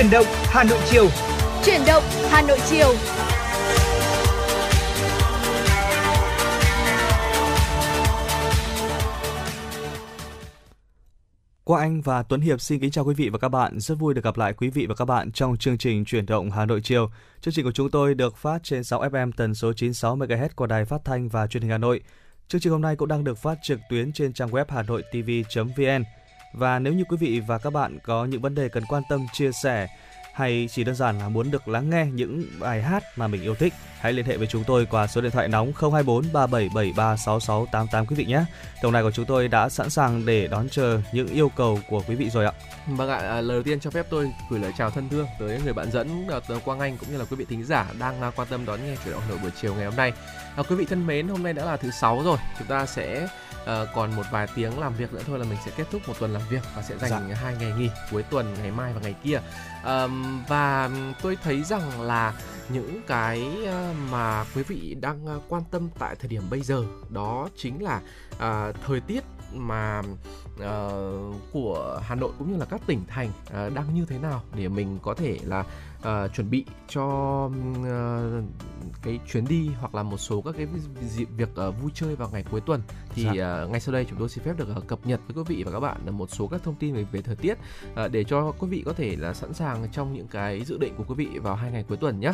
Chuyển động Hà Nội chiều. Chuyển động Hà Nội chiều. Qua Anh và Tuấn Hiệp xin kính chào quý vị và các bạn. Rất vui được gặp lại quý vị và các bạn trong chương trình Chuyển động Hà Nội chiều. Chương trình của chúng tôi được phát trên 6 FM tần số 96 MHz của Đài Phát thanh và Truyền hình Hà Nội. Chương trình hôm nay cũng đang được phát trực tuyến trên trang web hanoitv.vn. Và nếu như quý vị và các bạn có những vấn đề cần quan tâm chia sẻ hay chỉ đơn giản là muốn được lắng nghe những bài hát mà mình yêu thích, hãy liên hệ với chúng tôi qua số điện thoại nóng 024 3773 6688 quý vị nhé. Tổng đài của chúng tôi đã sẵn sàng để đón chờ những yêu cầu của quý vị rồi ạ. Vâng ạ, à, lời đầu tiên cho phép tôi gửi lời chào thân thương tới người bạn dẫn Quang Anh cũng như là quý vị thính giả đang quan tâm đón nghe chuyển động nổi Nội buổi chiều ngày hôm nay. À, quý vị thân mến, hôm nay đã là thứ sáu rồi, chúng ta sẽ uh, còn một vài tiếng làm việc nữa thôi là mình sẽ kết thúc một tuần làm việc và sẽ dành dạ. hai ngày nghỉ cuối tuần ngày mai và ngày kia. Um, và tôi thấy rằng là những cái mà quý vị đang quan tâm tại thời điểm bây giờ đó chính là uh, thời tiết mà uh, của Hà Nội cũng như là các tỉnh thành uh, đang như thế nào để mình có thể là uh, chuẩn bị cho uh, cái chuyến đi hoặc là một số các cái việc uh, vui chơi vào ngày cuối tuần thì dạ. uh, ngay sau đây chúng tôi xin phép được uh, cập nhật với quý vị và các bạn một số các thông tin về về thời tiết uh, để cho quý vị có thể là sẵn sàng trong những cái dự định của quý vị vào hai ngày cuối tuần nhé.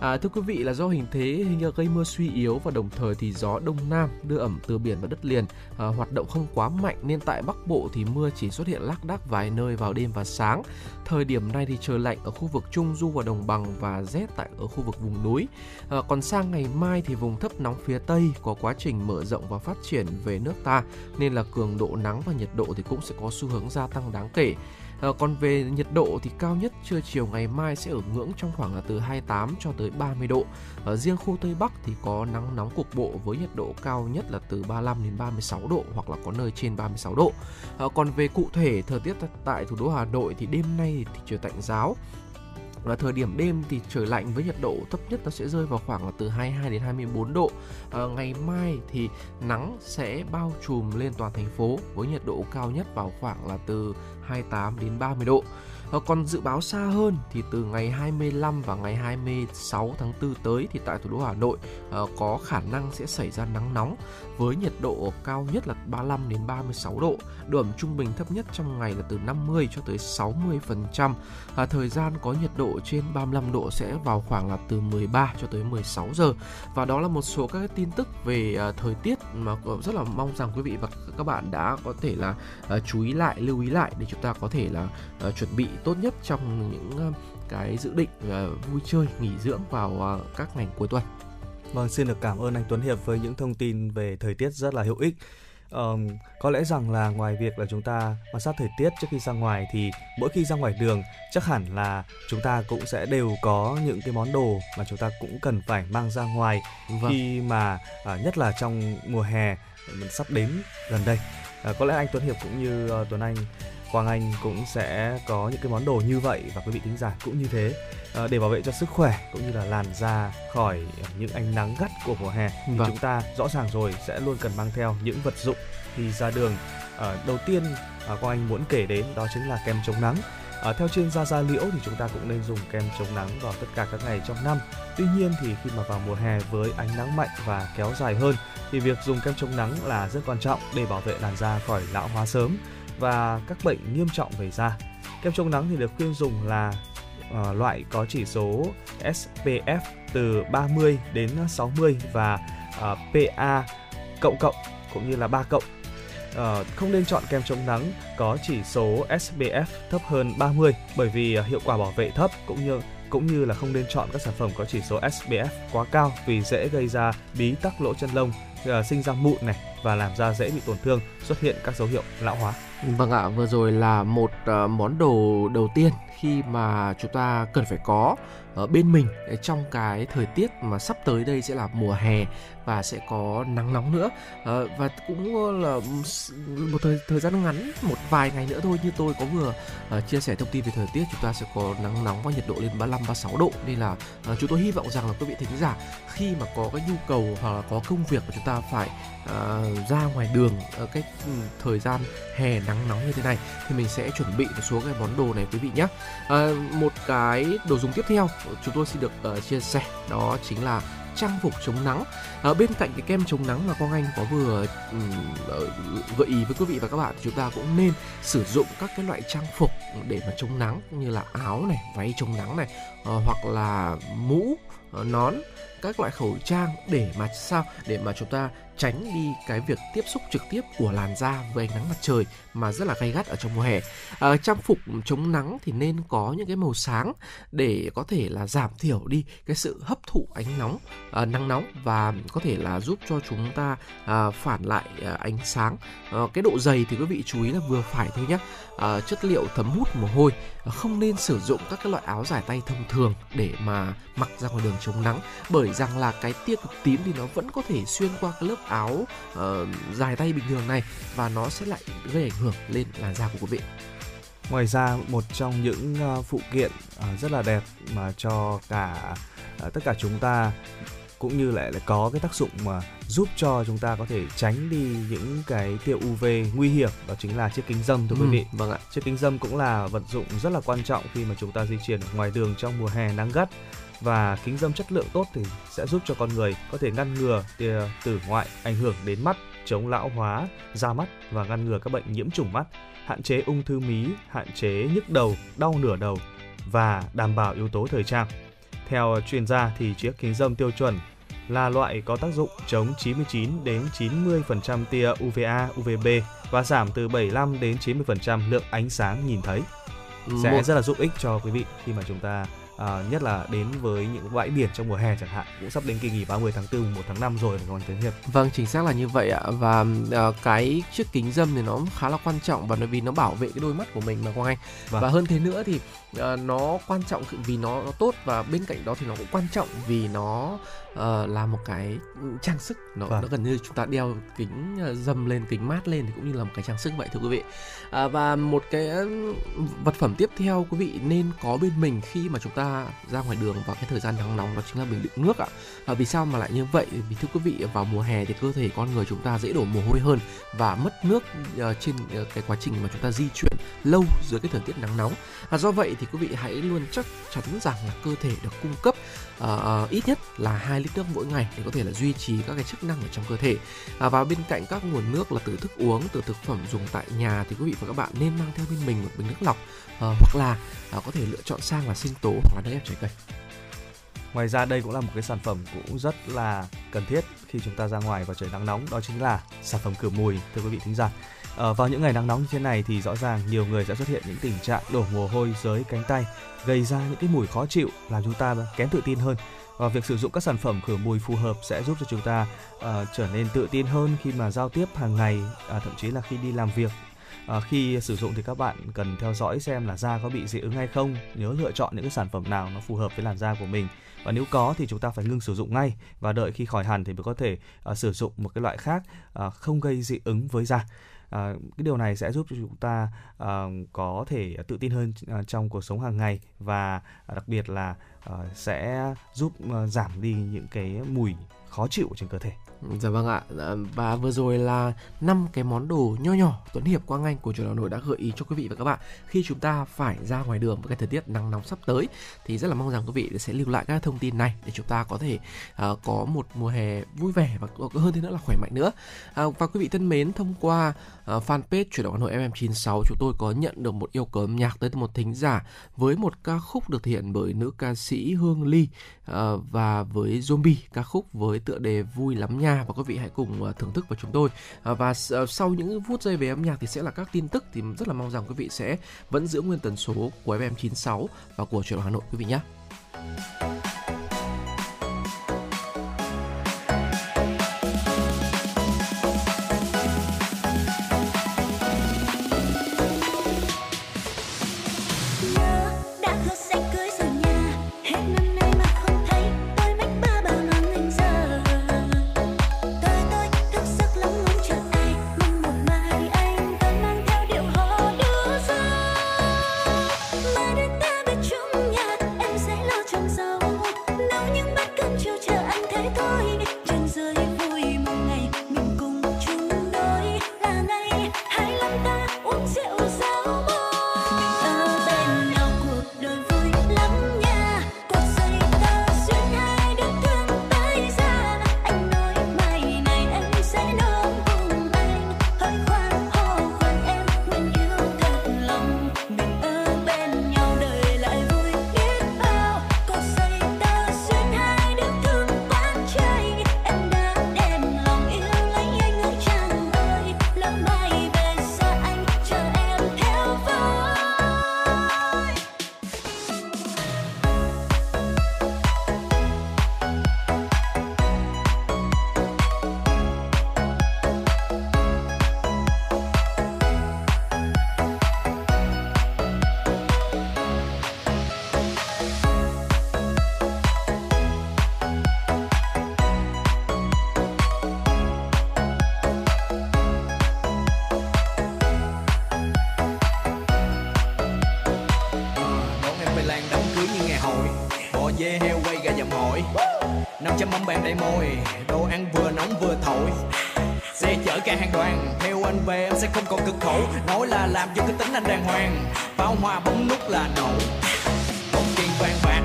À, thưa quý vị là do hình thế hình gây mưa suy yếu và đồng thời thì gió đông nam đưa ẩm từ biển và đất liền à, hoạt động không quá mạnh nên tại Bắc Bộ thì mưa chỉ xuất hiện lác đác vài nơi vào đêm và sáng. Thời điểm này thì trời lạnh ở khu vực Trung Du và Đồng Bằng và rét tại ở khu vực vùng núi. À, còn sang ngày mai thì vùng thấp nóng phía Tây có quá trình mở rộng và phát triển về nước ta nên là cường độ nắng và nhiệt độ thì cũng sẽ có xu hướng gia tăng đáng kể. À, còn về nhiệt độ thì cao nhất trưa chiều ngày mai sẽ ở ngưỡng trong khoảng là từ 28 cho tới 30 độ. Ở riêng khu Tây Bắc thì có nắng nóng cục bộ với nhiệt độ cao nhất là từ 35 đến 36 độ hoặc là có nơi trên 36 độ. À, còn về cụ thể thời tiết tại thủ đô Hà Nội thì đêm nay thì trời tạnh giáo là thời điểm đêm thì trời lạnh với nhiệt độ thấp nhất nó sẽ rơi vào khoảng là từ 22 đến 24 độ. À, ngày mai thì nắng sẽ bao trùm lên toàn thành phố với nhiệt độ cao nhất vào khoảng là từ 28 đến 30 độ. À, còn dự báo xa hơn thì từ ngày 25 và ngày 26 tháng 4 tới thì tại thủ đô Hà Nội à, có khả năng sẽ xảy ra nắng nóng với nhiệt độ cao nhất là 35 đến 36 độ, độ ẩm trung bình thấp nhất trong ngày là từ 50 cho tới 60%. À, thời gian có nhiệt độ trên 35 độ sẽ vào khoảng là từ 13 cho tới 16 giờ. Và đó là một số các tin tức về à, thời tiết mà rất là mong rằng quý vị và các bạn đã có thể là à, chú ý lại, lưu ý lại để chúng ta có thể là à, chuẩn bị tốt nhất trong những à, cái dự định à, vui chơi, nghỉ dưỡng vào à, các ngày cuối tuần. Vâng, xin được cảm ơn anh Tuấn Hiệp với những thông tin về thời tiết rất là hữu ích. Um, có lẽ rằng là ngoài việc là chúng ta quan sát thời tiết trước khi ra ngoài thì mỗi khi ra ngoài đường chắc hẳn là chúng ta cũng sẽ đều có những cái món đồ mà chúng ta cũng cần phải mang ra ngoài vâng. khi mà uh, nhất là trong mùa hè mình sắp đến gần đây. Uh, có lẽ anh Tuấn Hiệp cũng như uh, Tuấn Anh Quang Anh cũng sẽ có những cái món đồ như vậy và quý vị thính giả cũng như thế à, để bảo vệ cho sức khỏe cũng như là làn da khỏi những ánh nắng gắt của mùa hè thì vâng. chúng ta rõ ràng rồi sẽ luôn cần mang theo những vật dụng khi ra đường à, đầu tiên Quang Anh muốn kể đến đó chính là kem chống nắng À, theo chuyên gia da liễu thì chúng ta cũng nên dùng kem chống nắng vào tất cả các ngày trong năm. Tuy nhiên thì khi mà vào mùa hè với ánh nắng mạnh và kéo dài hơn thì việc dùng kem chống nắng là rất quan trọng để bảo vệ làn da khỏi lão hóa sớm và các bệnh nghiêm trọng về da. Kem chống nắng thì được khuyên dùng là uh, loại có chỉ số SPF từ 30 đến 60 và ờ, uh, PA cộng cộng cũng như là 3 cộng. Uh, không nên chọn kem chống nắng có chỉ số SPF thấp hơn 30 bởi vì uh, hiệu quả bảo vệ thấp cũng như cũng như là không nên chọn các sản phẩm có chỉ số SPF quá cao vì dễ gây ra bí tắc lỗ chân lông, uh, sinh ra mụn này và làm da dễ bị tổn thương, xuất hiện các dấu hiệu lão hóa. Vâng ạ, vừa rồi là một ờ, món đồ đầu tiên khi mà chúng ta cần phải có ở bên mình trong cái thời tiết mà sắp tới đây sẽ là mùa hè và sẽ có nắng nóng nữa. À, và cũng ờ, là ừ, một thời thời gian ngắn một vài ngày nữa thôi như tôi có vừa uh, chia sẻ thông tin về thời tiết. Chúng ta sẽ có nắng nóng và nhiệt độ lên 35 36 độ. Nên là uh, chúng tôi hy vọng rằng là quý vị thính giả khi mà có cái nhu cầu hoặc là có công việc mà chúng ta phải uh, ra ngoài đường ở cái ừ, thời gian hè nắng nóng như thế này thì mình sẽ chuẩn bị một số cái món đồ này quý vị nhé uh, một cái đồ dùng tiếp theo chúng tôi xin được uh, chia sẻ đó chính là trang phục chống nắng. Ở bên cạnh cái kem chống nắng mà quang anh có vừa um, gợi ý với quý vị và các bạn chúng ta cũng nên sử dụng các cái loại trang phục để mà chống nắng như là áo này váy chống nắng này uh, hoặc là mũ uh, nón các loại khẩu trang để mà sao để mà chúng ta tránh đi cái việc tiếp xúc trực tiếp của làn da với ánh nắng mặt trời mà rất là gay gắt ở trong mùa hè. À, trang phục chống nắng thì nên có những cái màu sáng để có thể là giảm thiểu đi cái sự hấp thụ ánh nóng, à, nắng nóng và có thể là giúp cho chúng ta à, phản lại à, ánh sáng. À, cái độ dày thì quý vị chú ý là vừa phải thôi nhé. À, chất liệu thấm hút mồ hôi, à, không nên sử dụng các cái loại áo dài tay thông thường để mà mặc ra ngoài đường chống nắng bởi rằng là cái tia cực tím thì nó vẫn có thể xuyên qua cái lớp áo uh, dài tay bình thường này và nó sẽ lại gây ảnh hưởng lên làn da của quý vị. Ngoài ra một trong những uh, phụ kiện uh, rất là đẹp mà cho cả tất cả chúng ta cũng như lại là có cái tác dụng mà giúp cho chúng ta có thể tránh đi những cái tia UV nguy hiểm đó chính là chiếc kính dâm thưa ừ, quý vị. Vâng ạ. Chiếc kính dâm cũng là vật dụng rất là quan trọng khi mà chúng ta di chuyển ngoài đường trong mùa hè nắng gắt và kính dâm chất lượng tốt thì sẽ giúp cho con người có thể ngăn ngừa tia tử ngoại ảnh hưởng đến mắt, chống lão hóa da mắt và ngăn ngừa các bệnh nhiễm trùng mắt, hạn chế ung thư mí, hạn chế nhức đầu, đau nửa đầu và đảm bảo yếu tố thời trang. Theo chuyên gia thì chiếc kính dâm tiêu chuẩn là loại có tác dụng chống 99 đến 90% tia UVA, UVB và giảm từ 75 đến 90% lượng ánh sáng nhìn thấy. Sẽ một... rất là giúp ích cho quý vị khi mà chúng ta à, nhất là đến với những bãi biển trong mùa hè chẳng hạn cũng sắp đến kỳ nghỉ 30 tháng 4 1 tháng 5 rồi phải không anh Tiến Hiệp? Vâng chính xác là như vậy ạ. Và à, cái chiếc kính dâm thì nó khá là quan trọng và vì nó bảo vệ cái đôi mắt của mình mà Quang Anh. Vâng. và hơn thế nữa thì à, nó quan trọng vì nó, nó tốt và bên cạnh đó thì nó cũng quan trọng vì nó uh, là một cái trang sức nó, vâng. nó gần như chúng ta đeo kính uh, dâm lên kính mát lên thì cũng như là một cái trang sức vậy thưa quý vị à, và một cái vật phẩm tiếp theo quý vị nên có bên mình khi mà chúng ta ra ngoài đường vào cái thời gian nắng nóng đó chính là bình đựng nước ạ. À, vì sao mà lại như vậy? Vì thưa quý vị vào mùa hè thì cơ thể con người chúng ta dễ đổ mồ hôi hơn và mất nước uh, trên uh, cái quá trình mà chúng ta di chuyển lâu dưới cái thời tiết nắng nóng. À, do vậy thì quý vị hãy luôn chắc chắn rằng là cơ thể được cung cấp uh, ít nhất là 2 lít nước mỗi ngày để có thể là duy trì các cái chức năng ở trong cơ thể. À, và bên cạnh các nguồn nước là từ thức uống, từ thực phẩm dùng tại nhà thì quý vị và các bạn nên mang theo bên mình một bình nước lọc uh, hoặc là uh, có thể lựa chọn sang là sinh tố hoặc là nước ép trái cây. Ngoài ra đây cũng là một cái sản phẩm cũng rất là cần thiết khi chúng ta ra ngoài vào trời nắng nóng đó chính là sản phẩm khử mùi thưa quý vị thính giả. À, vào những ngày nắng nóng như thế này thì rõ ràng nhiều người sẽ xuất hiện những tình trạng đổ mồ hôi dưới cánh tay gây ra những cái mùi khó chịu làm chúng ta kém tự tin hơn và việc sử dụng các sản phẩm khử mùi phù hợp sẽ giúp cho chúng ta uh, trở nên tự tin hơn khi mà giao tiếp hàng ngày uh, thậm chí là khi đi làm việc à, khi sử dụng thì các bạn cần theo dõi xem là da có bị dị ứng hay không nhớ lựa chọn những cái sản phẩm nào nó phù hợp với làn da của mình và nếu có thì chúng ta phải ngưng sử dụng ngay và đợi khi khỏi hẳn thì mới có thể à, sử dụng một cái loại khác à, không gây dị ứng với da À, cái điều này sẽ giúp cho chúng ta à, có thể tự tin hơn à, trong cuộc sống hàng ngày và à, đặc biệt là à, sẽ giúp à, giảm đi những cái mùi khó chịu trên cơ thể. Dạ vâng ạ. Dạ, và vừa rồi là năm cái món đồ nho nhỏ Tuấn Hiệp Quang Anh của trường Hà Nội đã gợi ý cho quý vị và các bạn khi chúng ta phải ra ngoài đường với cái thời tiết nắng nóng sắp tới thì rất là mong rằng quý vị sẽ lưu lại các thông tin này để chúng ta có thể uh, có một mùa hè vui vẻ và hơn thế nữa là khỏe mạnh nữa. Uh, và quý vị thân mến, thông qua uh, fanpage chuyển động Hà Nội FM96 chúng tôi có nhận được một yêu cầu âm nhạc tới từ một thính giả với một ca khúc được thể hiện bởi nữ ca sĩ Hương Ly uh, và với Zombie ca khúc với tựa đề vui lắm nha và quý vị hãy cùng uh, thưởng thức với chúng tôi uh, và uh, sau những phút giây về âm nhạc thì sẽ là các tin tức thì rất là mong rằng quý vị sẽ vẫn giữ nguyên tần số của FM96 và của chuyển động Hà Nội quý vị nhé. Đầy môi. Đồ ăn vừa nóng vừa thổi. Xe chở cả hàng đoàn theo anh về em sẽ không còn cực khổ. Nói là làm cho cái tính anh đàng hoàng. Pháo hoa bấm nút là nổ. Bóng tiền vàng bạc.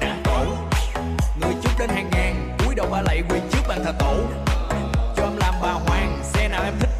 Nạn tổ. Người chút đến hàng ngàn, cúi đầu ba lạy quỳ trước bàn thờ tổ. Cho em làm bà hoàng, xe nào em thích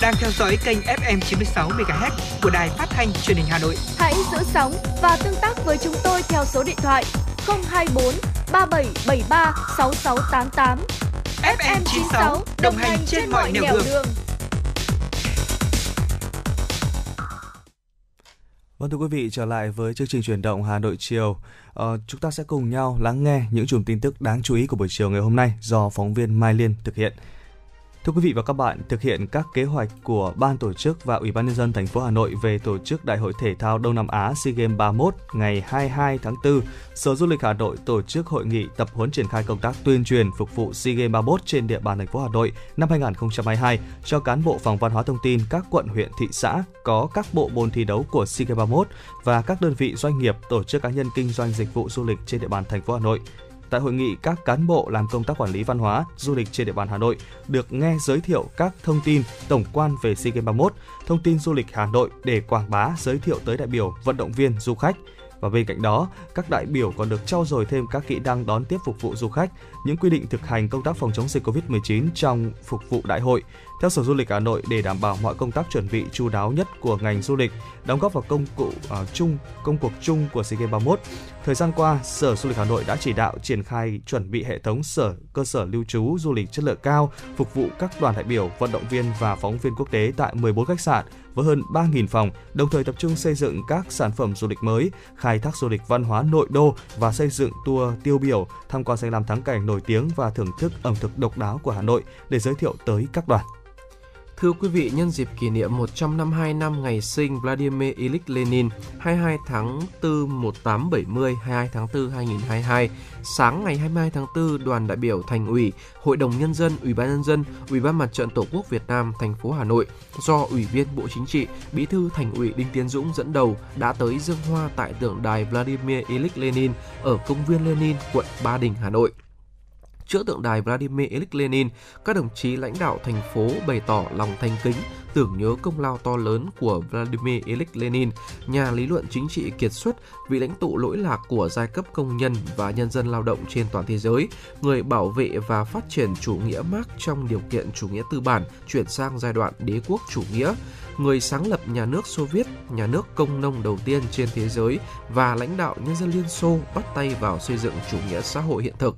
đang theo dõi kênh FM 96 MHz của đài phát thanh truyền hình Hà Nội. Hãy giữ sóng và tương tác với chúng tôi theo số điện thoại 024 3773 6688. FM 96 đồng hành trên mọi nẻo đường. Vâng thưa quý vị, trở lại với chương trình chuyển động Hà Nội chiều. Ờ, chúng ta sẽ cùng nhau lắng nghe những chùm tin tức đáng chú ý của buổi chiều ngày hôm nay do phóng viên Mai Liên thực hiện. Thưa quý vị và các bạn, thực hiện các kế hoạch của ban tổ chức và Ủy ban nhân dân thành phố Hà Nội về tổ chức Đại hội thể thao Đông Nam Á SEA Games 31 ngày 22 tháng 4, Sở Du lịch Hà Nội tổ chức hội nghị tập huấn triển khai công tác tuyên truyền phục vụ SEA Games 31 trên địa bàn thành phố Hà Nội năm 2022 cho cán bộ phòng văn hóa thông tin các quận huyện thị xã có các bộ môn thi đấu của SEA Games 31 và các đơn vị doanh nghiệp tổ chức cá nhân kinh doanh dịch vụ du lịch trên địa bàn thành phố Hà Nội. Tại hội nghị, các cán bộ làm công tác quản lý văn hóa, du lịch trên địa bàn Hà Nội được nghe giới thiệu các thông tin tổng quan về SEA Games 31, thông tin du lịch Hà Nội để quảng bá, giới thiệu tới đại biểu, vận động viên, du khách. Và bên cạnh đó, các đại biểu còn được trau dồi thêm các kỹ năng đón tiếp phục vụ du khách, những quy định thực hành công tác phòng chống dịch COVID-19 trong phục vụ đại hội, theo Sở Du lịch Hà Nội để đảm bảo mọi công tác chuẩn bị chu đáo nhất của ngành du lịch, đóng góp vào công cụ uh, chung công cuộc chung của SEA Games 31. Thời gian qua, Sở Du lịch Hà Nội đã chỉ đạo triển khai chuẩn bị hệ thống sở cơ sở lưu trú du lịch chất lượng cao, phục vụ các đoàn đại biểu, vận động viên và phóng viên quốc tế tại 14 khách sạn với hơn 3.000 phòng, đồng thời tập trung xây dựng các sản phẩm du lịch mới, khai thác du lịch văn hóa nội đô và xây dựng tour tiêu biểu, tham quan danh lam thắng cảnh nổi tiếng và thưởng thức ẩm thực độc đáo của Hà Nội để giới thiệu tới các đoàn. Thưa quý vị, nhân dịp kỷ niệm 152 năm ngày sinh Vladimir Ilyich Lenin 22 tháng 4 1870 22 tháng 4 2022, sáng ngày 22 tháng 4, đoàn đại biểu Thành ủy, Hội đồng nhân dân, Ủy ban nhân dân, Ủy ban Mặt trận Tổ quốc Việt Nam thành phố Hà Nội do Ủy viên Bộ Chính trị, Bí thư Thành ủy Đinh Tiến Dũng dẫn đầu đã tới dâng hoa tại tượng đài Vladimir Ilyich Lenin ở công viên Lenin, quận Ba Đình, Hà Nội chữa tượng đài Vladimir Ilyich Lenin, các đồng chí lãnh đạo thành phố bày tỏ lòng thành kính, tưởng nhớ công lao to lớn của Vladimir Ilyich Lenin, nhà lý luận chính trị kiệt xuất, vị lãnh tụ lỗi lạc của giai cấp công nhân và nhân dân lao động trên toàn thế giới, người bảo vệ và phát triển chủ nghĩa Marx trong điều kiện chủ nghĩa tư bản chuyển sang giai đoạn đế quốc chủ nghĩa, người sáng lập nhà nước Xô Viết, nhà nước công nông đầu tiên trên thế giới và lãnh đạo nhân dân Liên Xô bắt tay vào xây dựng chủ nghĩa xã hội hiện thực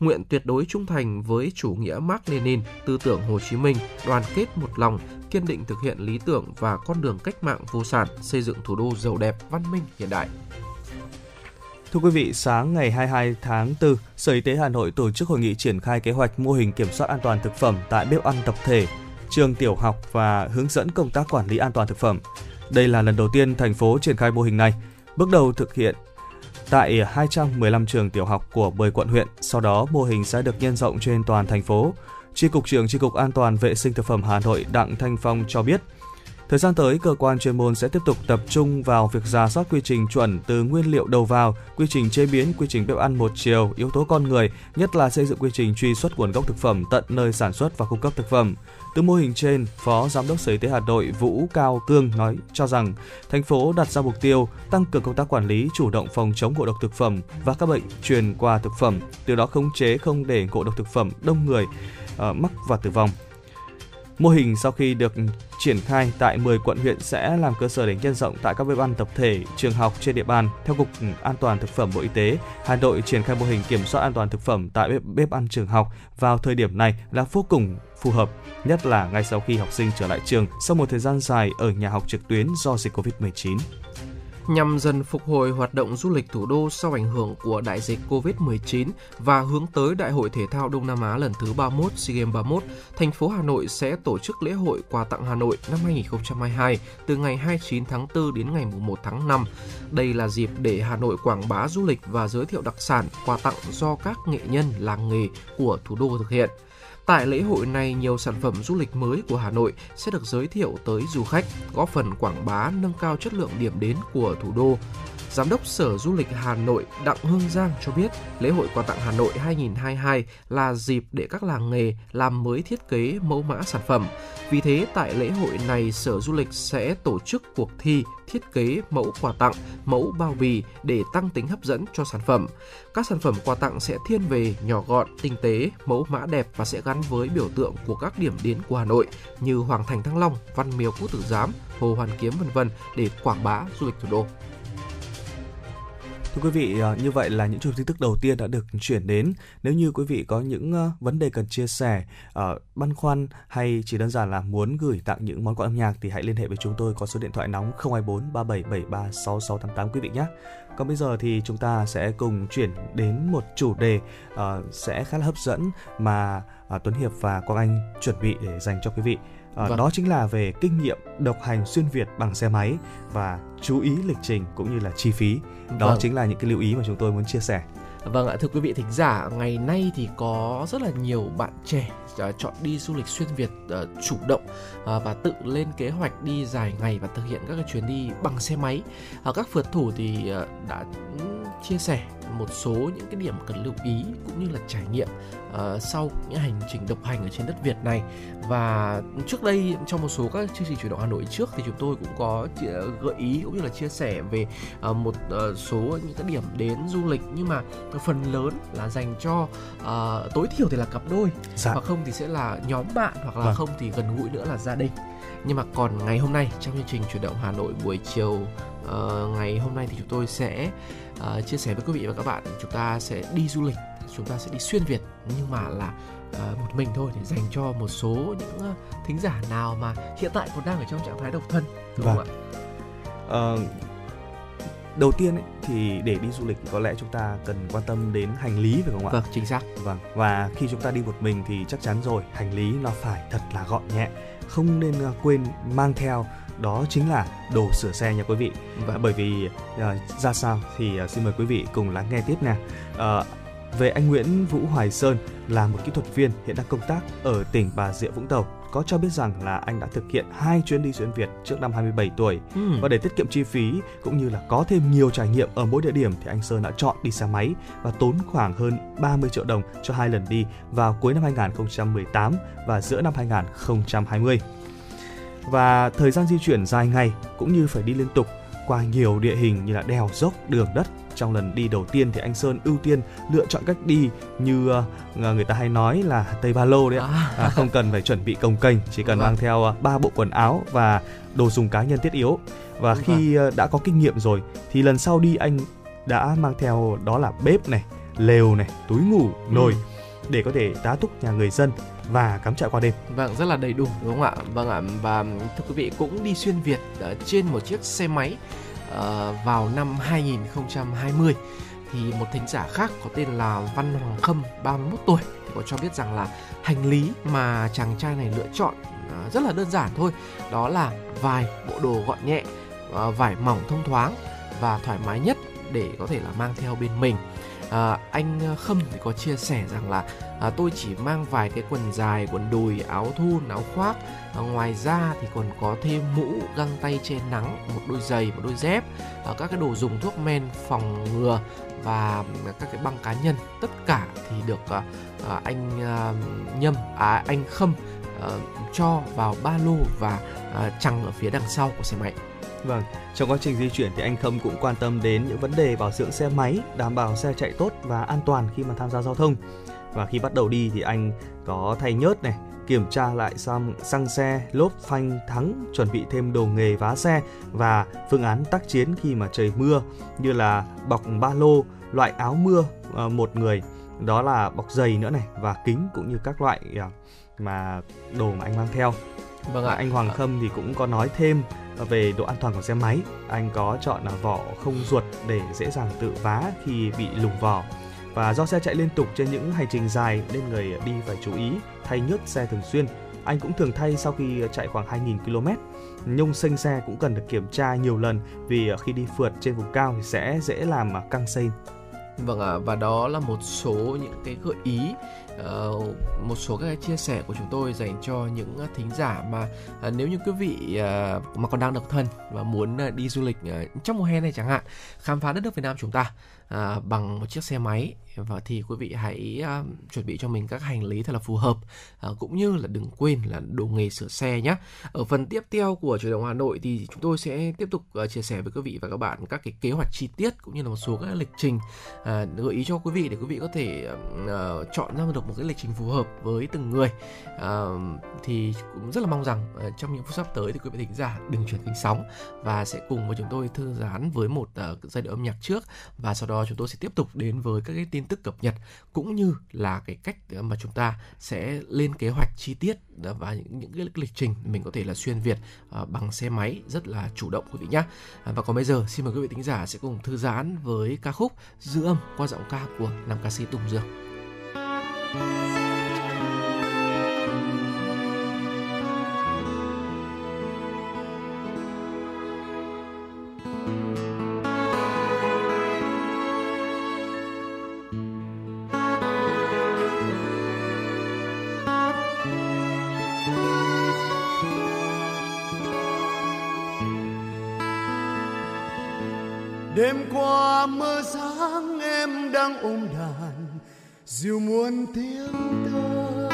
nguyện tuyệt đối trung thành với chủ nghĩa Mark Lenin, tư tưởng Hồ Chí Minh, đoàn kết một lòng, kiên định thực hiện lý tưởng và con đường cách mạng vô sản, xây dựng thủ đô giàu đẹp, văn minh, hiện đại. Thưa quý vị, sáng ngày 22 tháng 4, Sở Y tế Hà Nội tổ chức hội nghị triển khai kế hoạch mô hình kiểm soát an toàn thực phẩm tại bếp ăn tập thể, trường tiểu học và hướng dẫn công tác quản lý an toàn thực phẩm. Đây là lần đầu tiên thành phố triển khai mô hình này. Bước đầu thực hiện tại 215 trường tiểu học của 10 quận huyện. Sau đó, mô hình sẽ được nhân rộng trên toàn thành phố. Tri cục trưởng Tri cục An toàn vệ sinh thực phẩm Hà Nội Đặng Thanh Phong cho biết, Thời gian tới, cơ quan chuyên môn sẽ tiếp tục tập trung vào việc ra soát quy trình chuẩn từ nguyên liệu đầu vào, quy trình chế biến, quy trình bếp ăn một chiều, yếu tố con người, nhất là xây dựng quy trình truy xuất nguồn gốc thực phẩm tận nơi sản xuất và cung cấp thực phẩm. Từ mô hình trên, Phó Giám đốc Sở Y tế Hà Nội Vũ Cao Cương nói cho rằng thành phố đặt ra mục tiêu tăng cường công tác quản lý, chủ động phòng chống ngộ độc thực phẩm và các bệnh truyền qua thực phẩm, từ đó khống chế không để ngộ độc thực phẩm đông người uh, mắc và tử vong. Mô hình sau khi được triển khai tại 10 quận huyện sẽ làm cơ sở để nhân rộng tại các bếp ăn tập thể, trường học trên địa bàn. Theo Cục An toàn Thực phẩm Bộ Y tế, Hà Nội triển khai mô hình kiểm soát an toàn thực phẩm tại bếp, bếp ăn trường học vào thời điểm này là vô cùng phù hợp, nhất là ngay sau khi học sinh trở lại trường sau một thời gian dài ở nhà học trực tuyến do dịch Covid-19 nhằm dần phục hồi hoạt động du lịch thủ đô sau ảnh hưởng của đại dịch Covid-19 và hướng tới Đại hội Thể thao Đông Nam Á lần thứ 31 SEA Games 31, thành phố Hà Nội sẽ tổ chức lễ hội quà tặng Hà Nội năm 2022 từ ngày 29 tháng 4 đến ngày 1 tháng 5. Đây là dịp để Hà Nội quảng bá du lịch và giới thiệu đặc sản quà tặng do các nghệ nhân làng nghề của thủ đô thực hiện. Tại lễ hội này, nhiều sản phẩm du lịch mới của Hà Nội sẽ được giới thiệu tới du khách, góp phần quảng bá nâng cao chất lượng điểm đến của thủ đô. Giám đốc Sở Du lịch Hà Nội Đặng Hương Giang cho biết, lễ hội quà tặng Hà Nội 2022 là dịp để các làng nghề làm mới thiết kế mẫu mã sản phẩm. Vì thế, tại lễ hội này, Sở Du lịch sẽ tổ chức cuộc thi thiết kế mẫu quà tặng, mẫu bao bì để tăng tính hấp dẫn cho sản phẩm. Các sản phẩm quà tặng sẽ thiên về nhỏ gọn, tinh tế, mẫu mã đẹp và sẽ gắn với biểu tượng của các điểm đến của Hà Nội như Hoàng Thành Thăng Long, Văn Miếu Quốc Tử Giám, Hồ Hoàn Kiếm vân vân để quảng bá du lịch thủ đô. Thưa quý vị, ờ, như vậy là những chùm tin tức đầu tiên đã được chuyển đến. Nếu như quý vị có những ờ, vấn đề cần chia sẻ, ờ, băn khoăn hay chỉ đơn giản là muốn gửi tặng những món quà âm nhạc thì hãy liên hệ với chúng tôi có số điện thoại nóng 024 3773 6688 quý vị nhé. Còn bây giờ thì chúng ta sẽ cùng chuyển đến một chủ đề uh, sẽ khá là hấp dẫn mà uh, Tuấn Hiệp và Quang Anh chuẩn bị để dành cho quý vị. À, vâng. Đó chính là về kinh nghiệm độc hành xuyên Việt bằng xe máy và chú ý lịch trình cũng như là chi phí. Đó vâng. chính là những cái lưu ý mà chúng tôi muốn chia sẻ. Vâng ạ, thưa quý vị thính giả, ngày nay thì có rất là nhiều bạn trẻ uh, chọn đi du lịch xuyên Việt uh, chủ động uh, và tự lên kế hoạch đi dài ngày và thực hiện các cái chuyến đi bằng xe máy. Các phượt thủ thì đã chia sẻ một số những cái điểm cần lưu ý cũng như là trải nghiệm uh, sau những hành trình độc hành ở trên đất Việt này và trước đây trong một số các chương trình chuyển động Hà Nội trước thì chúng tôi cũng có gợi ý cũng như là chia sẻ về uh, một uh, số những cái điểm đến du lịch nhưng mà phần lớn là dành cho uh, tối thiểu thì là cặp đôi Dạ. hoặc không thì sẽ là nhóm bạn hoặc là Vâng. không thì gần gũi nữa là gia đình nhưng mà còn ngày hôm nay trong chương trình chuyển động Hà Nội buổi chiều ờ, ngày hôm nay thì chúng tôi sẽ ờ, chia sẻ với quý vị và các bạn chúng ta sẽ đi du lịch chúng ta sẽ đi xuyên Việt nhưng mà là ờ, một mình thôi để dành cho một số những ờ, thính giả nào mà hiện tại còn đang ở trong trạng thái độc thân đúng không Vâng. ạ? Ờ, đầu tiên ấy, thì để đi du lịch có lẽ chúng ta cần quan tâm đến hành lý phải không ạ? Vâng, chính xác. Vâng. Và khi chúng ta đi một mình thì chắc chắn rồi hành lý nó phải thật là gọn nhẹ, không nên quên mang theo đó chính là đồ sửa xe nha quý vị. Vâng. Bởi vì ờ, ra sao thì ờ, xin mời quý vị cùng lắng nghe tiếp nè. Ờ, về anh Nguyễn Vũ Hoài Sơn là một kỹ thuật viên hiện đang công tác ở tỉnh Bà Rịa Vũng Tàu có cho biết rằng là anh đã thực hiện hai chuyến đi xuyên Việt trước năm 27 tuổi Ừm. và để tiết kiệm chi phí cũng như là có thêm nhiều trải nghiệm ở mỗi địa điểm thì anh Sơn đã chọn đi xe máy và tốn khoảng hơn 30 triệu đồng cho hai lần đi vào cuối năm 2018 và giữa năm 2020. Và thời gian di chuyển dài ngày cũng như phải đi liên tục qua nhiều địa hình như là đèo dốc, đường đất. Trong lần đi đầu tiên thì anh Sơn ưu tiên lựa chọn cách đi như ờ, người ta hay nói là Tây Ba Lô đấy ạ. À. À, không cần phải chuẩn bị cồng kềnh, chỉ cần Vâng. mang theo ờ, ba bộ quần áo và đồ dùng cá nhân thiết yếu. Và khi ờ, đã có kinh nghiệm rồi thì lần sau đi anh đã mang theo đó là bếp này, lều này, túi ngủ, nồi để có thể tá túc nhà người dân và cắm trại qua đêm. Vâng, rất là đầy đủ đúng không ạ? Vâng ạ, và thưa quý vị cũng đi xuyên Việt ờ, trên một chiếc xe máy uh, vào năm 2020 thì một thính giả khác có tên là Văn Hoàng Khâm 31 tuổi thì có cho biết rằng là hành lý mà chàng trai này lựa chọn ờ, rất là đơn giản thôi, đó là vài bộ đồ gọn nhẹ, vải mỏng thông thoáng và thoải mái nhất để có thể là mang theo bên mình. À, anh ờ, Khâm thì có chia sẻ rằng là à, tôi chỉ mang vài cái quần dài, quần đùi, áo thun, áo khoác. À, ngoài ra thì còn có thêm mũ, găng tay che nắng, một đôi giày, một đôi dép, à, các cái đồ dùng thuốc men phòng ngừa và các cái băng cá nhân. Tất cả thì được à, à, anh à, Nhâm, à, anh Khâm à, cho vào ba lô và à, chằng ở phía đằng sau của xe máy. Vâng, trong quá trình di chuyển thì anh Khâm cũng quan tâm đến những vấn đề bảo dưỡng xe máy, đảm bảo xe chạy tốt và an toàn khi mà tham gia giao thông. Và khi bắt đầu đi thì anh có thay nhớt này, kiểm tra lại xăng, xăng xe, lốp phanh thắng, chuẩn bị thêm đồ nghề vá xe và phương án tác chiến khi mà trời mưa như là bọc ba lô, loại áo mưa ờ, một người, đó là bọc giày nữa này và kính cũng như các loại ờ, mà đồ mà anh mang theo. Vâng Và ạ. anh Hoàng Khâm thì cũng có nói thêm về độ an toàn của xe máy. Anh có chọn là vỏ không ruột để dễ dàng tự vá khi bị lủng vỏ. Và do xe chạy liên tục trên những hành trình dài nên người đi phải chú ý thay nhớt xe thường xuyên. Anh cũng thường thay sau khi chạy khoảng 2.000 km. Nhông xanh xe cũng cần được kiểm tra nhiều lần vì khi đi phượt trên vùng cao thì sẽ dễ làm căng xanh Vâng ạ, và đó là một số những cái gợi ý, uh, một số các cái chia sẻ của chúng tôi dành cho những ờ, thính giả mà uh, nếu như quý vị uh, mà còn đang độc thân và muốn uh, đi du lịch uh, trong mùa hè này chẳng hạn, khám phá đất nước Việt Nam chúng ta à, bằng một chiếc xe máy và thì quý vị hãy à, chuẩn bị cho mình các hành lý thật là phù hợp à, cũng như là đừng quên là đồ nghề sửa xe nhé. Ở phần tiếp theo của chủ động Hà Nội thì chúng tôi sẽ tiếp tục à, chia sẻ với quý vị và các bạn các cái kế hoạch chi tiết cũng như là một số các lịch trình à, gợi ý cho quý vị để quý vị có thể à, chọn ra được một cái lịch trình phù hợp với từng người. À, thì cũng rất là mong rằng à, trong những phút sắp tới thì quý vị thính giả đừng chuyển kênh sóng và sẽ cùng với chúng tôi thư giãn với một à, giai đoạn âm nhạc trước và sau đó chúng tôi sẽ tiếp tục đến với các cái tin tức cập nhật cũng như là cái cách mà chúng ta sẽ lên kế hoạch chi tiết và những những cái lịch trình mình có thể là xuyên việt à, bằng xe máy rất là chủ động quý vị nhé à, và còn bây giờ, xin mời quý vị thính giả sẽ cùng thư giãn với ca khúc dư âm qua giọng ca của nam ca sĩ Tùng Dương. Đêm qua mưa sáng em đang ôm đàn dịu muôn tiếng thơ.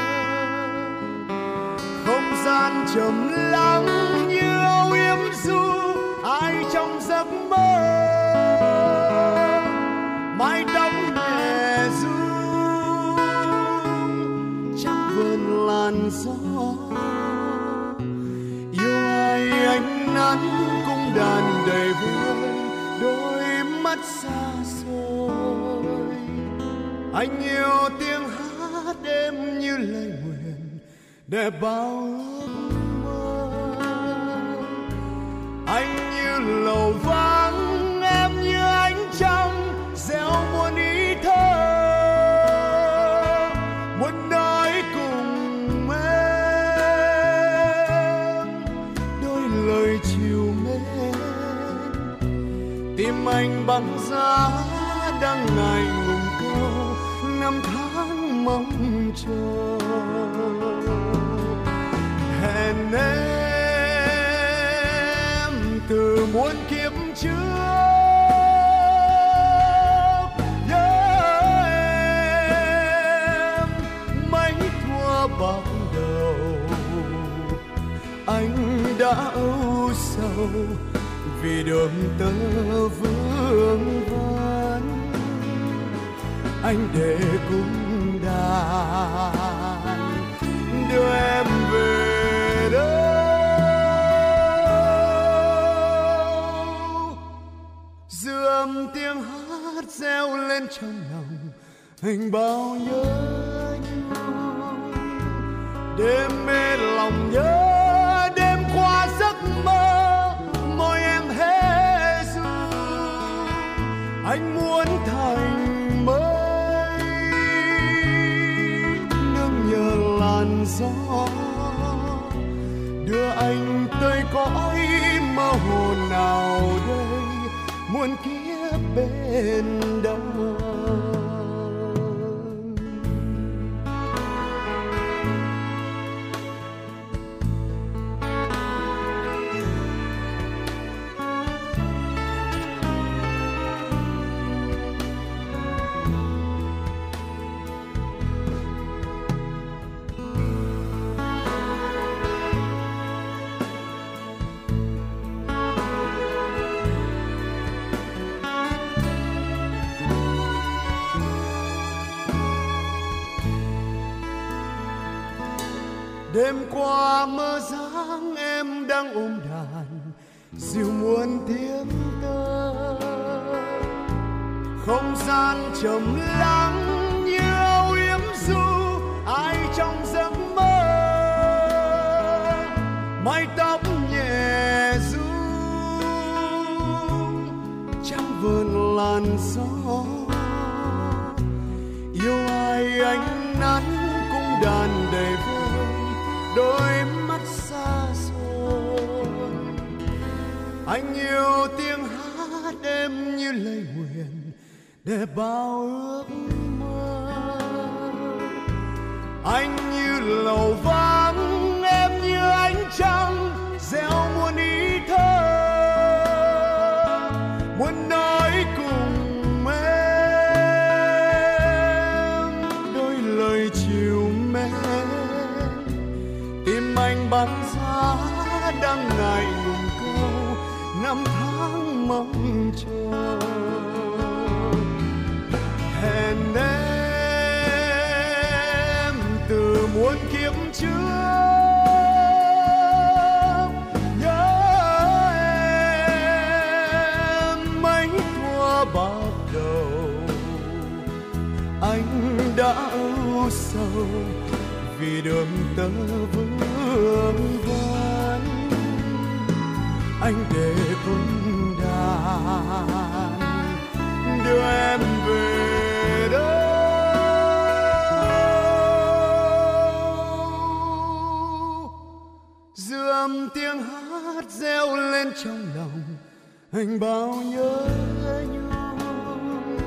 Không gian trầm lắng như âu yếm du ai trong giấc mơ? Mái tóc nhẹ du trong vườn làn gió. Yêu ai ánh nắng cung đàn mắt xa xôi. Anh yêu tiếng hát đêm như lời nguyện để bao ước mơ. Anh như lầu vắng, em như ánh trăng, gieo muôn ý thơ anh băng giá đang ngày ngùng câu năm tháng mong chờ. Hẹn em từ muôn kiếp trước. Nhớ em, mấy thua bạc đầu. Anh đã âu sầu vì đường tơ vương vấn anh để cung đàn đưa em về đâu. Dư âm tiếng hát reo lên trong lòng anh bao nhớ nhung đêm mê lòng nhớ, đêm qua giấc mơ. Anh muốn thành mây nương nhờ làn gió, đưa anh tới cõi mơ hồ nào đây? Muôn kiếp bên đâu không trầm lắng như âu yếm du, ai trong giấc mơ? Mái tóc nhẹ du trong vườn làn gió. Yêu ai ánh nắng cũng đàn đầy vơi đôi mắt xa xôi. Anh yêu tiếng hát đêm như lời để bao ước mơ. Anh như lầu vắng, em như ánh trăng, gieo muôn ý thơ. Muốn nói cùng em, đôi lời chiều mến. Tim anh bắn ra đang ngày ngùng câu, năm tháng mong chờ. Muôn kiếp trước. Nhớ em mấy thua bạc đầu. Anh đã âu sầu vì đường tơ vương vấn anh để cung đàn đưa em về. Lên trong lòng anh bao nhớ nhung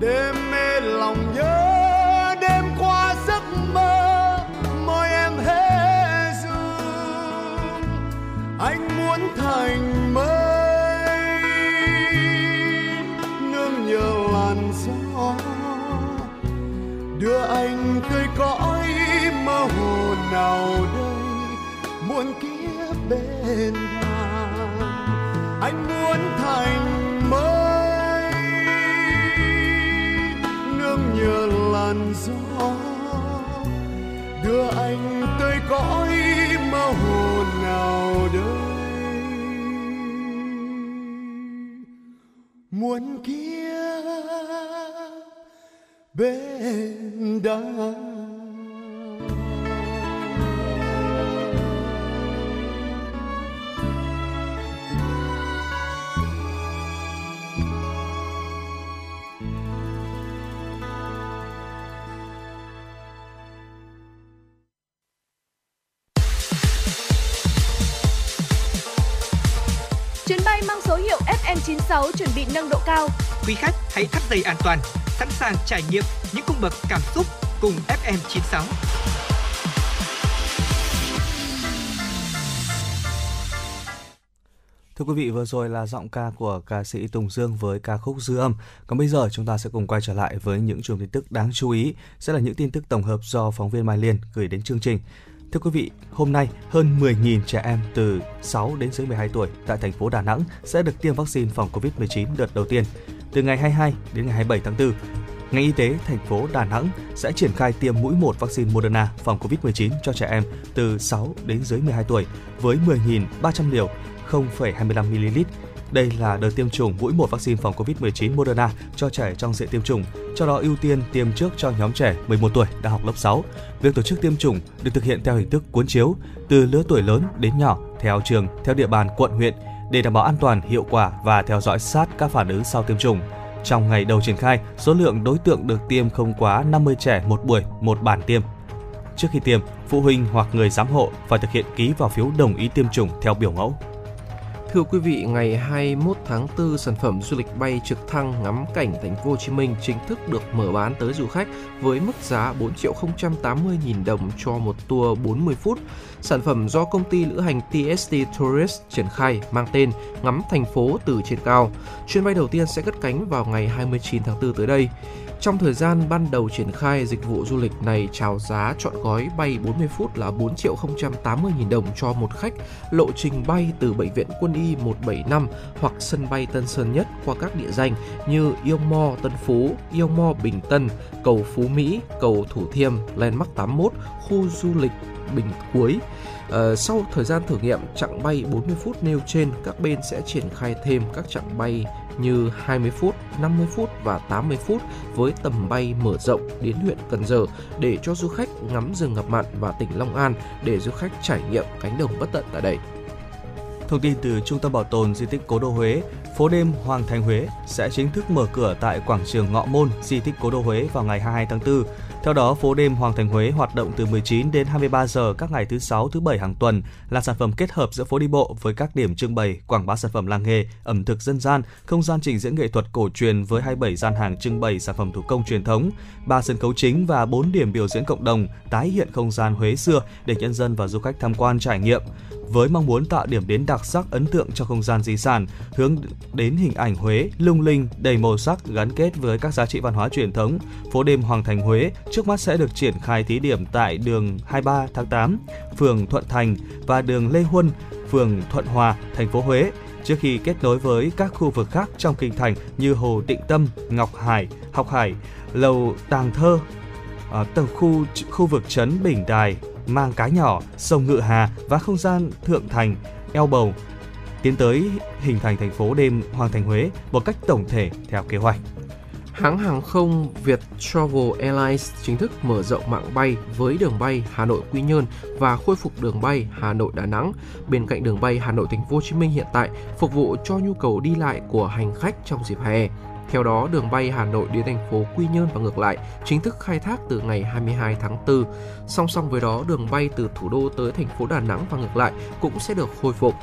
đêm mê lòng nhớ bị nâng độ cao. Quý khách hãy thắt dây an toàn, sẵn sàng trải nghiệm những cung bậc cảm xúc cùng FM96. Thưa quý vị, vừa rồi là giọng ca của ca sĩ Tùng Dương với ca khúc Dư âm. Còn bây giờ chúng ta sẽ cùng quay trở lại với những chùm tin tức đáng chú ý, sẽ là những tin tức tổng hợp do phóng viên Mai Liên gửi đến chương trình. Thưa quý vị, hôm nay hơn 10.000 trẻ em từ 6 đến dưới 12 tuổi tại thành phố Đà Nẵng sẽ được tiêm vaccine phòng COVID-19 đợt đầu tiên. Từ ngày 22 đến ngày 27 tháng 4, ngành y tế thành phố Đà Nẵng sẽ triển khai tiêm mũi 1 vaccine Moderna phòng COVID-19 cho trẻ em từ 6 đến dưới 12 tuổi với 10.300 liều 0,25ml. Đây là đợt tiêm chủng mũi một vaccine phòng COVID-19 Moderna cho trẻ trong diện tiêm chủng, cho đó ưu tiên tiêm trước cho nhóm trẻ 11 tuổi đang học lớp 6. Việc tổ chức tiêm chủng được thực hiện theo hình thức cuốn chiếu từ lứa tuổi lớn đến nhỏ theo trường, theo địa bàn quận huyện để đảm bảo an toàn, hiệu quả và theo dõi sát các phản ứng sau tiêm chủng. Trong ngày đầu triển khai, số lượng đối tượng được tiêm không quá 50 trẻ một buổi, một bản tiêm. Trước khi tiêm, phụ huynh hoặc người giám hộ phải thực hiện ký vào phiếu đồng ý tiêm chủng theo biểu mẫu. Thưa quý vị, ngày 21 tháng 4, sản phẩm du lịch bay trực thăng ngắm cảnh thành phố Hồ Chí Minh chính thức được mở bán tới du khách với mức giá 4 triệu 080 000 đồng cho một tour 40 phút. Sản phẩm do công ty lữ hành TST Tourist triển khai mang tên Ngắm thành phố từ trên cao. Chuyến bay đầu tiên sẽ cất cánh vào ngày 29 tháng 4 tới đây. Trong thời gian ban đầu triển khai, dịch vụ du lịch này chào giá chọn gói bay 40 phút là 4 triệu 080 nghìn đồng cho một khách, lộ trình bay từ Bệnh viện Quân y 175 hoặc sân bay Tân Sơn Nhất qua các địa danh như Yêu Mo Tân Phú, Yêu Mo Bình Tân, cầu Phú Mỹ, cầu Thủ Thiêm, Landmark 81, khu du lịch Bình Cuối. Ờ, sau thời gian thử nghiệm chặng bay 40 phút nêu trên, các bên sẽ triển khai thêm các chặng bay như 20 phút, 50 phút và 80 phút với tầm bay mở rộng đến huyện Cần Giờ để cho du khách ngắm rừng ngập mặn và tỉnh Long An để du khách trải nghiệm cánh đồng bất tận tại đây. Thông tin từ Trung tâm Bảo tồn Di tích Cố đô Huế, phố đêm Hoàng Thành Huế sẽ chính thức mở cửa tại quảng trường Ngọ Môn, Di tích Cố đô Huế vào ngày 22 tháng 4. Theo đó, phố đêm Hoàng Thành Huế hoạt động từ 19 đến 23 giờ các ngày thứ sáu, thứ bảy hàng tuần là sản phẩm kết hợp giữa phố đi bộ với các điểm trưng bày, quảng bá sản phẩm làng nghề, ẩm thực dân gian, không gian trình diễn nghệ thuật cổ truyền với 27 gian hàng trưng bày sản phẩm thủ công truyền thống, ba sân khấu chính và bốn điểm biểu diễn cộng đồng tái hiện không gian Huế xưa để nhân dân và du khách tham quan trải nghiệm với mong muốn tạo điểm đến đặc sắc ấn tượng cho không gian di sản, hướng đến hình ảnh Huế lung linh, đầy màu sắc gắn kết với các giá trị văn hóa truyền thống. Phố đêm Hoàng Thành Huế trước mắt sẽ được triển khai thí điểm tại đường 23 tháng 8, phường Thuận Thành và đường Lê Huân, phường Thuận Hòa, thành phố Huế trước khi kết nối với các khu vực khác trong kinh thành như Hồ Định Tâm, Ngọc Hải, Học Hải, Lầu Tàng Thơ, ở tầng khu khu vực trấn Bình Đài, mang cái nhỏ, sông Ngự Hà và không gian Thượng Thành, eo bầu tiến tới hình thành thành phố đêm Hoàng Thành Huế một cách tổng thể theo kế hoạch. Hãng hàng không Việt Travel Airlines chính thức mở rộng mạng bay với đường bay Hà Nội Quy Nhơn và khôi phục đường bay Hà Nội Đà Nẵng bên cạnh đường bay Hà Nội Thành phố Hồ Chí Minh hiện tại phục vụ cho nhu cầu đi lại của hành khách trong dịp hè. Theo đó, đường bay Hà Nội đến thành phố Quy Nhơn và ngược lại chính thức khai thác từ ngày 22 tháng 4. Song song với đó, đường bay từ thủ đô tới thành phố Đà Nẵng và ngược lại cũng sẽ được khôi phục.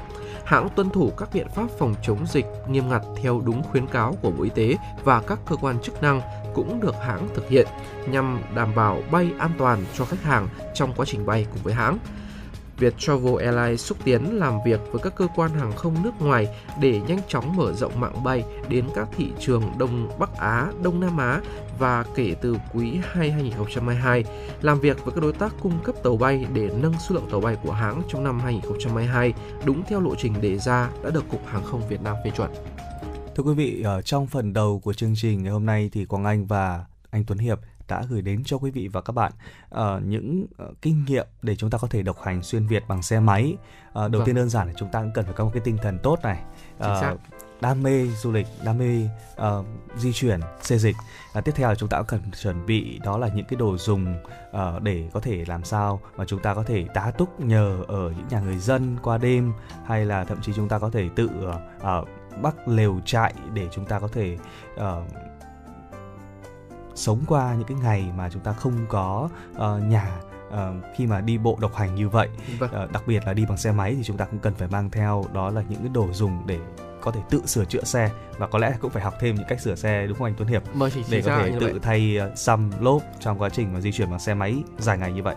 Hãng tuân thủ các biện pháp phòng chống dịch nghiêm ngặt theo đúng khuyến cáo của Bộ Y tế và các cơ quan chức năng cũng được hãng thực hiện nhằm đảm bảo bay an toàn cho khách hàng trong quá trình bay cùng với hãng. Viettravel Airlines xúc tiến làm việc với các cơ quan hàng không nước ngoài để nhanh chóng mở rộng mạng bay đến các thị trường Đông Bắc Á, Đông Nam Á và kể từ quý 2 2022 làm việc với các đối tác cung cấp tàu bay để nâng số lượng tàu bay của hãng trong năm 2022 đúng theo lộ trình đề ra đã được Cục Hàng không Việt Nam phê chuẩn. Thưa quý vị, ở trong phần đầu của chương trình ngày hôm nay thì Quang Anh và anh Tuấn Hiệp đã gửi đến cho quý vị và các bạn uh, những uh, kinh nghiệm để chúng ta có thể độc hành xuyên Việt bằng xe máy. Uh, đầu Vâng. tiên đơn giản là chúng ta cũng cần phải có một cái tinh thần tốt này. Xác. đam mê du lịch, đam mê uh, di chuyển, xê dịch. À, tiếp theo là chúng ta cũng cần chuẩn bị đó là những cái đồ dùng uh, để có thể làm sao mà chúng ta có thể tá túc nhờ ở những nhà người dân qua đêm hay là thậm chí chúng ta có thể tự uh, uh, bắt lều trại để chúng ta có thể uh, sống qua những cái ngày mà chúng ta không có uh, nhà uh, khi mà đi bộ độc hành như vậy Vâng. Ờ, đặc biệt là đi bằng xe máy thì chúng ta cũng cần phải mang theo đó là những cái đồ dùng để có thể tự sửa chữa xe và có lẽ cũng phải học thêm những cách sửa xe đúng không anh Tuấn Hiệp chị để có thể tự vậy. thay uh, xăm lốp trong quá trình mà di chuyển bằng xe máy dài ngày như vậy.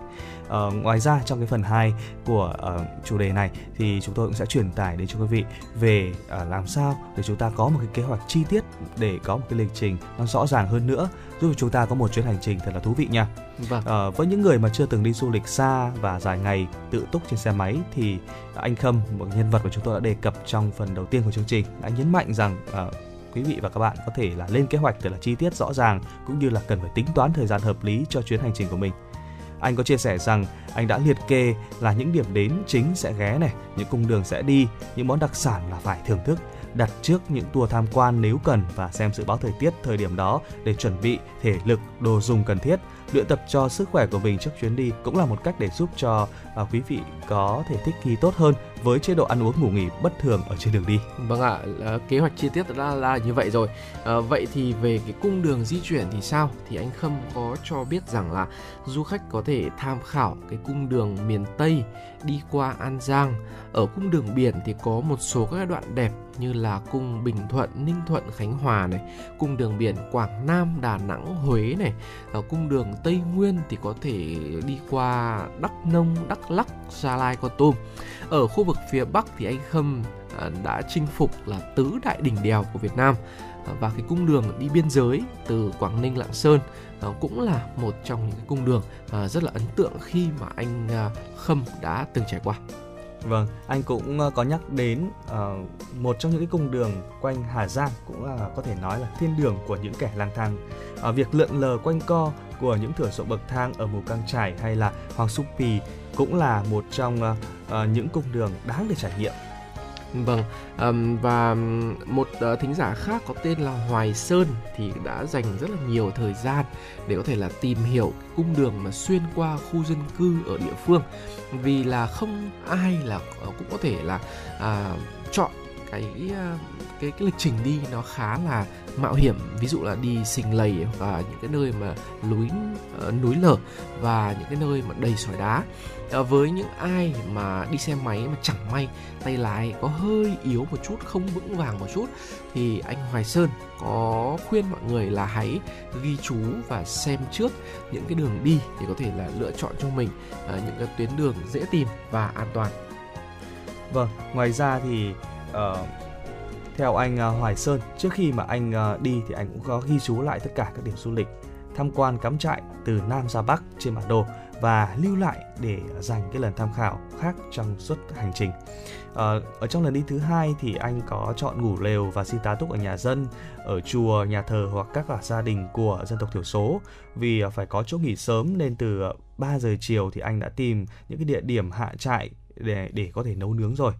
Ờ, ngoài ra trong cái phần 2 của ờ, chủ đề này thì chúng tôi cũng sẽ truyền tải đến cho quý vị về ờ, làm sao để chúng ta có một cái kế hoạch chi tiết để có một cái lịch trình nó rõ ràng hơn nữa giúp chúng ta có một chuyến hành trình thật là thú vị nha. Vâng. Ờ, với những người mà chưa từng đi du lịch xa và dài ngày tự túc trên xe máy thì anh Khâm, một nhân vật của chúng tôi đã đề cập trong phần đầu tiên của chương trình đã nhấn mạnh rằng ờ, quý vị và các bạn có thể là lên kế hoạch thật là chi tiết rõ ràng cũng như là cần phải tính toán thời gian hợp lý cho chuyến hành trình của mình. Anh có chia sẻ rằng anh đã liệt kê là những điểm đến chính sẽ ghé này, những cung đường sẽ đi, những món đặc sản là phải thưởng thức, đặt trước những tour tham quan nếu cần và xem dự báo thời tiết thời điểm đó để chuẩn bị thể lực, đồ dùng cần thiết, luyện tập cho sức khỏe của mình trước chuyến đi cũng là một cách để giúp cho à, quý vị có thể thích nghi tốt hơn với chế độ ăn uống ngủ nghỉ bất thường ở trên đường đi. Vâng ạ, à, kế hoạch chi tiết đã là như vậy rồi. À, vậy thì về cái cung đường di chuyển thì sao? Thì anh Khâm có cho biết rằng là du khách có thể tham khảo cái cung đường miền Tây đi qua An Giang. Ở cung đường biển thì có một số các đoạn đẹp như là cung Bình Thuận, Ninh Thuận, Khánh Hòa này, cung đường biển Quảng Nam, Đà Nẵng, Huế này, ở cung đường Tây Nguyên thì có thể đi qua Đắk Nông, Đắk Lắk, Gia Lai, Con Tum. Ở khu vực phía Bắc thì anh Khâm ờ, đã chinh phục là tứ đại đỉnh đèo của Việt Nam ờ, và cái cung đường đi biên giới từ Quảng Ninh Lạng Sơn cũng là một trong những cái cung đường rất là ấn tượng khi mà anh Khâm đã từng trải qua. Vâng, anh cũng ờ, có nhắc đến uh, một trong những cái cung đường quanh Hà Giang cũng là có thể nói là thiên đường của những kẻ lang thang. Uh, việc lượn lờ quanh co của những thửa ruộng bậc thang ở mù căng trải hay là Hoàng Su Pì cũng là một trong uh, uh, những cung đường đáng để trải nghiệm. Vâng, và một ờ, thính giả khác có tên là Hoài Sơn thì đã dành rất là nhiều thời gian để có thể là tìm hiểu cung đường mà xuyên qua khu dân cư ở địa phương. Vì là không ai là ờ, cũng có thể là à, chọn cái ờ, cái cái lịch trình đi nó khá là mạo hiểm. Ví dụ là đi sình lầy và những cái nơi mà núi uh, núi lở và những cái nơi mà đầy sỏi đá. Ờ, với những ai mà đi xe máy mà chẳng may tay lái có hơi yếu một chút không vững vàng một chút thì anh Hoài Sơn có khuyên mọi người là hãy ghi chú và xem trước những cái đường đi để có thể là lựa chọn cho mình ờ, những cái tuyến đường dễ tìm và an toàn. Vâng, ngoài ra thì uh, theo anh uh, Hoài Sơn, trước khi mà anh uh, đi thì anh cũng có ghi chú lại tất cả các điểm du lịch, tham quan cắm trại từ Nam ra Bắc trên bản đồ và lưu lại để dành cái lần tham khảo khác trong suốt hành trình. Ờ, ở trong lần đi thứ hai thì anh có chọn ngủ lều và xin tá túc ở nhà dân, ở chùa, nhà thờ hoặc các cả gia đình của dân tộc thiểu số vì ờ, phải có chỗ nghỉ sớm nên từ ờ, 3 giờ chiều thì anh đã tìm những cái địa điểm hạ trại để để có thể nấu nướng rồi.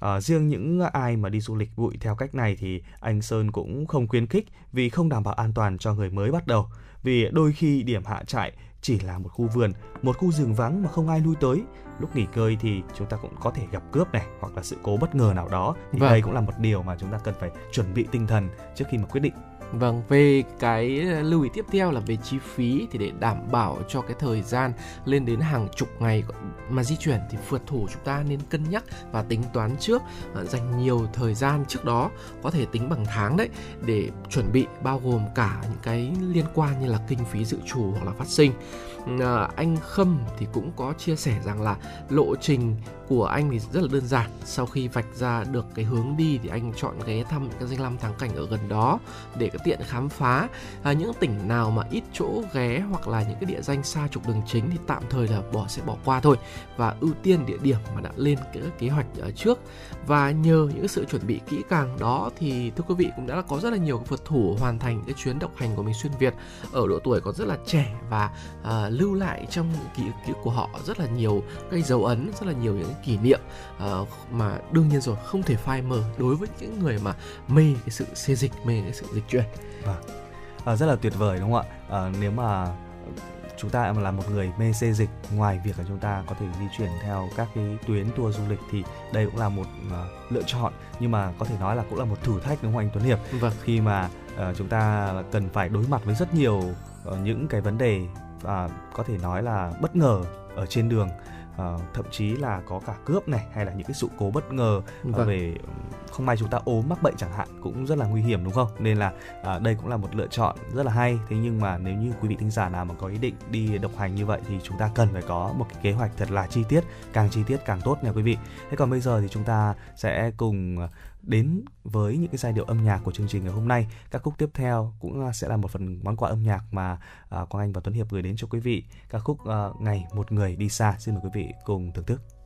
À, riêng những ai mà đi du lịch bụi theo cách này thì anh Sơn cũng không khuyến khích vì không đảm bảo an toàn cho người mới bắt đầu. Vì đôi khi điểm hạ trại chỉ là một khu vườn, một khu rừng vắng mà không ai lui tới. Lúc nghỉ ngơi thì chúng ta cũng có thể gặp cướp này hoặc là sự cố bất ngờ nào đó. Thì Vâng. đây cũng là một điều mà chúng ta cần phải chuẩn bị tinh thần trước khi mà quyết định. Vâng, về cái lưu ý tiếp theo là về chi phí thì để đảm bảo cho cái thời gian lên đến hàng chục ngày mà di chuyển thì phượt thủ chúng ta nên cân nhắc và tính toán trước, à, dành nhiều thời gian trước đó, có thể tính bằng tháng đấy để chuẩn bị bao gồm cả những cái liên quan như là kinh phí dự trù hoặc là phát sinh à, anh Khâm thì cũng có chia sẻ rằng là lộ trình của anh thì rất là đơn giản. Sau khi vạch ra được cái hướng đi thì anh chọn ghé thăm những cái danh lam thắng cảnh ở gần đó để có tiện khám phá à, những tỉnh nào mà ít chỗ ghé hoặc là những cái địa danh xa trục đường chính thì tạm thời là bỏ sẽ bỏ qua thôi và ưu tiên địa điểm mà đã lên cái kế hoạch ở trước và nhờ những sự chuẩn bị kỹ càng đó thì thưa quý vị cũng đã có rất là nhiều phượt thủ hoàn thành cái chuyến độc hành của mình xuyên Việt ở độ tuổi còn rất là trẻ và à, lưu lại trong ký ức của họ rất là nhiều cái dấu ấn rất là nhiều những kỷ niệm à, mà đương nhiên rồi không thể phai mờ đối với những người mà mê cái sự xê dịch mê cái sự dịch chuyển. À, rất là tuyệt vời đúng không ạ? À, nếu mà chúng ta là một người mê xê dịch ngoài việc là chúng ta có thể di chuyển theo các cái tuyến tour du lịch thì đây cũng là một uh, lựa chọn. Nhưng mà có thể nói là cũng là một thử thách đúng không anh Tuấn Hiệp? Vâng. khi mà uh, chúng ta cần phải đối mặt với rất nhiều uh, những cái vấn đề và có thể nói là bất ngờ ở trên đường uh, thậm chí là có cả cướp này hay là những cái sự cố bất ngờ vâng. về không may chúng ta ốm mắc bệnh chẳng hạn cũng rất là nguy hiểm đúng không? Nên là à, đây cũng là một lựa chọn rất là hay. Thế nhưng mà nếu như quý vị thính giả nào mà có ý định đi độc hành như vậy thì chúng ta cần phải có một cái kế hoạch thật là chi tiết càng chi tiết càng tốt nha quý vị. Thế còn bây giờ thì chúng ta sẽ cùng đến với những cái giai điệu âm nhạc của chương trình ngày hôm nay. Các khúc tiếp theo cũng sẽ là một phần món quà âm nhạc mà à, quang anh và tuấn hiệp gửi đến cho quý vị. Ca khúc à, ngày một người đi xa. Xin mời quý vị cùng thưởng thức.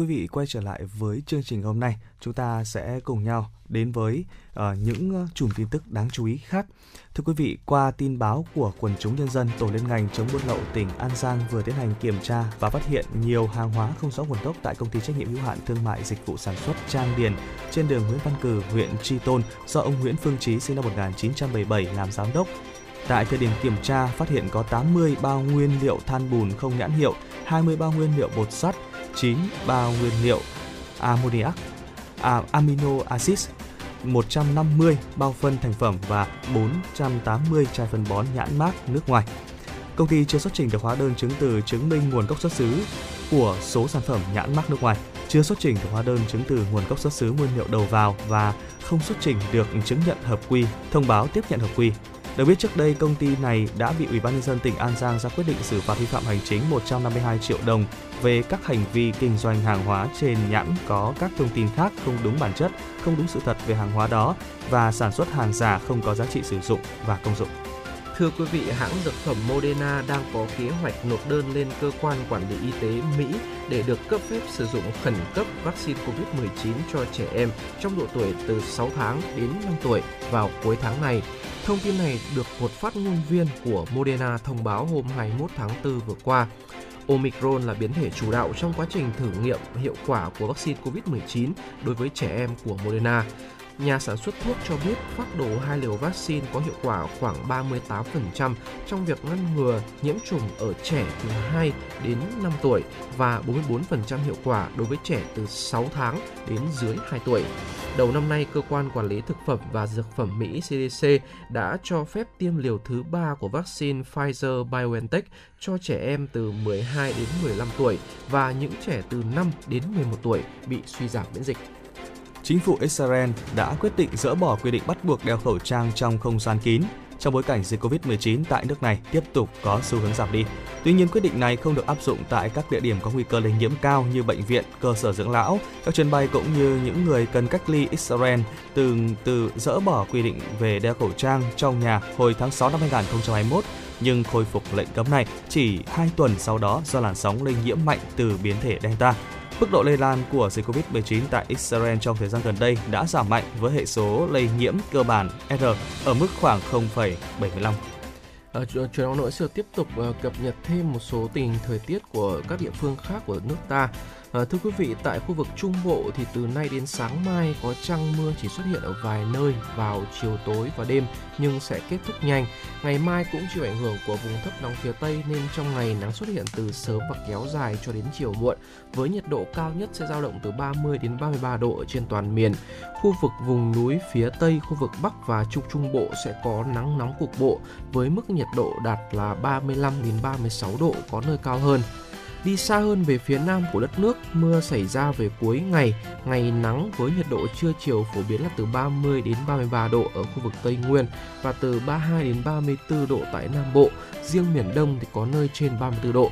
Quý vị, quay trở lại với chương trình hôm nay, chúng ta sẽ cùng nhau đến với uh, những ờ, chùm tin tức đáng chú ý khác. Thưa quý vị, qua tin báo của quần chúng nhân dân, Tổ liên ngành chống buôn lậu tỉnh An Giang vừa tiến hành kiểm tra và phát hiện nhiều hàng hóa không rõ nguồn gốc tại công ty trách nhiệm hữu hạn thương mại dịch vụ sản xuất Trang Điền trên đường Nguyễn Văn Cử, huyện Tri Tôn do ông Nguyễn Phương Trí sinh năm 1977 làm giám đốc. Tại thời điểm kiểm tra, phát hiện có 80 bao nguyên liệu than bùn không nhãn hiệu, 20 bao nguyên liệu bột sắt, 9 bao nguyên liệu ammoniac, à, amino acid, 150 bao phân thành phẩm và 480 chai phân bón nhãn mát nước ngoài. Công ty chưa xuất trình được hóa đơn chứng từ chứng minh nguồn gốc xuất xứ của số sản phẩm nhãn mát nước ngoài, chưa xuất trình được hóa đơn chứng từ nguồn gốc xuất xứ nguyên liệu đầu vào và không xuất trình được chứng nhận hợp quy, thông báo tiếp nhận hợp quy. Được biết trước đây công ty này đã bị Ủy ban nhân dân tỉnh An Giang ra quyết định xử phạt vi phạm hành chính 152 triệu đồng về các hành vi kinh doanh hàng hóa trên nhãn có các thông tin khác không đúng bản chất, không đúng sự thật về hàng hóa đó và sản xuất hàng giả không có giá trị sử dụng và công dụng. Thưa quý vị, hãng dược phẩm Moderna đang có kế hoạch nộp đơn lên cơ quan quản lý y tế Mỹ để được cấp phép sử dụng khẩn cấp vaccine COVID-19 cho trẻ em trong độ tuổi từ 6 tháng đến 5 tuổi vào cuối tháng này. Thông tin này được một phát ngôn viên của Moderna thông báo hôm 21 tháng 4 vừa qua. Omicron là biến thể chủ đạo trong quá trình thử nghiệm hiệu quả của vaccine COVID-19 đối với trẻ em của Moderna. Nhà sản xuất thuốc cho biết phát đồ hai liều vaccine có hiệu quả khoảng 38% trong việc ngăn ngừa nhiễm trùng ở trẻ từ 2 đến 5 tuổi và 44% hiệu quả đối với trẻ từ 6 tháng đến dưới 2 tuổi. Đầu năm nay, cơ quan quản lý thực phẩm và dược phẩm Mỹ CDC đã cho phép tiêm liều thứ 3 của vaccine Pfizer BioNTech cho trẻ em từ 12 đến 15 tuổi và những trẻ từ 5 đến 11 tuổi bị suy giảm miễn dịch. Chính phủ Israel đã quyết định dỡ bỏ quy định bắt buộc đeo khẩu trang trong không gian kín trong bối cảnh dịch Covid-19 tại nước này tiếp tục có xu hướng giảm đi. Tuy nhiên, quyết định này không được áp dụng tại các địa điểm có nguy cơ lây nhiễm cao như bệnh viện, cơ sở dưỡng lão, các chuyến bay cũng như những người cần cách ly Israel từ từ dỡ bỏ quy định về đeo khẩu trang trong nhà hồi tháng 6 năm 2021 nhưng khôi phục lệnh cấm này chỉ 2 tuần sau đó do làn sóng lây nhiễm mạnh từ biến thể Delta. Mức độ lây lan của dịch Covid-19 tại Israel trong thời gian gần đây đã giảm mạnh với hệ số lây nhiễm cơ bản R ở mức khoảng 0,75. Ở à, à, truyền động nội sẽ tiếp tục uh, cập nhật thêm một số tình thời tiết của các địa phương khác của nước ta. À, thưa quý vị, tại khu vực Trung Bộ thì từ nay đến sáng mai có trăng mưa chỉ xuất hiện ở vài nơi vào chiều tối và đêm nhưng sẽ kết thúc nhanh. Ngày mai cũng chịu ảnh hưởng của vùng thấp nóng phía Tây nên trong ngày nắng xuất hiện từ sớm và kéo dài cho đến chiều muộn với nhiệt độ cao nhất sẽ dao động từ 30 đến 33 độ ở trên toàn miền. Khu vực vùng núi phía Tây, khu vực Bắc và Trung Trung Bộ sẽ có nắng nóng cục bộ với mức nhiệt độ đạt là 35 đến 36 độ có nơi cao hơn. Đi xa hơn về phía nam của đất nước, mưa xảy ra về cuối ngày, ngày nắng với nhiệt độ trưa chiều phổ biến là từ 30 đến 33 độ ở khu vực Tây Nguyên và từ 32 đến 34 độ tại Nam Bộ. Riêng miền Đông thì có nơi trên 34 độ.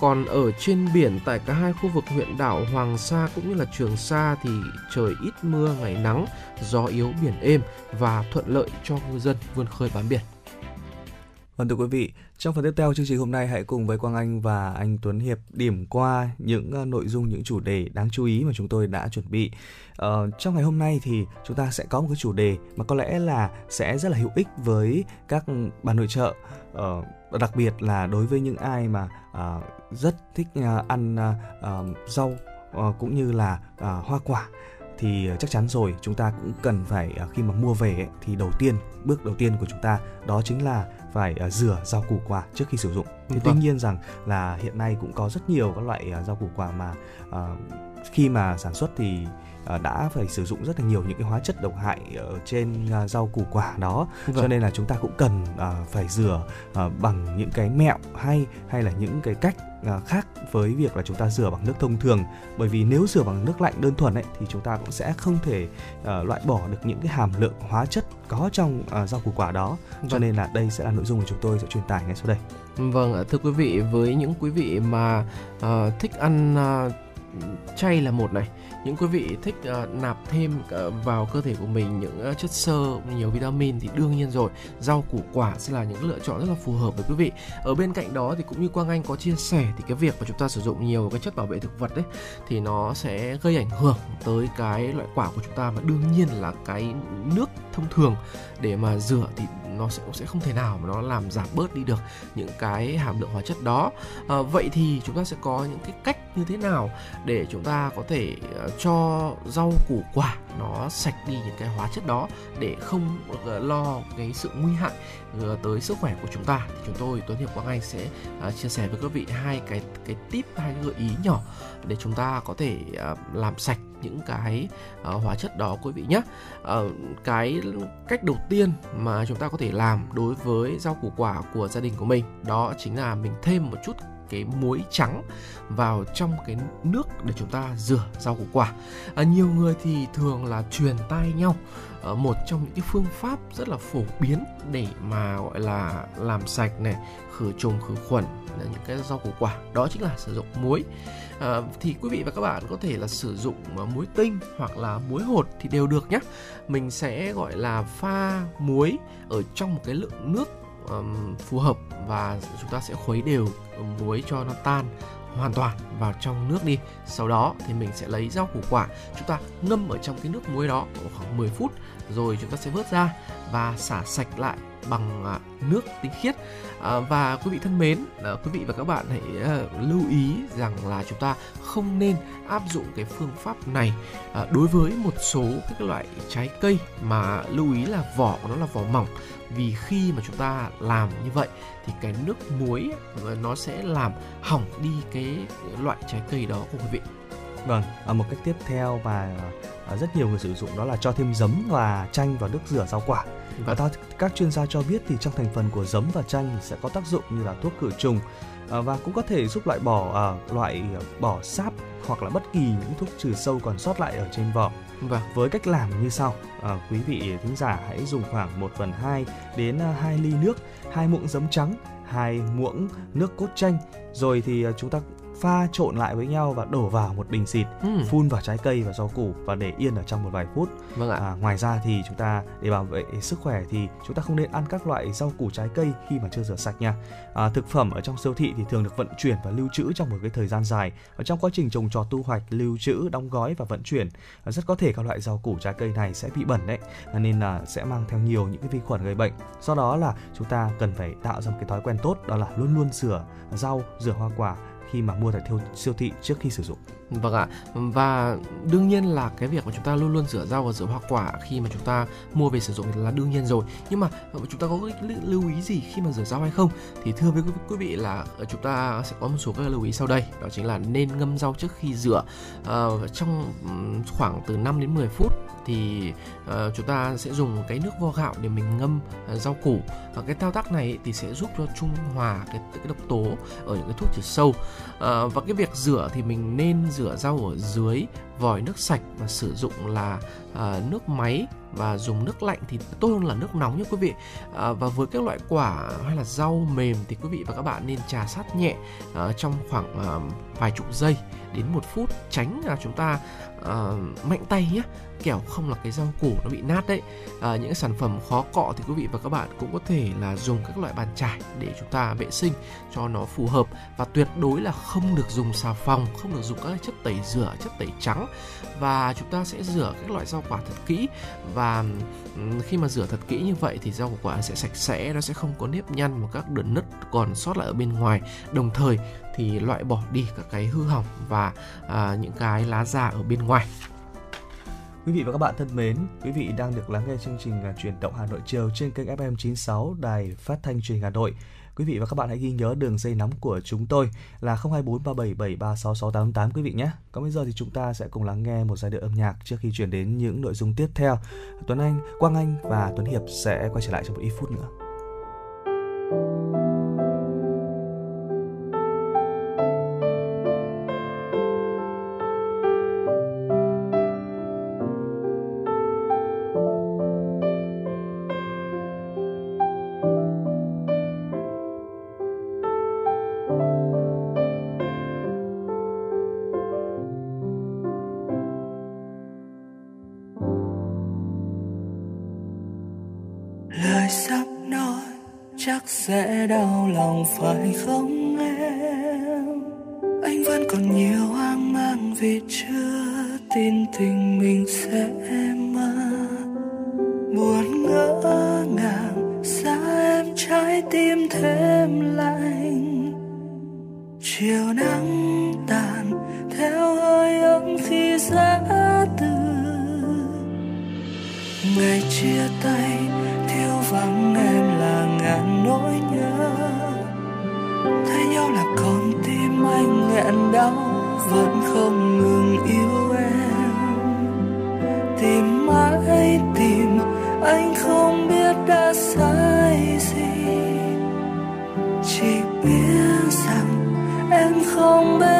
Còn ở trên biển tại cả hai khu vực huyện đảo Hoàng Sa cũng như là Trường Sa thì trời ít mưa ngày nắng, gió yếu biển êm và thuận lợi cho ngư dân vươn khơi bám biển. Vâng thưa quý vị, trong phần tiếp theo chương trình hôm nay hãy cùng với Quang Anh và anh Tuấn Hiệp điểm qua những ờ, nội dung những chủ đề đáng chú ý mà chúng tôi đã chuẩn bị. Ờ, trong ngày hôm nay thì chúng ta sẽ có một cái chủ đề mà có lẽ là sẽ rất là hữu ích với các bà nội trợ, ờ, đặc biệt là đối với những ai mà uh, rất thích uh, ăn uh, rau ờ, cũng như là à, hoa quả thì chắc chắn rồi chúng ta cũng cần phải khi mà mua về ấy, thì đầu tiên bước đầu tiên của chúng ta đó chính là phải à, rửa rau củ quả trước khi sử dụng. Thì tuy Vâng. nhiên rằng là hiện nay cũng có rất nhiều các loại à, rau củ quả mà à, khi mà sản xuất thì đã phải sử dụng rất là nhiều những cái hóa chất độc hại ở trên à, rau củ quả đó Vâng. cho nên là chúng ta cũng cần à, phải rửa bằng những cái mẹo hay hay là những cái cách khác với việc là chúng ta rửa bằng nước thông thường bởi vì nếu rửa bằng nước lạnh đơn thuần ấy thì chúng ta cũng sẽ không thể à, loại bỏ được những cái hàm lượng hóa chất có trong à, rau củ quả đó cho Vâng. nên là đây sẽ là nội dung mà chúng tôi sẽ truyền tải ngay sau đây Vâng, thưa quý vị, với những quý vị mà ờ, thích ăn ờ, chay là một này, những quý vị thích uh, nạp thêm uh, vào cơ thể của mình những uh, chất xơ, nhiều vitamin thì đương nhiên rồi, rau củ quả sẽ là những lựa chọn rất là phù hợp với quý vị. Ở bên cạnh đó thì cũng như Quang Anh có chia sẻ thì cái việc mà chúng ta sử dụng nhiều cái chất bảo vệ thực vật đấy thì nó sẽ gây ảnh hưởng tới cái loại quả của chúng ta và đương nhiên là cái nước thông thường để mà rửa thì nó sẽ cũng sẽ không thể nào mà nó làm giảm bớt đi được những cái hàm lượng hóa chất đó. À, vậy thì chúng ta sẽ có những cái cách như thế nào để chúng ta có thể ờ, cho rau củ quả nó sạch đi những cái hóa chất đó để không ờ, lo cái sự nguy hại tới sức khỏe của chúng ta? Thì chúng tôi Tuấn Hiệp Quang Anh sẽ chia sẻ với các vị hai cái cái tip hai cái gợi ý nhỏ để chúng ta có thể ờ, làm sạch những cái ờ, hóa chất đó quý vị nhé. Ờ, cái cách đầu tiên mà chúng ta có thể làm đối với rau củ quả của gia đình của mình đó chính là mình thêm một chút cái muối trắng vào trong cái nước để chúng ta rửa rau củ quả. À, nhiều người thì thường là truyền tai nhau à, một trong những cái phương pháp rất là phổ biến để mà gọi là làm sạch này khử trùng khử khuẩn là những cái rau củ quả. Đó chính là sử dụng muối à, thì quý vị và các bạn có thể là sử dụng ờ, muối tinh hoặc là muối hột thì đều được nhé mình sẽ gọi là pha muối ở trong một cái lượng nước um, phù hợp và chúng ta sẽ khuấy đều muối cho nó tan hoàn toàn vào trong nước đi. Sau đó thì mình sẽ lấy rau củ quả chúng ta ngâm ở trong cái nước muối đó khoảng 10 phút rồi chúng ta sẽ vớt ra và xả sạch lại bằng à, nước tinh khiết. À, và quý vị thân mến à, quý vị và các bạn hãy à, lưu ý rằng là chúng ta không nên áp dụng cái phương pháp này à, đối với một số các loại trái cây mà lưu ý là vỏ của nó là vỏ mỏng. Vì khi mà chúng ta làm như vậy thì cái nước muối à, nó sẽ làm hỏng đi cái loại trái cây đó của quý vị. Vâng, à, một cách tiếp theo mà à, rất nhiều người sử dụng đó là cho thêm giấm và chanh vào nước rửa rau quả. Và theo các chuyên gia cho biết thì trong thành phần của giấm và chanh sẽ có tác dụng như là thuốc khử trùng à, và cũng có thể giúp loại bỏ à, loại à, bỏ sáp hoặc là bất kỳ những thuốc trừ sâu còn sót lại ở trên vỏ. Vâng. Với cách làm như sau, à, quý vị thính giả hãy dùng khoảng 1 phần 2 đến à, 2 ly nước, hai muỗng giấm trắng, hai muỗng nước cốt chanh, rồi thì à, chúng ta pha trộn lại với nhau và đổ vào một bình xịt Ừm. phun vào trái cây và rau củ và để yên ở trong một vài phút. Vâng ạ. À, ngoài ra thì chúng ta để bảo vệ sức khỏe thì chúng ta không nên ăn các loại rau củ trái cây khi mà chưa rửa sạch nha. À, thực phẩm ở trong siêu thị thì thường được vận chuyển và lưu trữ trong một cái thời gian dài. Ở trong quá trình trồng trọt thu hoạch, lưu trữ, đóng gói và vận chuyển à, rất có thể các loại rau củ trái cây này sẽ bị bẩn đấy, à, nên là sẽ mang theo nhiều những cái vi khuẩn gây bệnh. Do đó là chúng ta cần phải tạo ra một cái thói quen tốt đó là luôn luôn rửa rau, rửa hoa quả khi mà mua tại thiêu- siêu thị trước khi sử dụng. Vâng ạ. Và đương nhiên là cái việc mà chúng ta luôn luôn rửa rau và rửa hoa quả khi mà chúng ta mua về sử dụng là đương nhiên rồi. Nhưng mà ờ, chúng ta có lưu- ý gì khi mà rửa rau hay không? Thì thưa với quý- vị là ờ, chúng ta sẽ có một số các lưu ý sau đây. Đó chính là nên ngâm rau trước khi rửa Ờ, trong khoảng từ 5 đến 10 phút thì uh, chúng ta sẽ dùng cái nước vo gạo để mình ngâm uh, rau củ. Và cái thao tác này thì sẽ giúp cho trung hòa cái, cái độc tố ở những cái thuốc trừ sâu. Ờ, và cái việc rửa thì mình nên rửa rau ở dưới vòi nước sạch và sử dụng là à, nước máy và dùng nước lạnh thì tốt hơn là nước nóng nhé quý vị. À, và với các loại quả hay là rau mềm thì quý vị và các bạn nên trà sát nhẹ à, trong khoảng à, vài chục giây đến một phút tránh là chúng ta à, mạnh tay nhé kẻo không là cái rau củ nó bị nát đấy. À, những sản phẩm khó cọ thì quý vị và các bạn cũng có thể là dùng các loại bàn chải để chúng ta vệ sinh cho nó phù hợp và tuyệt đối là không được dùng xà phòng không được dùng các chất tẩy rửa chất tẩy trắng. Và chúng ta sẽ rửa các loại rau quả thật kỹ và khi mà rửa thật kỹ như vậy thì rau quả sẽ sạch sẽ nó sẽ không có nếp nhăn và các đường nứt còn sót lại ở bên ngoài. Đồng thời thì loại bỏ đi các cái hư hỏng và à, những cái lá già ở bên ngoài. Quý vị và các bạn thân mến, quý vị đang được lắng nghe chương trình à, truyền động Hà Nội chiều trên kênh FM 96 Đài Phát thanh Truyền Hà Nội. Quý vị và các bạn hãy ghi nhớ đường dây nóng của chúng tôi là 024 3773 6688 quý vị nhé. Còn bây giờ thì chúng ta sẽ cùng lắng nghe một giai điệu âm nhạc trước khi chuyển đến những nội dung tiếp theo. Tuấn Anh, Quang Anh và Tuấn Hiệp sẽ quay trở lại trong một ít phút nữa. Lời sắp nói chắc sẽ đau lòng, phải không em? Anh vẫn còn nhiều hoang mang vì chưa tin tình mình sẽ mơ. Buồn ngỡ ngàng, xa em trái tim thêm lạnh. Chiều nắng tàn, theo hơi ấm khi giá từ ngày chia tay thấy nhau là con tim anh nghẹn đau, vẫn không ngừng yêu em. Tìm mãi, tìm, anh không biết đã sai gì. Chỉ biết rằng em không bên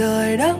rời đất.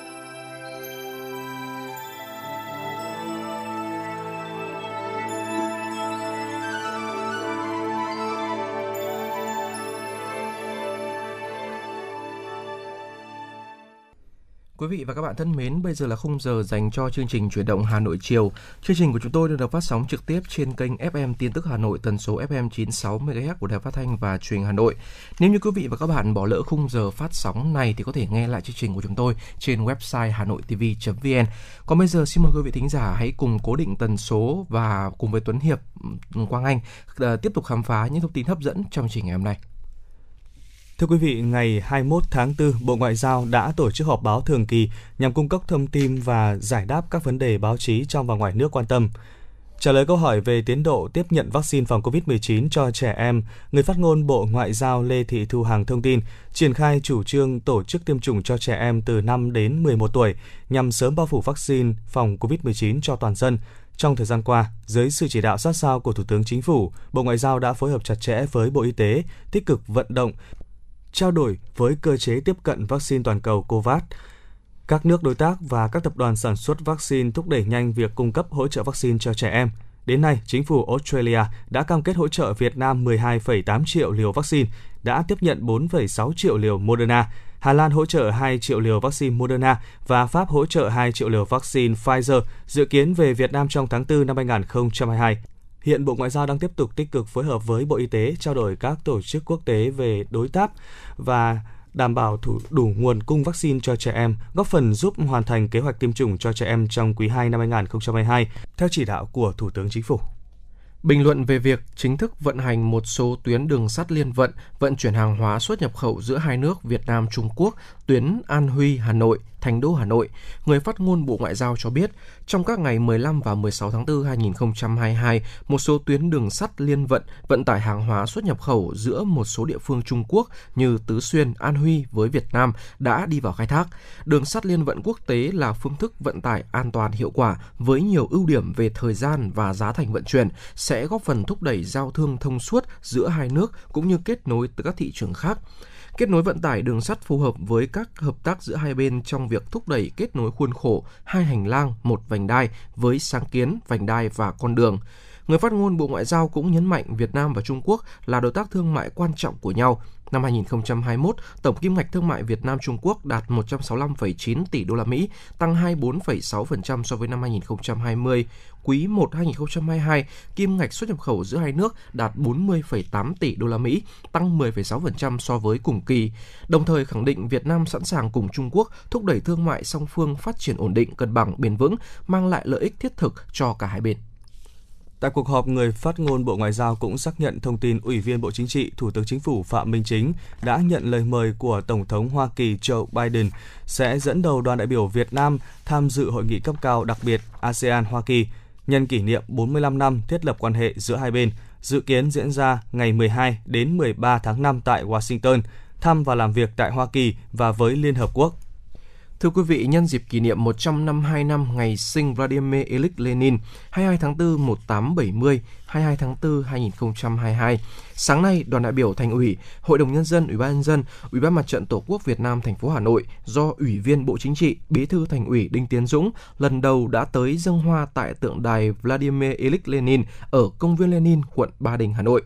Quý vị và các bạn thân mến, bây giờ là khung giờ dành cho chương trình chuyển động Hà Nội chiều. Chương trình của chúng tôi được phát sóng trực tiếp trên kênh FM tin tức Hà Nội tần số FM 96 MHz của Đài Phát thanh và Truyền Hà Nội. Nếu như quý vị và các bạn bỏ lỡ khung giờ phát sóng này thì có thể nghe lại chương trình của chúng tôi trên website hanoitv.vn. Còn bây giờ xin mời quý vị thính giả hãy cùng cố định tần số và cùng với Tuấn Hiệp, ừ, Quang Anh ờ, tiếp tục khám phá những thông tin hấp dẫn trong chương trình ngày hôm nay. Thưa quý vị, ngày 21 tháng 4, Bộ Ngoại giao đã tổ chức họp báo thường kỳ nhằm cung cấp thông tin và giải đáp các vấn đề báo chí trong và ngoài nước quan tâm. Trả lời câu hỏi về tiến độ tiếp nhận vaccine phòng COVID-19 cho trẻ em, người phát ngôn Bộ Ngoại giao Lê Thị Thu Hằng thông tin triển khai chủ trương tổ chức tiêm chủng cho trẻ em từ 5 đến 11 tuổi nhằm sớm bao phủ vaccine phòng COVID-19 cho toàn dân. Trong thời gian qua, dưới sự chỉ đạo sát sao của Thủ tướng Chính phủ, Bộ Ngoại giao đã phối hợp chặt chẽ với Bộ Y tế, tích cực vận động trao đổi với cơ chế tiếp cận vaccine toàn cầu COVAX. Các nước đối tác và các tập đoàn sản xuất vaccine thúc đẩy nhanh việc cung cấp hỗ trợ vaccine cho trẻ em. Đến nay, chính phủ Australia đã cam kết hỗ trợ Việt Nam 12,8 triệu liều vaccine, đã tiếp nhận 4,6 triệu liều Moderna. Hà Lan hỗ trợ 2 triệu liều vaccine Moderna và Pháp hỗ trợ 2 triệu liều vaccine Pfizer, dự kiến về Việt Nam trong tháng 4 năm 2022. Hiện Bộ Ngoại giao đang tiếp tục tích cực phối hợp với Bộ Y tế trao đổi các tổ chức quốc tế về đối tác và đảm bảo thủ đủ nguồn cung vaccine cho trẻ em, góp phần giúp hoàn thành kế hoạch tiêm chủng cho trẻ em trong quý 2 năm 2022 theo chỉ đạo của Thủ tướng Chính phủ. Bình luận về việc chính thức vận hành một số tuyến đường sắt liên vận vận chuyển hàng hóa xuất nhập khẩu giữa hai nước Việt Nam Trung Quốc, tuyến An Huy Hà Nội, Thành đô Hà Nội, người phát ngôn Bộ Ngoại giao cho biết, trong các ngày 15 và 16 tháng 4 2022, một số tuyến đường sắt liên vận vận tải hàng hóa xuất nhập khẩu giữa một số địa phương Trung Quốc như Tứ Xuyên, An Huy với Việt Nam đã đi vào khai thác. Đường sắt liên vận quốc tế là phương thức vận tải an toàn hiệu quả với nhiều ưu điểm về thời gian và giá thành vận chuyển, sẽ góp phần thúc đẩy giao thương thông suốt giữa hai nước cũng như kết nối tới các thị trường khác kết nối vận tải đường sắt phù hợp với các hợp tác giữa hai bên trong việc thúc đẩy kết nối khuôn khổ hai hành lang một vành đai với sáng kiến vành đai và con đường. Người phát ngôn Bộ Ngoại giao cũng nhấn mạnh Việt Nam và Trung Quốc là đối tác thương mại quan trọng của nhau, Năm 2021, tổng kim ngạch thương mại Việt Nam Trung Quốc đạt 165,9 tỷ đô la Mỹ, tăng 24,6% so với năm 2020. Quý 1 2022, kim ngạch xuất nhập khẩu giữa hai nước đạt 40,8 tỷ đô la Mỹ, tăng 10,6% so với cùng kỳ. Đồng thời khẳng định Việt Nam sẵn sàng cùng Trung Quốc thúc đẩy thương mại song phương phát triển ổn định, cân bằng, bền vững, mang lại lợi ích thiết thực cho cả hai bên. Tại cuộc họp, người phát ngôn Bộ Ngoại giao cũng xác nhận thông tin Ủy viên Bộ Chính trị, Thủ tướng Chính phủ Phạm Minh Chính đã nhận lời mời của Tổng thống Hoa Kỳ Joe Biden sẽ dẫn đầu đoàn đại biểu Việt Nam tham dự hội nghị cấp cao đặc biệt ASEAN-Hoa Kỳ nhân kỷ niệm 45 năm thiết lập quan hệ giữa hai bên, dự kiến diễn ra ngày 12 đến 13 tháng 5 tại Washington, thăm và làm việc tại Hoa Kỳ và với Liên Hợp Quốc. Thưa quý vị, nhân dịp kỷ niệm 152 năm ngày sinh Vladimir Ilyich Lenin 22 tháng 4 1870, 22 tháng 4 2022, sáng nay đoàn đại biểu Thành ủy, Hội đồng nhân dân, Ủy ban nhân dân, Ủy ban Mặt trận Tổ quốc Việt Nam thành phố Hà Nội do Ủy viên Bộ Chính trị, Bí thư Thành ủy Đinh Tiến Dũng lần đầu đã tới dâng hoa tại tượng đài Vladimir Ilyich Lenin ở công viên Lenin, quận Ba Đình, Hà Nội.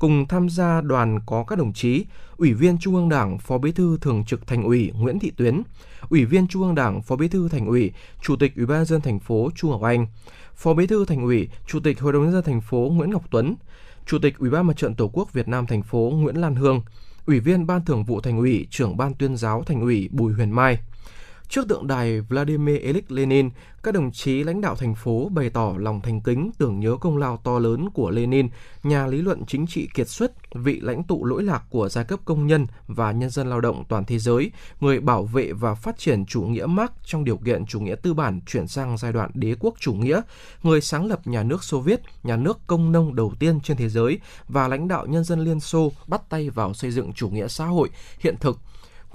Cùng tham gia đoàn có các đồng chí Ủy viên Trung ương Đảng, Phó Bí thư Thường trực Thành ủy Nguyễn Thị Tuyến, Ủy viên Trung ương Đảng, Phó Bí thư Thành ủy, Chủ tịch Ủy ban nhân dân thành phố Chu Ngọc Anh, Phó Bí thư Thành ủy, Chủ tịch Hội đồng nhân dân thành phố Nguyễn Ngọc Tuấn, Chủ tịch Ủy ban Mặt trận Tổ quốc Việt Nam thành phố Nguyễn Lan Hương, Ủy viên Ban Thường vụ Thành ủy, Trưởng ban Tuyên giáo Thành ủy Bùi Huyền Mai, Trước tượng đài Vladimir Ilyich Lenin, các đồng chí lãnh đạo thành phố bày tỏ lòng thành kính tưởng nhớ công lao to lớn của Lenin, nhà lý luận chính trị kiệt xuất, vị lãnh tụ lỗi lạc của giai cấp công nhân và nhân dân lao động toàn thế giới, người bảo vệ và phát triển chủ nghĩa Marx trong điều kiện chủ nghĩa tư bản chuyển sang giai đoạn đế quốc chủ nghĩa, người sáng lập nhà nước Xô Viết, nhà nước công nông đầu tiên trên thế giới và lãnh đạo nhân dân Liên Xô bắt tay vào xây dựng chủ nghĩa xã hội hiện thực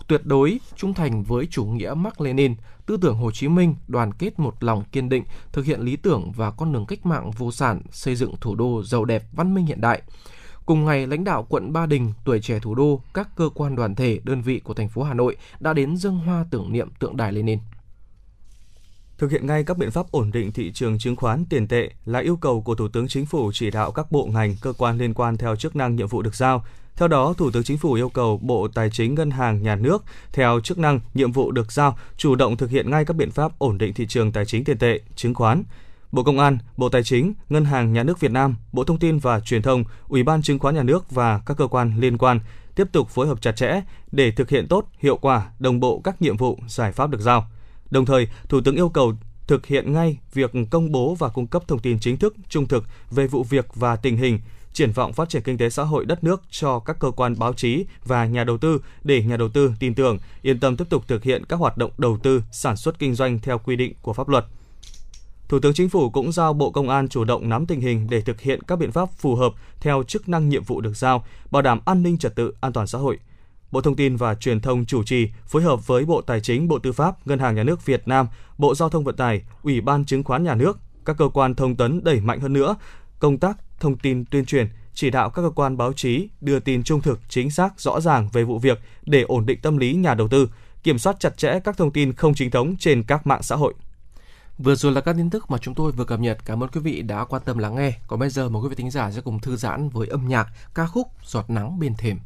tuyệt đối trung thành với chủ nghĩa Mark Lenin, tư tưởng Hồ Chí Minh, đoàn kết một lòng kiên định, thực hiện lý tưởng và con đường cách mạng vô sản, xây dựng thủ đô giàu đẹp, văn minh hiện đại. Cùng ngày, lãnh đạo quận Ba Đình, tuổi trẻ thủ đô, các cơ quan đoàn thể, đơn vị của thành phố Hà Nội đã đến dâng hoa tưởng niệm tượng đài Lenin. Thực hiện ngay các biện pháp ổn định thị trường chứng khoán tiền tệ là yêu cầu của Thủ tướng Chính phủ chỉ đạo các bộ ngành, cơ quan liên quan theo chức năng nhiệm vụ được giao theo đó, Thủ tướng Chính phủ yêu cầu Bộ Tài chính Ngân hàng Nhà nước theo chức năng, nhiệm vụ được giao chủ động thực hiện ngay các biện pháp ổn định thị trường tài chính tiền tệ, chứng khoán. Bộ Công an, Bộ Tài chính, Ngân hàng Nhà nước Việt Nam, Bộ Thông tin và Truyền thông, Ủy ban Chứng khoán Nhà nước và các cơ quan liên quan tiếp tục phối hợp chặt chẽ để thực hiện tốt, hiệu quả, đồng bộ các nhiệm vụ, giải pháp được giao. Đồng thời, Thủ tướng yêu cầu thực hiện ngay việc công bố và cung cấp thông tin chính thức, trung thực về vụ việc và tình hình, triển vọng phát triển kinh tế xã hội đất nước cho các cơ quan báo chí và nhà đầu tư để nhà đầu tư tin tưởng, yên tâm tiếp tục thực hiện các hoạt động đầu tư, sản xuất kinh doanh theo quy định của pháp luật. Thủ tướng Chính phủ cũng giao Bộ Công an chủ động nắm tình hình để thực hiện các biện pháp phù hợp theo chức năng nhiệm vụ được giao, bảo đảm an ninh trật tự, an toàn xã hội. Bộ Thông tin và Truyền thông chủ trì phối hợp với Bộ Tài chính, Bộ Tư pháp, Ngân hàng Nhà nước Việt Nam, Bộ Giao thông Vận tải, Ủy ban Chứng khoán Nhà nước, các cơ quan thông tấn đẩy mạnh hơn nữa công tác thông tin tuyên truyền, chỉ đạo các cơ quan báo chí đưa tin trung thực, chính xác, rõ ràng về vụ việc để ổn định tâm lý nhà đầu tư, kiểm soát chặt chẽ các thông tin không chính thống trên các mạng xã hội. Vừa rồi là các tin tức mà chúng tôi vừa cập nhật. Cảm ơn quý vị đã quan tâm lắng nghe. Còn bây giờ mời quý vị thính giả sẽ cùng thư giãn với âm nhạc ca khúc Giọt nắng bên thềm.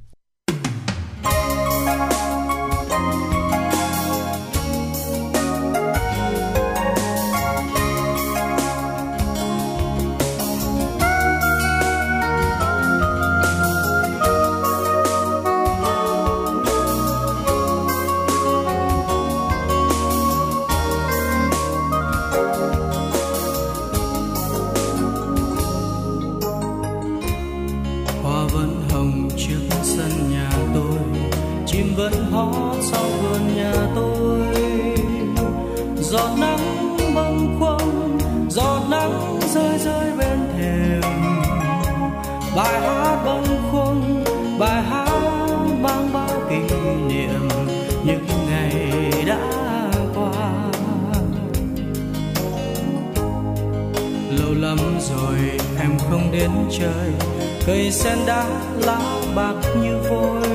Rồi em không đến chơi. Cây sen đã lá bạc như vôi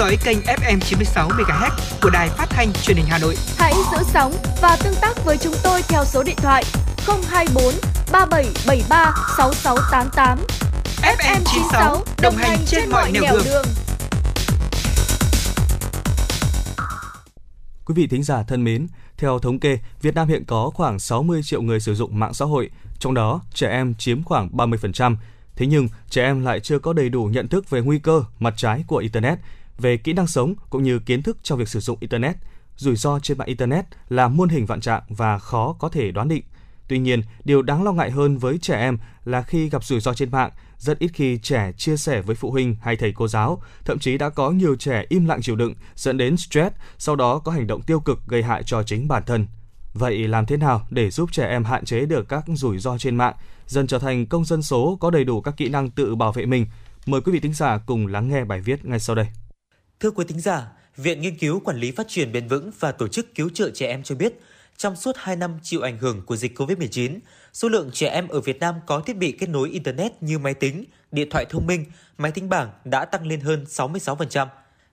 dõi kênh FM 96 MHz của đài phát thanh truyền hình Hà Nội. Hãy giữ sóng và tương tác với chúng tôi theo số điện thoại 024 3773 6688. FM 96 đồng hành trên mọi nẻo đường. Quý vị thính giả thân mến, theo thống kê, Việt Nam hiện có khoảng 60 triệu người sử dụng mạng xã hội, trong đó trẻ em chiếm khoảng 30%. Thế nhưng, trẻ em lại chưa có đầy đủ nhận thức về nguy cơ, mặt trái của Internet về kỹ năng sống cũng như kiến thức trong việc sử dụng internet. Rủi ro trên mạng internet là muôn hình vạn trạng và khó có thể đoán định. Tuy nhiên, điều đáng lo ngại hơn với trẻ em là khi gặp rủi ro trên mạng, rất ít khi trẻ chia sẻ với phụ huynh hay thầy cô giáo, thậm chí đã có nhiều trẻ im lặng chịu đựng dẫn đến stress, sau đó có hành động tiêu cực gây hại cho chính bản thân. Vậy làm thế nào để giúp trẻ em hạn chế được các rủi ro trên mạng, dần trở thành công dân số có đầy đủ các kỹ năng tự bảo vệ mình? Mời quý vị thính giả cùng lắng nghe bài viết ngay sau đây. Thưa quý thính giả, Viện Nghiên cứu Quản lý Phát triển Bền vững và Tổ chức Cứu trợ Trẻ Em cho biết, trong suốt 2 năm chịu ảnh hưởng của dịch COVID-19, số lượng trẻ em ở Việt Nam có thiết bị kết nối Internet như máy tính, điện thoại thông minh, máy tính bảng đã tăng lên hơn 66%.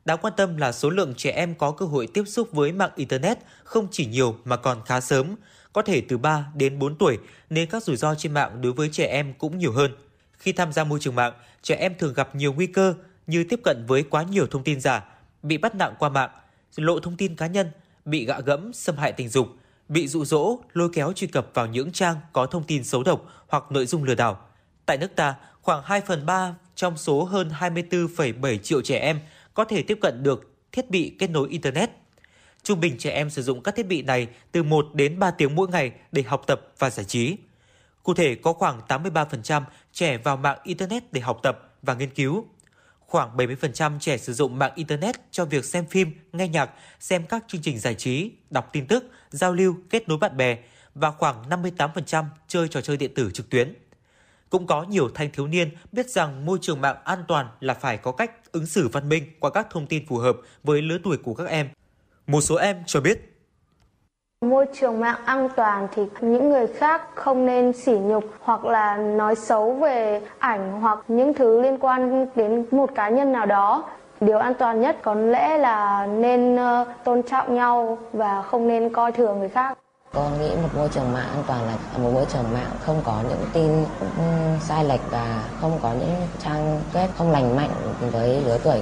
Đáng quan tâm là số lượng trẻ em có cơ hội tiếp xúc với mạng Internet không chỉ nhiều mà còn khá sớm, có thể từ 3 đến 4 tuổi, nên các rủi ro trên mạng đối với trẻ em cũng nhiều hơn. Khi tham gia môi trường mạng, trẻ em thường gặp nhiều nguy cơ như tiếp cận với quá nhiều thông tin giả, bị bắt nặng qua mạng, lộ thông tin cá nhân, bị gạ gẫm, xâm hại tình dục, bị dụ dỗ, lôi kéo truy cập vào những trang có thông tin xấu độc hoặc nội dung lừa đảo. Tại nước ta, khoảng 2 phần 3 trong số hơn 24,7 triệu trẻ em có thể tiếp cận được thiết bị kết nối Internet. Trung bình trẻ em sử dụng các thiết bị này từ 1 đến 3 tiếng mỗi ngày để học tập và giải trí. Cụ thể, có khoảng 83% trẻ vào mạng Internet để học tập và nghiên cứu. Khoảng 70% trẻ sử dụng mạng Internet cho việc xem phim, nghe nhạc, xem các chương trình giải trí, đọc tin tức, giao lưu, kết nối bạn bè và khoảng 58% chơi trò chơi điện tử trực tuyến. Cũng có nhiều thanh thiếu niên biết rằng môi trường mạng an toàn là phải có cách ứng xử văn minh qua các thông tin phù hợp với lứa tuổi của các em. Một số em cho biết Môi trường mạng an toàn thì những người khác không nên sỉ nhục hoặc là nói xấu về ảnh hoặc những thứ liên quan đến một cá nhân nào đó. Điều an toàn nhất có lẽ là nên ờ, tôn trọng nhau và không nên coi thường người khác. Con nghĩ một môi trường mạng an toàn là một môi trường mạng không có những tin ừ, sai lệch và không có những trang web không lành mạnh với lứa tuổi.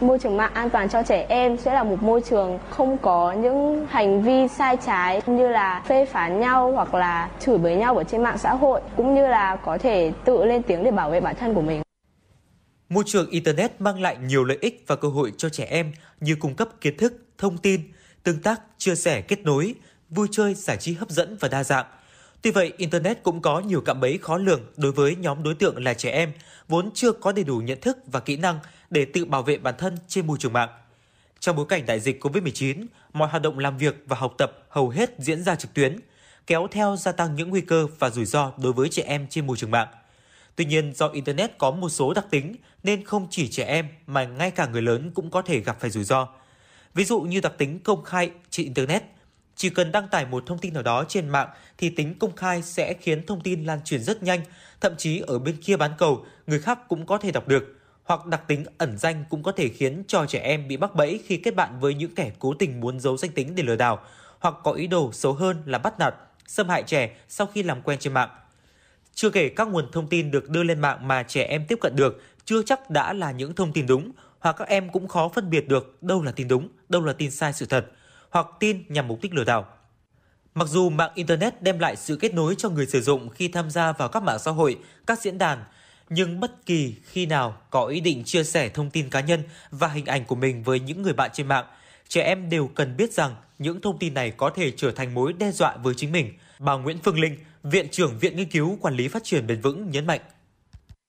Môi trường mạng an toàn cho trẻ em sẽ là một môi trường không có những hành vi sai trái như là phê phán nhau hoặc là chửi bới nhau ở trên mạng xã hội cũng như là có thể tự lên tiếng để bảo vệ bản thân của mình. Môi trường Internet mang lại nhiều lợi ích và cơ hội cho trẻ em như cung cấp kiến thức, thông tin, tương tác, chia sẻ, kết nối, vui chơi, giải trí hấp dẫn và đa dạng. Tuy vậy, Internet cũng có nhiều cạm bẫy khó lường đối với nhóm đối tượng là trẻ em, vốn chưa có đầy đủ nhận thức và kỹ năng để tự bảo vệ bản thân trên môi trường mạng. Trong bối cảnh đại dịch COVID-19, mọi hoạt động làm việc và học tập hầu hết diễn ra trực tuyến, kéo theo gia tăng những nguy cơ và rủi ro đối với trẻ em trên môi trường mạng. Tuy nhiên, do Internet có một số đặc tính nên không chỉ trẻ em mà ngay cả người lớn cũng có thể gặp phải rủi ro. Ví dụ như đặc tính công khai trên Internet. Chỉ cần đăng tải một thông tin nào đó trên mạng thì tính công khai sẽ khiến thông tin lan truyền rất nhanh, thậm chí ở bên kia bán cầu, người khác cũng có thể đọc được. Hoặc đặc tính ẩn danh cũng có thể khiến cho trẻ em bị mắc bẫy khi kết bạn với những kẻ cố tình muốn giấu danh tính để lừa đảo, hoặc có ý đồ xấu hơn là bắt nạt, xâm hại trẻ sau khi làm quen trên mạng. Chưa kể các nguồn thông tin được đưa lên mạng mà trẻ em tiếp cận được chưa chắc đã là những thông tin đúng, hoặc các em cũng khó phân biệt được đâu là tin đúng, đâu là tin sai sự thật, hoặc tin nhằm mục đích lừa đảo. Mặc dù mạng Internet đem lại sự kết nối cho người sử dụng khi tham gia vào các mạng xã hội, các diễn đàn, nhưng bất kỳ khi nào có ý định chia sẻ thông tin cá nhân và hình ảnh của mình với những người bạn trên mạng, trẻ em đều cần biết rằng những thông tin này có thể trở thành mối đe dọa với chính mình. Bà Nguyễn Phương Linh, Viện trưởng Viện Nghiên cứu Quản lý Phát triển Bền vững nhấn mạnh.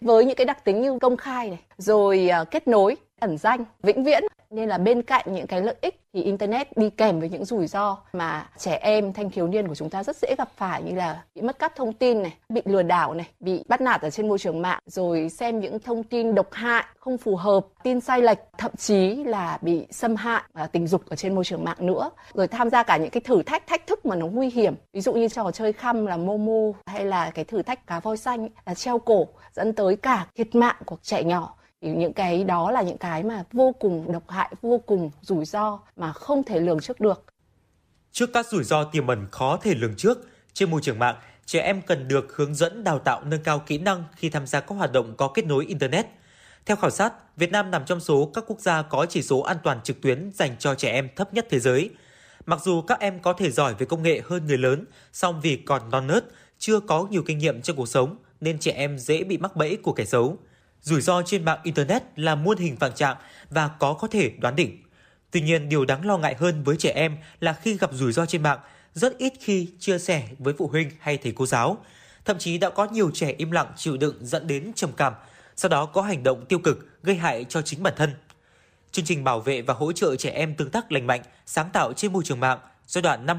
với những cái đặc tính như công khai này rồi à, kết nối ẩn danh vĩnh viễn nên là bên cạnh những cái lợi ích thì internet đi kèm với những rủi ro mà trẻ em, thanh thiếu niên của chúng ta rất dễ gặp phải như là bị mất cắp thông tin này, bị lừa đảo này, bị bắt nạt ở trên môi trường mạng, rồi xem những thông tin độc hại, không phù hợp, tin sai lệch, thậm chí là bị xâm hại và tình dục ở trên môi trường mạng nữa. Rồi tham gia cả những cái thử thách thách thức mà nó nguy hiểm. Ví dụ như trò chơi khăm là momo hay là cái thử thách cá voi xanh là treo cổ, dẫn tới cả thiệt mạng của trẻ nhỏ thì những cái đó là những cái mà vô cùng độc hại vô cùng rủi ro mà không thể lường trước được Trước các rủi ro tiềm ẩn khó thể lường trước trên môi trường mạng, trẻ em cần được hướng dẫn đào tạo nâng cao kỹ năng khi tham gia các hoạt động có kết nối Internet. Theo khảo sát, Việt Nam nằm trong số các quốc gia có chỉ số an toàn trực tuyến dành cho trẻ em thấp nhất thế giới. Mặc dù các em có thể giỏi về công nghệ hơn người lớn, song vì còn non nớt, chưa có nhiều kinh nghiệm trong cuộc sống nên trẻ em dễ bị mắc bẫy của kẻ xấu. Rủi ro trên mạng Internet là muôn hình vạn trạng và có có thể đoán định. Tuy nhiên, điều đáng lo ngại hơn với trẻ em là khi gặp rủi ro trên mạng, rất ít khi chia sẻ với phụ huynh hay thầy cô giáo. Thậm chí đã có nhiều trẻ im lặng chịu đựng dẫn đến trầm cảm, sau đó có hành động tiêu cực gây hại cho chính bản thân. Chương trình bảo vệ và hỗ trợ trẻ em tương tác lành mạnh, sáng tạo trên môi trường mạng giai đoạn năm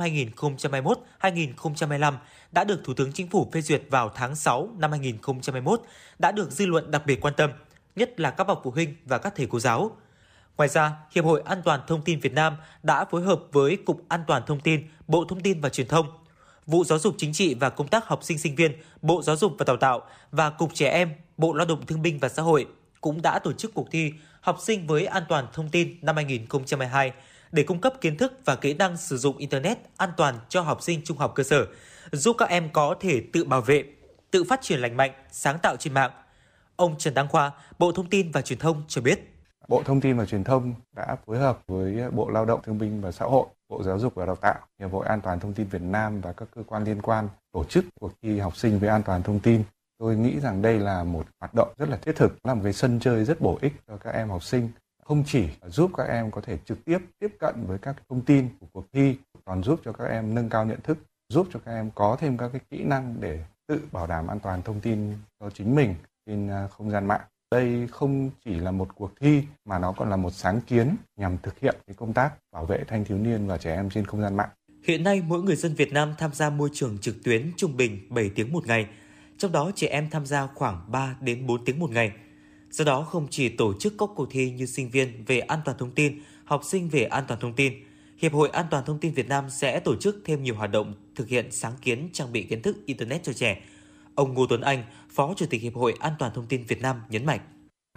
2021-2025 đã được Thủ tướng Chính phủ phê duyệt vào tháng 6 năm 2021, đã được dư luận đặc biệt quan tâm, nhất là các bậc phụ huynh và các thầy cô giáo. Ngoài ra, Hiệp hội An toàn Thông tin Việt Nam đã phối hợp với Cục An toàn Thông tin, Bộ Thông tin và Truyền thông, Vụ Giáo dục Chính trị và Công tác Học sinh Sinh viên, Bộ Giáo dục và Đào tạo và Cục Trẻ Em, Bộ Lao động Thương binh và Xã hội cũng đã tổ chức cuộc thi Học sinh với an toàn thông tin năm 2022 để cung cấp kiến thức và kỹ năng sử dụng Internet an toàn cho học sinh trung học cơ sở, giúp các em có thể tự bảo vệ, tự phát triển lành mạnh, sáng tạo trên mạng. Ông Trần Đăng Khoa, Bộ Thông tin và Truyền thông cho biết. Bộ Thông tin và Truyền thông đã phối hợp với Bộ Lao động Thương binh và Xã hội, Bộ Giáo dục và Đào tạo, Hiệp hội An toàn Thông tin Việt Nam và các cơ quan liên quan tổ chức cuộc thi học sinh về an toàn thông tin. Tôi nghĩ rằng đây là một hoạt động rất là thiết thực, là một cái sân chơi rất bổ ích cho các em học sinh không chỉ giúp các em có thể trực tiếp tiếp cận với các thông tin của cuộc thi còn giúp cho các em nâng cao nhận thức giúp cho các em có thêm các cái kỹ năng để tự bảo đảm an toàn thông tin cho chính mình trên à, không gian mạng đây không chỉ là một cuộc thi mà nó còn là một sáng kiến nhằm thực hiện cái công tác bảo vệ thanh thiếu niên và trẻ em trên không gian mạng. Hiện nay, mỗi người dân Việt Nam tham gia môi trường trực tuyến trung bình 7 tiếng một ngày, trong đó trẻ em tham gia khoảng 3 đến 4 tiếng một ngày – Do đó không chỉ tổ chức các cuộc thi như sinh viên về an toàn thông tin, học sinh về an toàn thông tin, Hiệp hội An toàn thông tin Việt Nam sẽ tổ chức thêm nhiều hoạt động thực hiện sáng kiến trang bị kiến thức internet cho trẻ. Ông Ngô Tuấn Anh, Phó Chủ tịch Hiệp hội An toàn thông tin Việt Nam nhấn mạnh.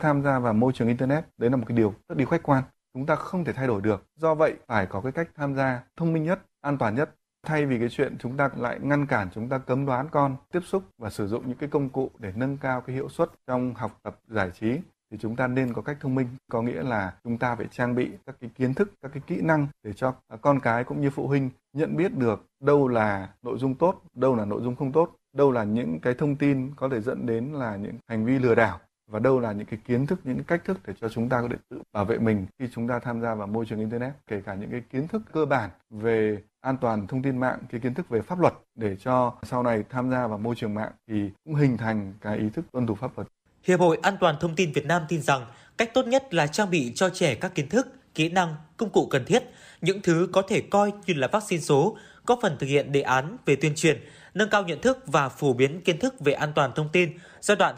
Tham gia vào môi trường internet, đấy là một cái điều rất đi khách quan. Chúng ta không thể thay đổi được. Do vậy, phải có cái cách tham gia thông minh nhất, an toàn nhất thay vì cái chuyện chúng ta lại ngăn cản, chúng ta cấm đoán con, tiếp xúc và sử dụng những cái công cụ để nâng cao cái hiệu suất trong học tập giải trí, thì chúng ta nên có cách thông minh. Có nghĩa là chúng ta phải trang bị các cái kiến thức, các cái kỹ năng để cho con cái cũng như phụ huynh nhận biết được đâu là nội dung tốt, đâu là nội dung không tốt, đâu là những cái thông tin có thể dẫn đến là những hành vi lừa đảo và đâu là những cái kiến thức, những cái cách thức để cho chúng ta có thể tự bảo vệ mình khi chúng ta tham gia vào môi trường internet. Kể cả những cái kiến thức cơ bản về an toàn thông tin mạng cái kiến thức về pháp luật để cho sau này tham gia vào môi trường mạng thì cũng hình thành cái ý thức tuân thủ pháp luật. Hiệp hội An toàn thông tin Việt Nam tin rằng cách tốt nhất là trang bị cho trẻ các kiến thức, kỹ năng, công cụ cần thiết, những thứ có thể coi như là vaccine số, góp phần thực hiện đề án về tuyên truyền, nâng cao nhận thức và phổ biến kiến thức về an toàn thông tin giai đoạn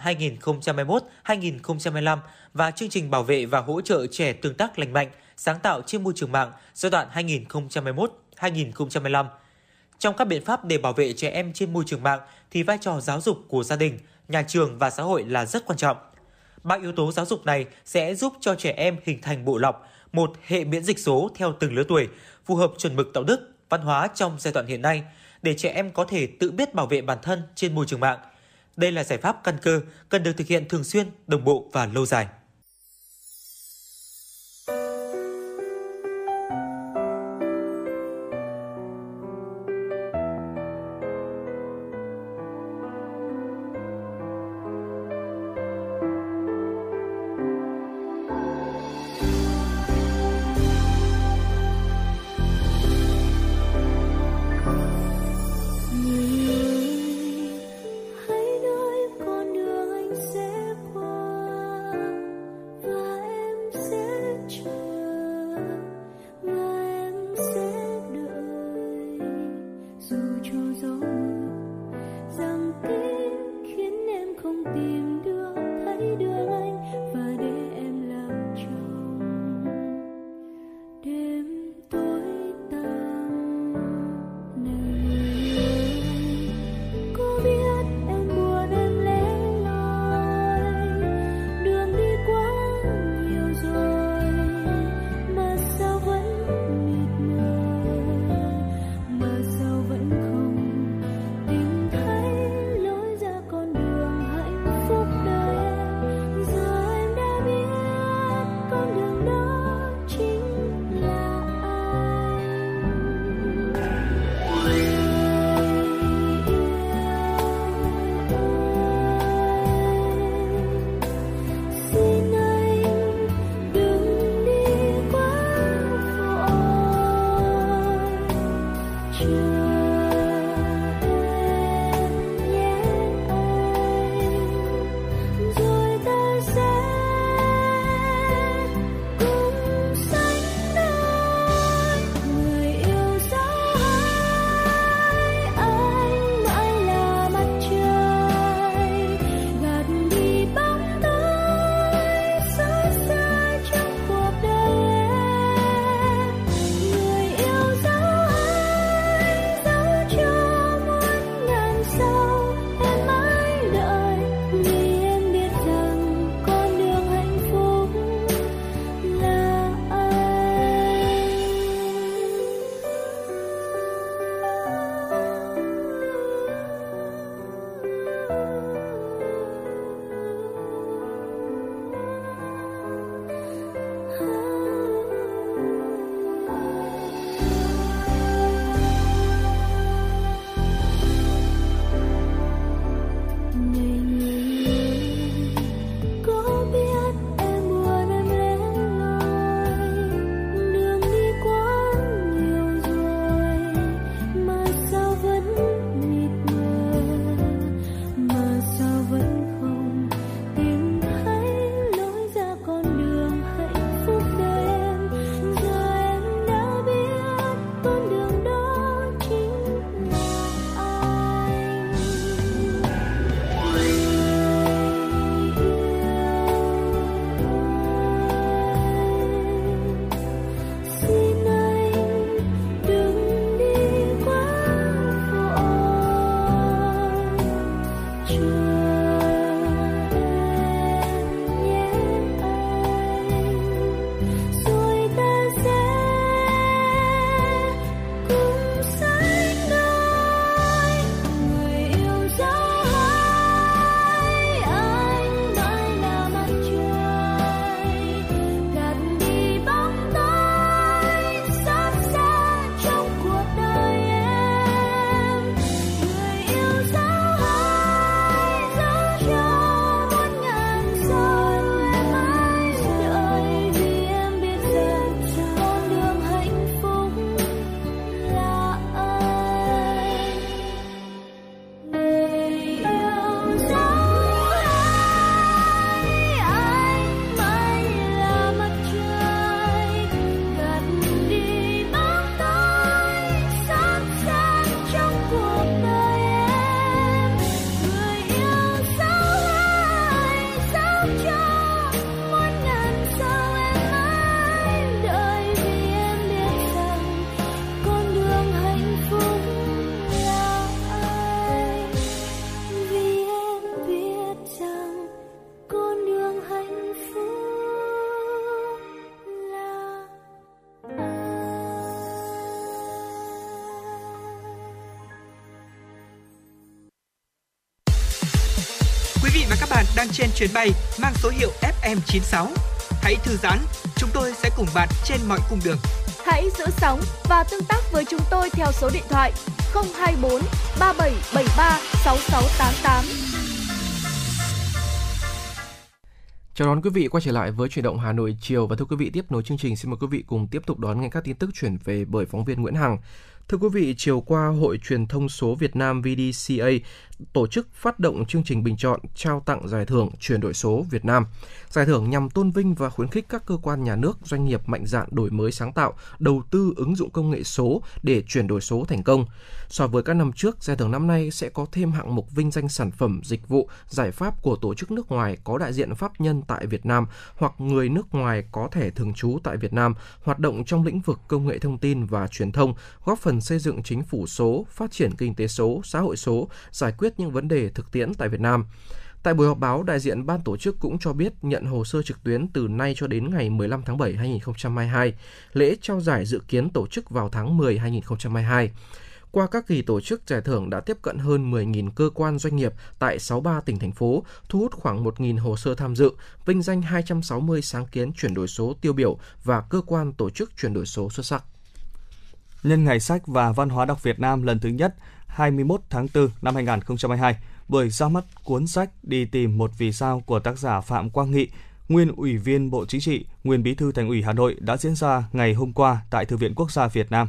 2021-2025 và chương trình bảo vệ và hỗ trợ trẻ tương tác lành mạnh, sáng tạo trên môi trường mạng giai đoạn 2021 2015. Trong các biện pháp để bảo vệ trẻ em trên môi trường mạng thì vai trò giáo dục của gia đình, nhà trường và xã hội là rất quan trọng. Ba yếu tố giáo dục này sẽ giúp cho trẻ em hình thành bộ lọc, một hệ miễn dịch số theo từng lứa tuổi, phù hợp chuẩn mực đạo đức, văn hóa trong giai đoạn hiện nay, để trẻ em có thể tự biết bảo vệ bản thân trên môi trường mạng. Đây là giải pháp căn cơ, cần được thực hiện thường xuyên, đồng bộ và lâu dài. Đang trên chuyến bay mang số hiệu FM96. Hãy thư giãn, chúng tôi sẽ cùng bạn trên mọi cung đường. Hãy giữ sóng và tương tác với chúng tôi theo số điện thoại 024 3773 6688. Chào đón quý vị quay trở lại với chuyển động Hà Nội chiều và thưa quý vị tiếp nối chương trình xin mời quý vị cùng tiếp tục đón nghe các tin tức chuyển về bởi phóng viên Nguyễn Hằng. Thưa quý vị, chiều qua Hội Truyền thông số Việt Nam VDCA tổ chức phát động chương trình bình chọn trao tặng giải thưởng chuyển đổi số Việt Nam. Giải thưởng nhằm tôn vinh và khuyến khích các cơ quan nhà nước, doanh nghiệp mạnh dạn đổi mới sáng tạo, đầu tư ứng dụng công nghệ số để chuyển đổi số thành công. So với các năm trước, giải thưởng năm nay sẽ có thêm hạng mục vinh danh sản phẩm, dịch vụ, giải pháp của tổ chức nước ngoài có đại diện pháp nhân tại Việt Nam hoặc người nước ngoài có thẻ thường trú tại Việt Nam hoạt động trong lĩnh vực công nghệ thông tin và truyền thông, góp phần xây dựng chính phủ số, phát triển kinh tế số, xã hội số, giải quyết những vấn đề thực tiễn tại Việt Nam. Tại buổi họp báo, đại diện ban tổ chức cũng cho biết nhận hồ sơ trực tuyến từ nay cho đến ngày 15 tháng 7 2022. Lễ trao giải dự kiến tổ chức vào tháng 10 2022. Qua các kỳ tổ chức, giải thưởng đã tiếp cận hơn 10.000 cơ quan doanh nghiệp tại 63 tỉnh thành phố, thu hút khoảng 1.000 hồ sơ tham dự, vinh danh 260 sáng kiến chuyển đổi số tiêu biểu và cơ quan tổ chức chuyển đổi số xuất sắc. Nhân ngày sách và văn hóa đọc Việt Nam lần thứ nhất 21 tháng 4 năm 2022, buổi ra mắt cuốn sách Đi tìm một vì sao của tác giả Phạm Quang Nghị, nguyên Ủy viên Bộ Chính trị, nguyên Bí thư Thành ủy Hà Nội đã diễn ra ngày hôm qua tại Thư viện Quốc gia Việt Nam.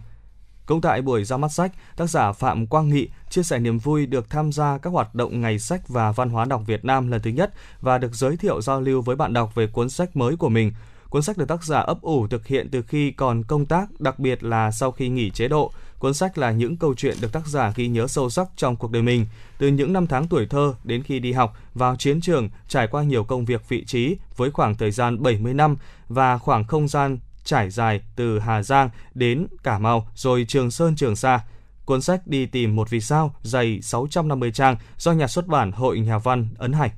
Cũng tại buổi ra mắt sách, tác giả Phạm Quang Nghị chia sẻ niềm vui được tham gia các hoạt động Ngày sách và Văn hóa đọc Việt Nam lần thứ nhất và được giới thiệu giao lưu với bạn đọc về cuốn sách mới của mình. Cuốn sách được tác giả ấp ủ thực hiện từ khi còn công tác, đặc biệt là sau khi nghỉ chế độ. Cuốn sách là những câu chuyện được tác giả ghi nhớ sâu sắc trong cuộc đời mình, từ những năm tháng tuổi thơ đến khi đi học, vào chiến trường, trải qua nhiều công việc vị trí với khoảng thời gian 70 năm và khoảng không gian trải dài từ Hà Giang đến Cà Mau rồi Trường Sơn Trường Sa. Cuốn sách đi tìm một vì sao dày 650 trang do nhà xuất bản Hội Nhà văn ấn hành.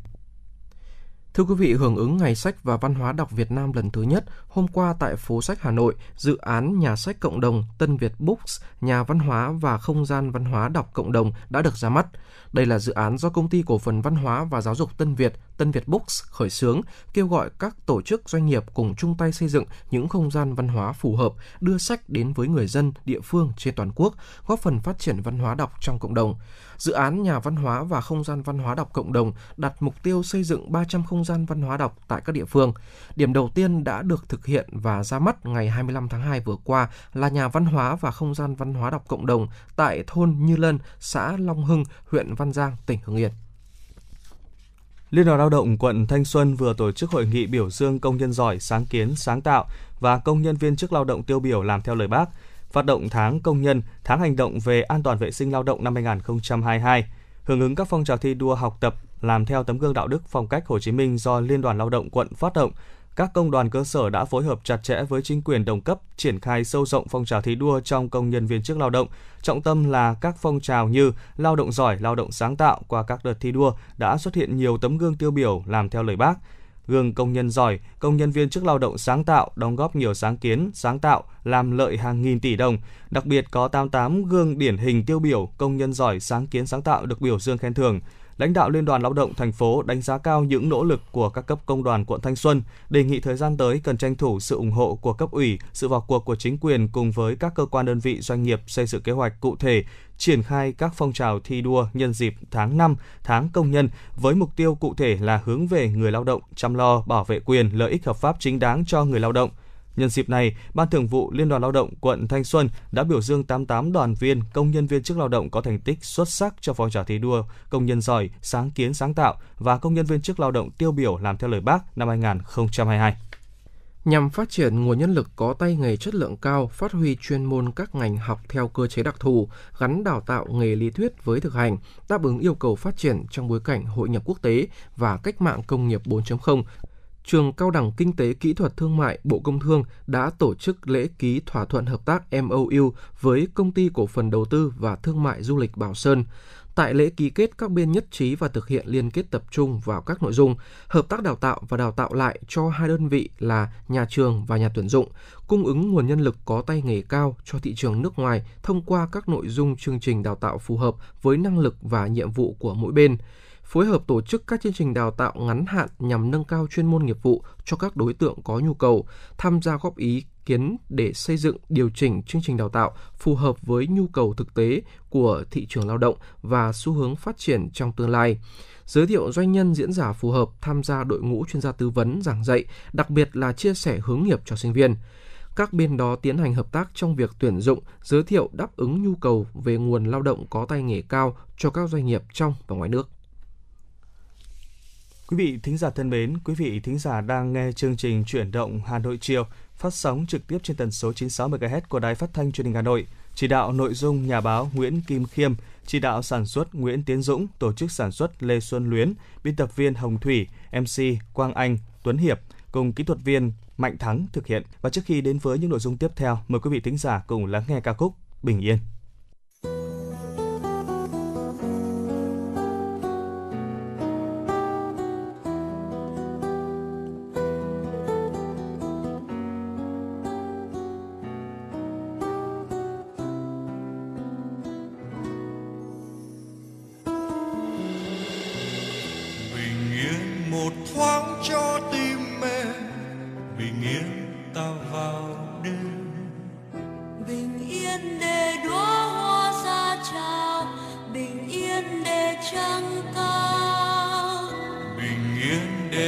Thưa quý vị, hưởng ứng Ngày sách và Văn hóa đọc Việt Nam lần thứ nhất, hôm qua tại phố sách Hà Nội, dự án Nhà sách Cộng đồng Tân Việt Books, Nhà văn hóa và không gian văn hóa đọc cộng đồng đã được ra mắt. Đây là dự án do Công ty Cổ phần Văn hóa và Giáo dục Tân Việt, Tân Việt Books khởi xướng, kêu gọi các tổ chức doanh nghiệp cùng chung tay xây dựng những không gian văn hóa phù hợp, đưa sách đến với người dân địa phương trên toàn quốc, góp phần phát triển văn hóa đọc trong cộng đồng. Dự án Nhà văn hóa và không gian văn hóa đọc cộng đồng đặt mục tiêu xây dựng 300 không gian văn hóa đọc tại các địa phương. Điểm đầu tiên đã được thực hiện và ra mắt ngày 25 tháng 2 vừa qua là nhà văn hóa và không gian văn hóa đọc cộng đồng tại thôn Như Lân, xã Long Hưng, huyện Văn Giang, tỉnh Hưng Yên. Liên đoàn Lao động quận Thanh Xuân vừa tổ chức hội nghị biểu dương công nhân giỏi, sáng kiến, sáng tạo và công nhân viên chức lao động tiêu biểu làm theo lời bác, phát động tháng công nhân, tháng hành động về an toàn vệ sinh lao động năm 2022, hưởng ứng các phong trào thi đua học tập, làm theo tấm gương đạo đức phong cách Hồ Chí Minh do Liên đoàn Lao động quận phát động. Các công đoàn cơ sở đã phối hợp chặt chẽ với chính quyền đồng cấp triển khai sâu rộng phong trào thi đua trong công nhân viên chức lao động. Trọng tâm là các phong trào như lao động giỏi, lao động sáng tạo qua các đợt thi đua đã xuất hiện nhiều tấm gương tiêu biểu làm theo lời bác gương công nhân giỏi, công nhân viên chức lao động sáng tạo, đóng góp nhiều sáng kiến, sáng tạo, làm lợi hàng nghìn tỷ đồng. Đặc biệt có 88 gương điển hình tiêu biểu công nhân giỏi sáng kiến sáng tạo được biểu dương khen thưởng. Lãnh đạo Liên đoàn Lao động thành phố đánh giá cao những nỗ lực của các cấp công đoàn quận Thanh Xuân, đề nghị thời gian tới cần tranh thủ sự ủng hộ của cấp ủy, sự vào cuộc của chính quyền cùng với các cơ quan đơn vị doanh nghiệp xây dựng kế hoạch cụ thể, triển khai các phong trào thi đua nhân dịp tháng 5, tháng công nhân với mục tiêu cụ thể là hướng về người lao động, chăm lo bảo vệ quyền lợi ích hợp pháp chính đáng cho người lao động. Nhân dịp này, Ban Thường vụ Liên đoàn Lao động quận Thanh Xuân đã biểu dương 88 đoàn viên, công nhân viên chức lao động có thành tích xuất sắc cho phong trào thi đua, công nhân giỏi, sáng kiến sáng tạo và công nhân viên chức lao động tiêu biểu làm theo lời Bác năm 2022 nhằm phát triển nguồn nhân lực có tay nghề chất lượng cao, phát huy chuyên môn các ngành học theo cơ chế đặc thù, gắn đào tạo nghề lý thuyết với thực hành, đáp ứng yêu cầu phát triển trong bối cảnh hội nhập quốc tế và cách mạng công nghiệp 4.0 Trường Cao đẳng Kinh tế Kỹ thuật Thương mại Bộ Công Thương đã tổ chức lễ ký thỏa thuận hợp tác MOU với Công ty Cổ phần Đầu tư và Thương mại Du lịch Bảo Sơn. Tại lễ ký kết, các bên nhất trí và thực hiện liên kết tập trung vào các nội dung hợp tác đào tạo và đào tạo lại cho hai đơn vị là nhà trường và nhà tuyển dụng, cung ứng nguồn nhân lực có tay nghề cao cho thị trường nước ngoài thông qua các nội dung chương trình đào tạo phù hợp với năng lực và nhiệm vụ của mỗi bên phối hợp tổ chức các chương trình đào tạo ngắn hạn nhằm nâng cao chuyên môn nghiệp vụ cho các đối tượng có nhu cầu, tham gia góp ý kiến để xây dựng điều chỉnh chương trình đào tạo phù hợp với nhu cầu thực tế của thị trường lao động và xu hướng phát triển trong tương lai giới thiệu doanh nhân diễn giả phù hợp tham gia đội ngũ chuyên gia tư vấn giảng dạy, đặc biệt là chia sẻ hướng nghiệp cho sinh viên. Các bên đó tiến hành hợp tác trong việc tuyển dụng, giới thiệu đáp ứng nhu cầu về nguồn lao động có tay nghề cao cho các doanh nghiệp trong và ngoài nước. Quý vị thính giả thân mến, quý vị thính giả đang nghe chương trình Chuyển động Hà Nội chiều phát sóng trực tiếp trên tần số 96 MHz của Đài Phát thanh Truyền hình Hà Nội. Chỉ đạo nội dung nhà báo Nguyễn Kim Khiêm, chỉ đạo sản xuất Nguyễn Tiến Dũng, tổ chức sản xuất Lê Xuân Luyến, biên tập viên Hồng Thủy, MC Quang Anh, Tuấn Hiệp cùng kỹ thuật viên Mạnh Thắng thực hiện. Và trước khi đến với những nội dung tiếp theo, mời quý vị thính giả cùng lắng nghe ca khúc Bình Yên.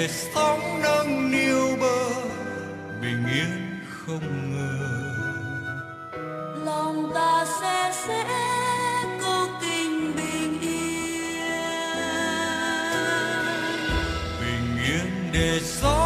Để sóng nâng niu bờ bình yên không ngờ. Lòng ta sẽ sẽ câu kinh bình yên. Bình yên để gió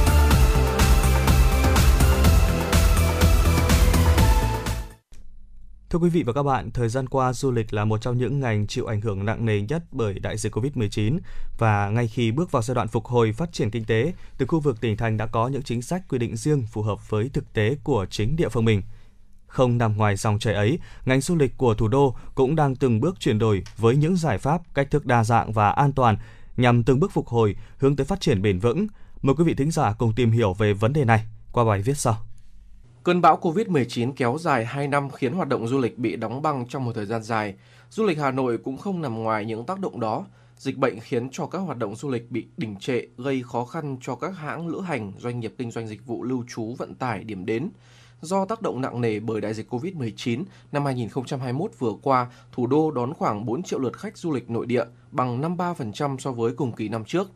Thưa quý vị và các bạn, thời gian qua du lịch là một trong những ngành chịu ảnh hưởng nặng nề nhất bởi đại dịch Covid-19 và ngay khi bước vào giai đoạn phục hồi phát triển kinh tế, từ khu vực tỉnh thành đã có những chính sách quy định riêng phù hợp với thực tế của chính địa phương mình. Không nằm ngoài dòng chảy ấy, ngành du lịch của thủ đô cũng đang từng bước chuyển đổi với những giải pháp, cách thức đa dạng và an toàn nhằm từng bước phục hồi hướng tới phát triển bền vững. Mời quý vị thính giả cùng tìm hiểu về vấn đề này qua bài viết sau. Cơn bão Covid-19 kéo dài 2 năm khiến hoạt động du lịch bị đóng băng trong một thời gian dài. Du lịch Hà Nội cũng không nằm ngoài những tác động đó. Dịch bệnh khiến cho các hoạt động du lịch bị đình trệ, gây khó khăn cho các hãng lữ hành, doanh nghiệp kinh doanh dịch vụ lưu trú vận tải điểm đến. Do tác động nặng nề bởi đại dịch Covid-19, năm 2021 vừa qua, thủ đô đón khoảng 4 triệu lượt khách du lịch nội địa, bằng 53% so với cùng kỳ năm trước.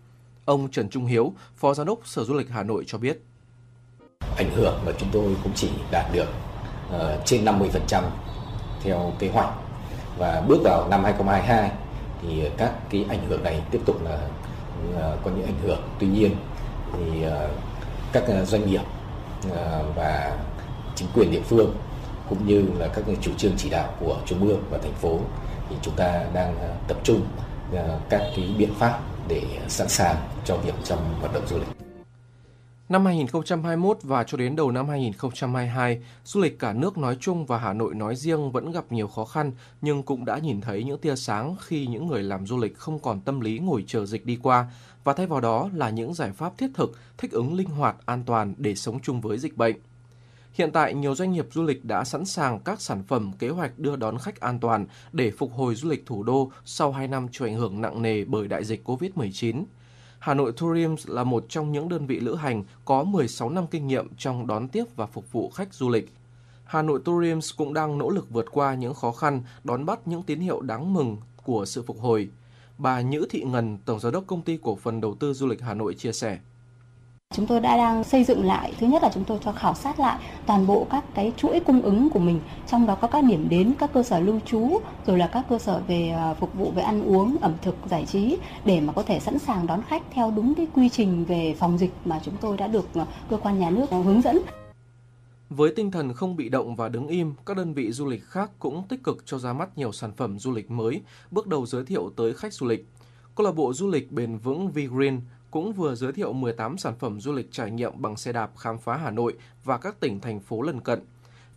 Ông Trần Trung Hiếu, Phó Giám đốc Sở Du lịch Hà Nội cho biết ảnh hưởng mà chúng tôi cũng chỉ đạt được ờ, trên 50% theo kế hoạch và bước vào năm 2022 thì các cái ảnh hưởng này tiếp tục là ờ, có những ảnh hưởng tuy nhiên thì ờ, các doanh nghiệp ờ, và chính quyền địa phương cũng như là các chủ trương chỉ đạo của trung ương và thành phố thì chúng ta đang tập trung các cái biện pháp để sẵn sàng cho việc trong hoạt động du lịch. Năm 2021 và cho đến đầu năm 2022, du lịch cả nước nói chung và Hà Nội nói riêng vẫn gặp nhiều khó khăn nhưng cũng đã nhìn thấy những tia sáng khi những người làm du lịch không còn tâm lý ngồi chờ dịch đi qua và thay vào đó là những giải pháp thiết thực, thích ứng linh hoạt, an toàn để sống chung với dịch bệnh. Hiện tại, nhiều doanh nghiệp du lịch đã sẵn sàng các sản phẩm kế hoạch đưa đón khách an toàn để phục hồi du lịch thủ đô sau 2 năm chịu ảnh hưởng nặng nề bởi đại dịch COVID-19. Hà Nội Tourism là một trong những đơn vị lữ hành có 16 năm kinh nghiệm trong đón tiếp và phục vụ khách du lịch. Hà Nội Tourism cũng đang nỗ lực vượt qua những khó khăn, đón bắt những tín hiệu đáng mừng của sự phục hồi. Bà Nhữ Thị Ngân, Tổng Giám đốc Công ty Cổ phần Đầu tư Du lịch Hà Nội chia sẻ. Chúng tôi đã đang xây dựng lại, thứ nhất là chúng tôi cho khảo sát lại toàn bộ các cái chuỗi cung ứng của mình, trong đó có các điểm đến, các cơ sở lưu trú, rồi là các cơ sở về à, phục vụ về ăn uống, ẩm thực, giải trí để mà có thể sẵn sàng đón khách theo đúng cái quy trình về phòng dịch mà chúng tôi đã được à, cơ quan nhà nước hướng dẫn. Với tinh thần không bị động và đứng im, các đơn vị du lịch khác cũng tích cực cho ra mắt nhiều sản phẩm du lịch mới, bước đầu giới thiệu tới khách du lịch. Câu lạc bộ du lịch bền vững V-Green cũng vừa giới thiệu 18 sản phẩm du lịch trải nghiệm bằng xe đạp khám phá Hà Nội và các tỉnh thành phố lân cận.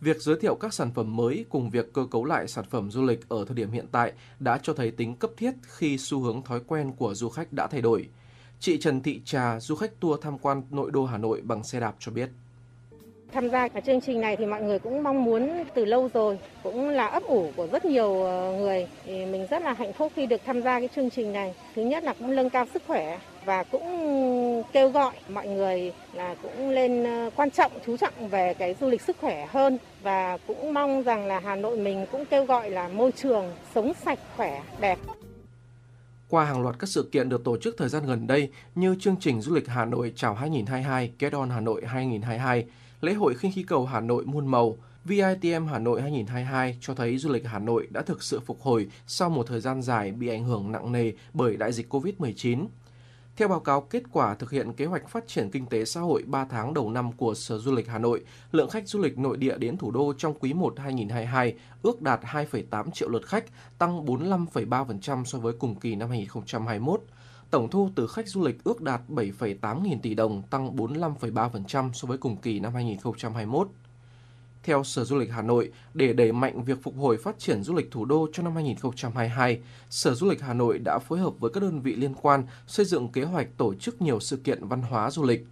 Việc giới thiệu các sản phẩm mới cùng việc cơ cấu lại sản phẩm du lịch ở thời điểm hiện tại đã cho thấy tính cấp thiết khi xu hướng thói quen của du khách đã thay đổi. Chị Trần Thị Trà, du khách tour tham quan nội đô Hà Nội bằng xe đạp cho biết. Tham gia cái chương trình này thì mọi người cũng mong muốn từ lâu rồi, cũng là ấp ủ của rất nhiều ờ, người. Thì mình rất là hạnh phúc khi được tham gia cái chương trình này. Thứ nhất là cũng nâng cao sức khỏe và cũng kêu gọi mọi người là cũng lên ờ, quan trọng chú trọng về cái du lịch sức khỏe hơn và cũng mong rằng là Hà Nội mình cũng kêu gọi là môi trường sống sạch khỏe đẹp. Qua hàng loạt các sự kiện được tổ chức thời gian gần đây như chương trình du lịch Hà Nội chào 2022, Get On Hà Nội 2022, lễ hội khinh khí cầu Hà Nội muôn màu, VITM Hà Nội 2022 cho thấy du lịch Hà Nội đã thực sự phục hồi sau một thời gian dài bị ảnh hưởng nặng nề bởi đại dịch COVID-19. Theo báo cáo kết quả thực hiện kế hoạch phát triển kinh tế xã hội 3 tháng đầu năm của Sở Du lịch Hà Nội, lượng khách du lịch nội địa đến thủ đô trong quý 1 2022 ước đạt 2,8 triệu lượt khách, tăng 45,3% so với cùng kỳ năm 2021. Tổng thu từ khách du lịch ước đạt 7,8 nghìn tỷ đồng, tăng 45,3% so với cùng kỳ năm 2021. Theo Sở Du lịch Hà Nội, để đẩy mạnh việc phục hồi phát triển du lịch thủ đô cho năm 2022, Sở Du lịch Hà Nội đã phối hợp với các đơn vị liên quan xây dựng kế hoạch tổ chức nhiều sự kiện văn hóa du lịch.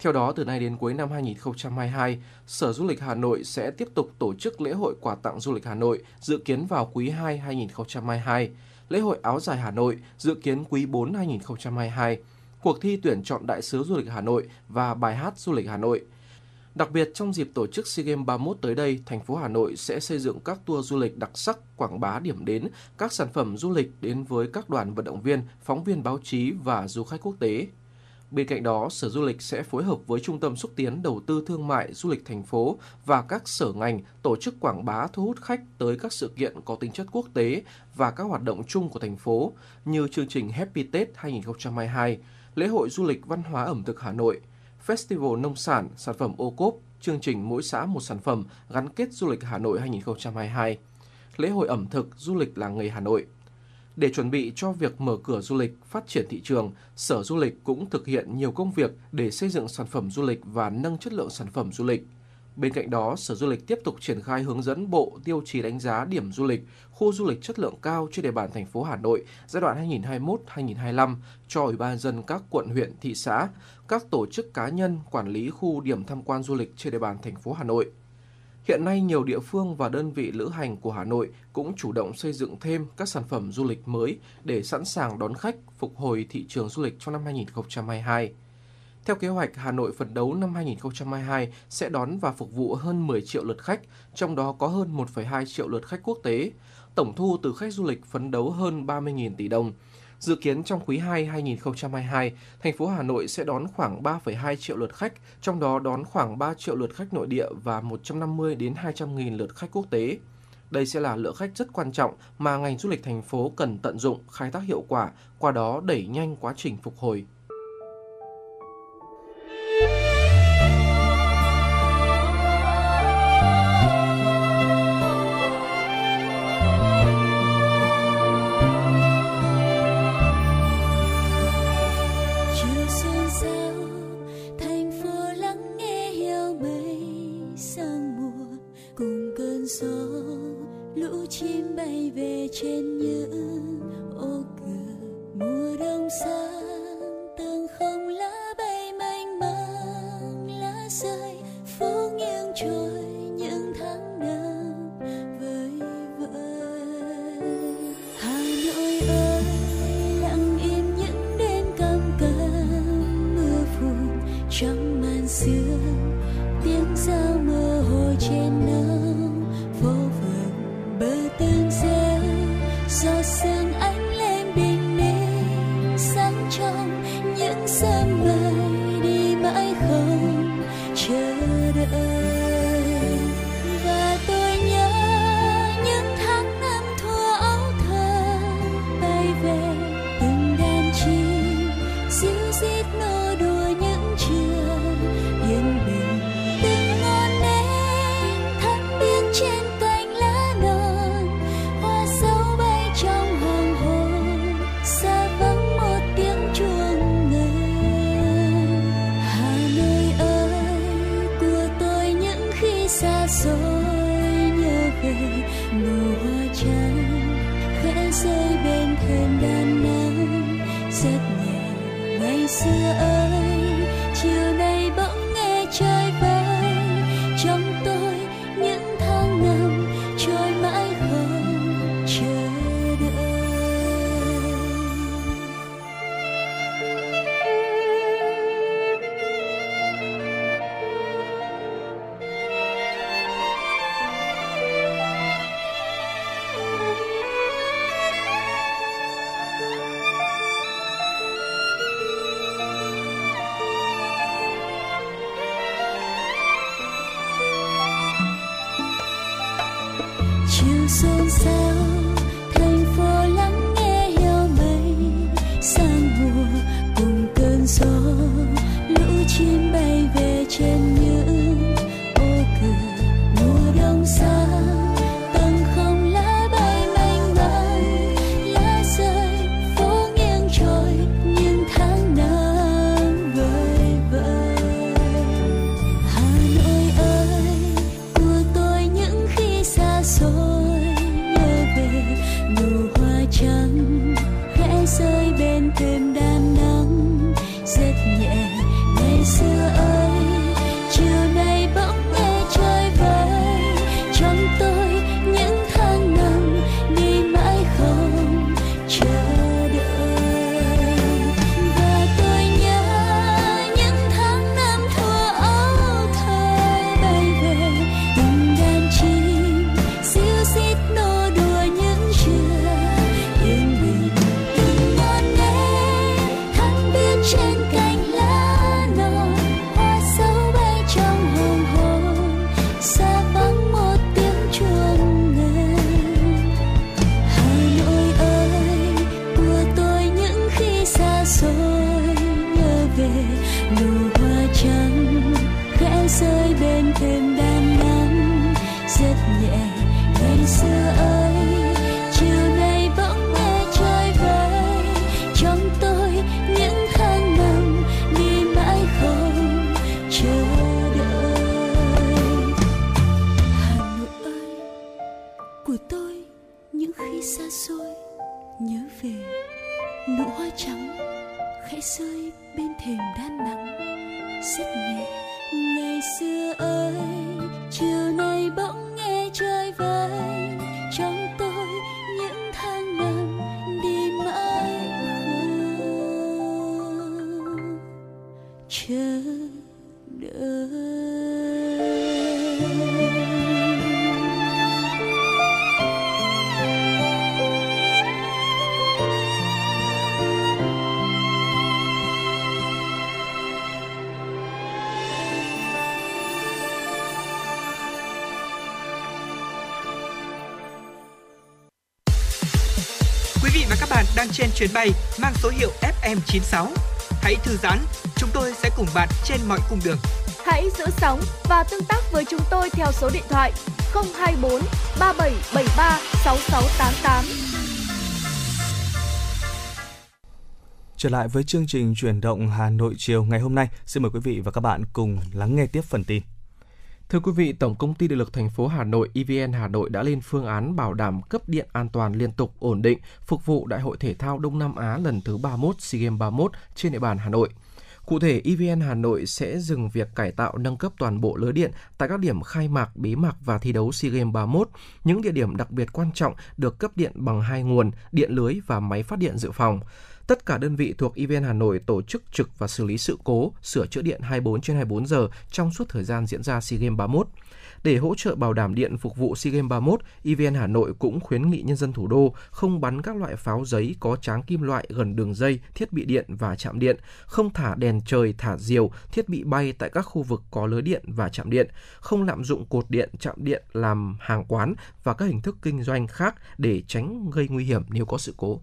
Theo đó, từ nay đến cuối năm 2022, Sở Du lịch Hà Nội sẽ tiếp tục tổ chức lễ hội quà tặng du lịch Hà Nội dự kiến vào quý 2 2022, lễ hội áo dài Hà Nội dự kiến quý 4 2022, cuộc thi tuyển chọn đại sứ du lịch Hà Nội và bài hát du lịch Hà Nội – Đặc biệt trong dịp tổ chức SEA Games 31 tới đây, thành phố Hà Nội sẽ xây dựng các tour du lịch đặc sắc quảng bá điểm đến, các sản phẩm du lịch đến với các đoàn vận động viên, phóng viên báo chí và du khách quốc tế. Bên cạnh đó, Sở Du lịch sẽ phối hợp với Trung tâm xúc tiến đầu tư thương mại du lịch thành phố và các sở ngành tổ chức quảng bá thu hút khách tới các sự kiện có tính chất quốc tế và các hoạt động chung của thành phố như chương trình Happy Tết 2022, lễ hội du lịch văn hóa ẩm thực Hà Nội, Festival Nông sản, sản phẩm ô cốp, chương trình Mỗi xã một sản phẩm gắn kết du lịch Hà Nội 2022, lễ hội ẩm thực du lịch làng nghề Hà Nội. Để chuẩn bị cho việc mở cửa du lịch, phát triển thị trường, Sở Du lịch cũng thực hiện nhiều công việc để xây dựng sản phẩm du lịch và nâng chất lượng sản phẩm du lịch. Bên cạnh đó, Sở Du lịch tiếp tục triển khai hướng dẫn Bộ tiêu chí đánh giá điểm du lịch, khu du lịch chất lượng cao trên địa bàn thành phố Hà Nội giai đoạn 2021-2025 cho Ủy ban dân các quận, huyện, thị xã, các tổ chức cá nhân quản lý khu điểm tham quan du lịch trên địa bàn thành phố Hà Nội. Hiện nay, nhiều địa phương và đơn vị lữ hành của Hà Nội cũng chủ động xây dựng thêm các sản phẩm du lịch mới để sẵn sàng đón khách, phục hồi thị trường du lịch trong năm 2022. Theo kế hoạch, Hà Nội phấn đấu năm 2022 sẽ đón và phục vụ hơn 10 triệu lượt khách, trong đó có hơn 1,2 triệu lượt khách quốc tế. Tổng thu từ khách du lịch phấn đấu hơn 30.000 tỷ đồng. Dự kiến trong quý 2 2022, thành phố Hà Nội sẽ đón khoảng 3,2 triệu lượt khách, trong đó đón khoảng 3 triệu lượt khách nội địa và 150 đến 200 nghìn lượt khách quốc tế. Đây sẽ là lượng khách rất quan trọng mà ngành du lịch thành phố cần tận dụng, khai thác hiệu quả, qua đó đẩy nhanh quá trình phục hồi. Mùa khẽ rơi bên thềm đan nắng rất nhẹ ngày xưa ơi chiều nay bỗng chuyến bay mang số hiệu FM96. Hãy thư giãn, chúng tôi sẽ cùng bạn trên mọi cung đường. Hãy giữ sóng và tương tác với chúng tôi theo số điện thoại 024 3773 6688. Trở lại với chương trình chuyển động Hà Nội chiều ngày hôm nay, xin mời quý vị và các bạn cùng lắng nghe tiếp phần tin. Thưa quý vị, Tổng công ty Điện lực thành phố Hà Nội EVN Hà Nội đã lên phương án bảo đảm cấp điện an toàn liên tục ổn định phục vụ Đại hội thể thao Đông Nam Á lần thứ 31 SEA Games 31 trên địa bàn Hà Nội. Cụ thể, EVN Hà Nội sẽ dừng việc cải tạo nâng cấp toàn bộ lưới điện tại các điểm khai mạc, bế mạc và thi đấu SEA Games 31, những địa điểm đặc biệt quan trọng được cấp điện bằng hai nguồn, điện lưới và máy phát điện dự phòng. Tất cả đơn vị thuộc EVN Hà Nội tổ chức trực và xử lý sự cố, sửa chữa điện 24 trên 24 giờ trong suốt thời gian diễn ra SEA Games 31. Để hỗ trợ bảo đảm điện phục vụ SEA Games 31, EVN Hà Nội cũng khuyến nghị nhân dân thủ đô không bắn các loại pháo giấy có tráng kim loại gần đường dây, thiết bị điện và trạm điện, không thả đèn trời, thả diều, thiết bị bay tại các khu vực có lưới điện và trạm điện, không lạm dụng cột điện, trạm điện làm hàng quán và các hình thức kinh doanh khác để tránh gây nguy hiểm nếu có sự cố.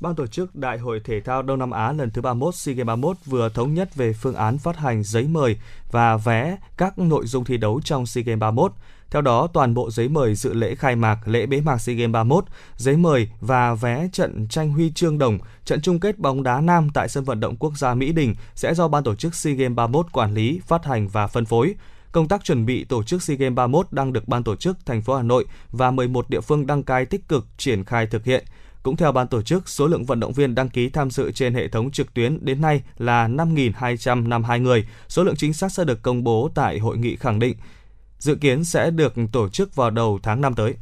Ban tổ chức Đại hội Thể thao Đông Nam Á lần thứ 31 SEA Games 31 vừa thống nhất về phương án phát hành giấy mời và vé các nội dung thi đấu trong SEA Games 31. Theo đó, toàn bộ giấy mời dự lễ khai mạc, lễ bế mạc SEA Games 31, giấy mời và vé trận tranh huy chương đồng, trận chung kết bóng đá nam tại sân vận động quốc gia Mỹ Đình sẽ do ban tổ chức SEA Games 31 quản lý, phát hành và phân phối. Công tác chuẩn bị tổ chức SEA Games 31 đang được ban tổ chức thành phố Hà Nội và 11 địa phương đăng cai tích cực triển khai thực hiện. Cũng theo ban tổ chức, số lượng vận động viên đăng ký tham dự trên hệ thống trực tuyến đến nay là 5.252 người. Số lượng chính xác sẽ được công bố tại hội nghị khẳng định. Dự kiến sẽ được tổ chức vào đầu tháng 5 tới.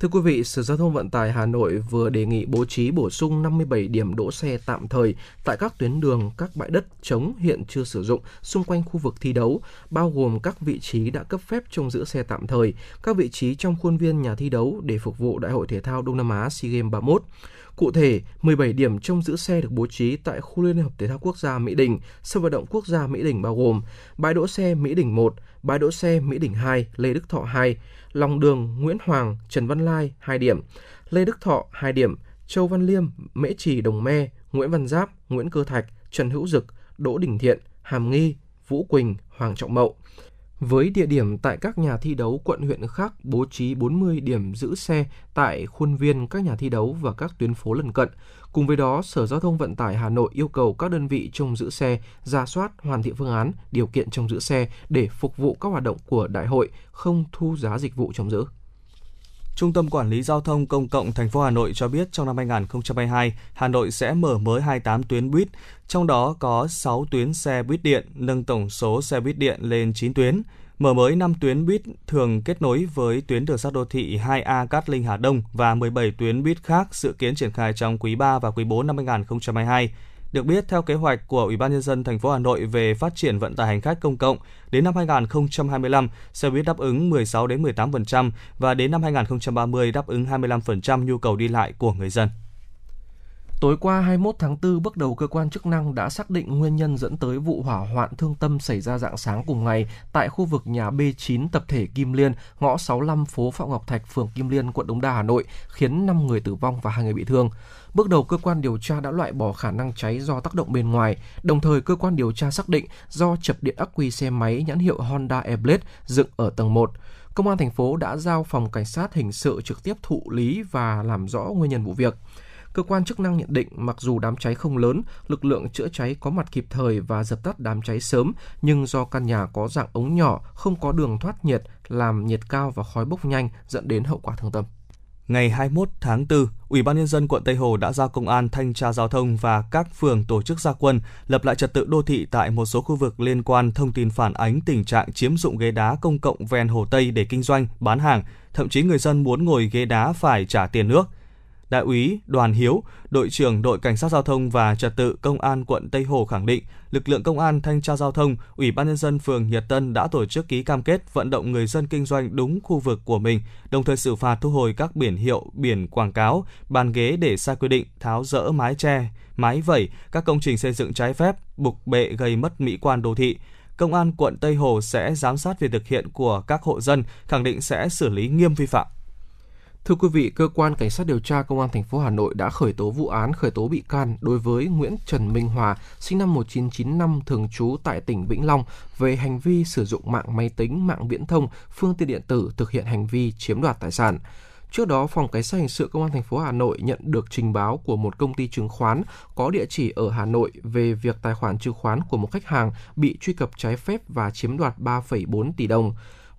Thưa quý vị, Sở Giao thông Vận tải Hà Nội vừa đề nghị bố trí bổ sung 57 điểm đỗ xe tạm thời tại các tuyến đường, các bãi đất trống hiện chưa sử dụng xung quanh khu vực thi đấu, bao gồm các vị trí đã cấp phép trông giữ xe tạm thời, các vị trí trong khuôn viên nhà thi đấu để phục vụ Đại hội Thể thao Đông Nam Á SEA Games 31. Cụ thể, 17 điểm trông giữ xe được bố trí tại khu Liên hợp Thể thao Quốc gia Mỹ Đình, sân vận động quốc gia Mỹ Đình bao gồm bãi đỗ xe Mỹ Đình 1, bãi đỗ xe Mỹ Đình 2, Lê Đức Thọ 2, lòng đường Nguyễn Hoàng, Trần Văn Lai 2 điểm, Lê Đức Thọ 2 điểm, Châu Văn Liêm, Mễ Trì Đồng Me, Nguyễn Văn Giáp, Nguyễn Cơ Thạch, Trần Hữu Dực, Đỗ Đình Thiện, Hàm Nghi, Vũ Quỳnh, Hoàng Trọng Mậu. Với địa điểm tại các nhà thi đấu quận huyện khác bố trí 40 điểm giữ xe tại khuôn viên các nhà thi đấu và các tuyến phố lân cận. Cùng với đó, Sở Giao thông Vận tải Hà Nội yêu cầu các đơn vị trông giữ xe ra soát hoàn thiện phương án, điều kiện trông giữ xe để phục vụ các hoạt động của đại hội, không thu giá dịch vụ trông giữ. Trung tâm Quản lý Giao thông Công cộng thành phố Hà Nội cho biết trong năm 2022, Hà Nội sẽ mở mới 28 tuyến buýt, trong đó có 6 tuyến xe buýt điện, nâng tổng số xe buýt điện lên 9 tuyến. Mở mới 5 tuyến buýt thường kết nối với tuyến đường sắt đô thị 2A Cát Linh Hà Đông và 17 tuyến buýt khác dự kiến triển khai trong quý 3 và quý 4 năm 2022. Được biết, theo kế hoạch của Ủy ban nhân dân thành phố Hà Nội về phát triển vận tải hành khách công cộng, đến năm 2025, xe buýt đáp ứng 16 đến 18% và đến năm 2030 đáp ứng 25% nhu cầu đi lại của người dân. Tối qua 21 tháng 4, bước đầu cơ quan chức năng đã xác định nguyên nhân dẫn tới vụ hỏa hoạn thương tâm xảy ra dạng sáng cùng ngày tại khu vực nhà B9 tập thể Kim Liên, ngõ 65 phố Phạm Ngọc Thạch, phường Kim Liên, quận Đống Đa, Hà Nội, khiến 5 người tử vong và 2 người bị thương. Bước đầu cơ quan điều tra đã loại bỏ khả năng cháy do tác động bên ngoài, đồng thời cơ quan điều tra xác định do chập điện ắc quy xe máy nhãn hiệu Honda Airblade dựng ở tầng 1. Công an thành phố đã giao phòng cảnh sát hình sự trực tiếp thụ lý và làm rõ nguyên nhân vụ việc. Cơ quan chức năng nhận định mặc dù đám cháy không lớn, lực lượng chữa cháy có mặt kịp thời và dập tắt đám cháy sớm, nhưng do căn nhà có dạng ống nhỏ, không có đường thoát nhiệt, làm nhiệt cao và khói bốc nhanh dẫn đến hậu quả thương tâm. Ngày 21 tháng 4, Ủy ban nhân dân quận Tây Hồ đã giao công an thanh tra giao thông và các phường tổ chức gia quân lập lại trật tự đô thị tại một số khu vực liên quan thông tin phản ánh tình trạng chiếm dụng ghế đá công cộng ven Hồ Tây để kinh doanh, bán hàng, thậm chí người dân muốn ngồi ghế đá phải trả tiền nước. Đại úy Đoàn Hiếu, đội trưởng đội cảnh sát giao thông và trật tự công an quận Tây Hồ khẳng định, lực lượng công an thanh tra giao thông, Ủy ban nhân dân phường Nhật Tân đã tổ chức ký cam kết vận động người dân kinh doanh đúng khu vực của mình, đồng thời xử phạt thu hồi các biển hiệu, biển quảng cáo, bàn ghế để sai quy định, tháo rỡ mái tre mái vẩy, các công trình xây dựng trái phép, bục bệ gây mất mỹ quan đô thị. Công an quận Tây Hồ sẽ giám sát việc thực hiện của các hộ dân, khẳng định sẽ xử lý nghiêm vi phạm. Thưa quý vị, cơ quan cảnh sát điều tra công an thành phố Hà Nội đã khởi tố vụ án khởi tố bị can đối với Nguyễn Trần Minh Hòa, sinh năm 1995, thường trú tại tỉnh Vĩnh Long về hành vi sử dụng mạng máy tính, mạng viễn thông, phương tiện điện tử thực hiện hành vi chiếm đoạt tài sản. Trước đó, Phòng Cảnh sát hình sự Công an thành phố Hà Nội nhận được trình báo của một công ty chứng khoán có địa chỉ ở Hà Nội về việc tài khoản chứng khoán của một khách hàng bị truy cập trái phép và chiếm đoạt 3,4 tỷ đồng.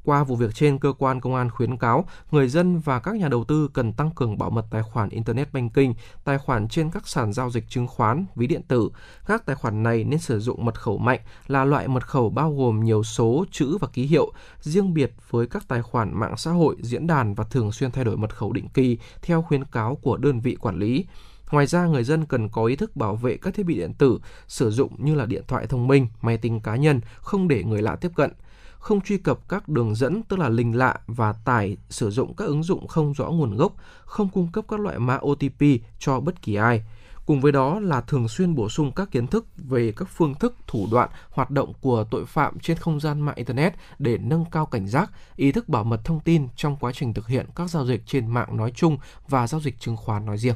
Qua vụ việc trên, cơ quan công an khuyến cáo người dân và các nhà đầu tư cần tăng cường bảo mật tài khoản Internet Banking, tài khoản trên các sàn giao dịch chứng khoán, ví điện tử. Các tài khoản này nên sử dụng mật khẩu mạnh là loại mật khẩu bao gồm nhiều số, chữ và ký hiệu, riêng biệt với các tài khoản mạng xã hội, diễn đàn và thường xuyên thay đổi mật khẩu định kỳ theo khuyến cáo của đơn vị quản lý. Ngoài ra, người dân cần có ý thức bảo vệ các thiết bị điện tử sử dụng như là điện thoại thông minh, máy tính cá nhân, không để người lạ tiếp cận không truy cập các đường dẫn tức là linh lạ và tải sử dụng các ứng dụng không rõ nguồn gốc, không cung cấp các loại mã OTP cho bất kỳ ai. Cùng với đó là thường xuyên bổ sung các kiến thức về các phương thức, thủ đoạn, hoạt động của tội phạm trên không gian mạng Internet để nâng cao cảnh giác, ý thức bảo mật thông tin trong quá trình thực hiện các giao dịch trên mạng nói chung và giao dịch chứng khoán nói riêng.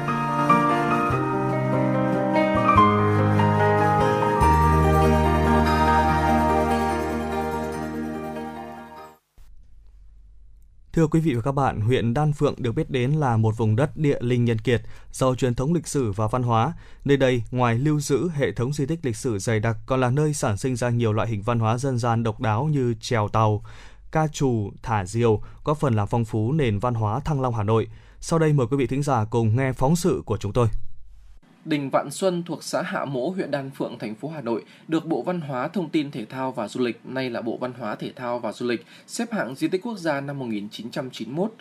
Thưa quý vị và các bạn, huyện Đan Phượng được biết đến là một vùng đất địa linh nhân kiệt, giàu truyền thống lịch sử và văn hóa. Nơi đây, ngoài lưu giữ hệ thống di tích lịch sử dày đặc, còn là nơi sản sinh ra nhiều loại hình văn hóa dân gian độc đáo như trèo tàu, ca trù, thả diều, có phần làm phong phú nền văn hóa Thăng Long Hà Nội. Sau đây mời quý vị thính giả cùng nghe phóng sự của chúng tôi. Đình Vạn Xuân thuộc xã Hạ Mỗ, huyện Đan Phượng, thành phố Hà Nội, được Bộ Văn hóa, Thông tin, Thể thao và Du lịch, nay là Bộ Văn hóa, Thể thao và Du lịch, xếp hạng di tích quốc gia năm 1991.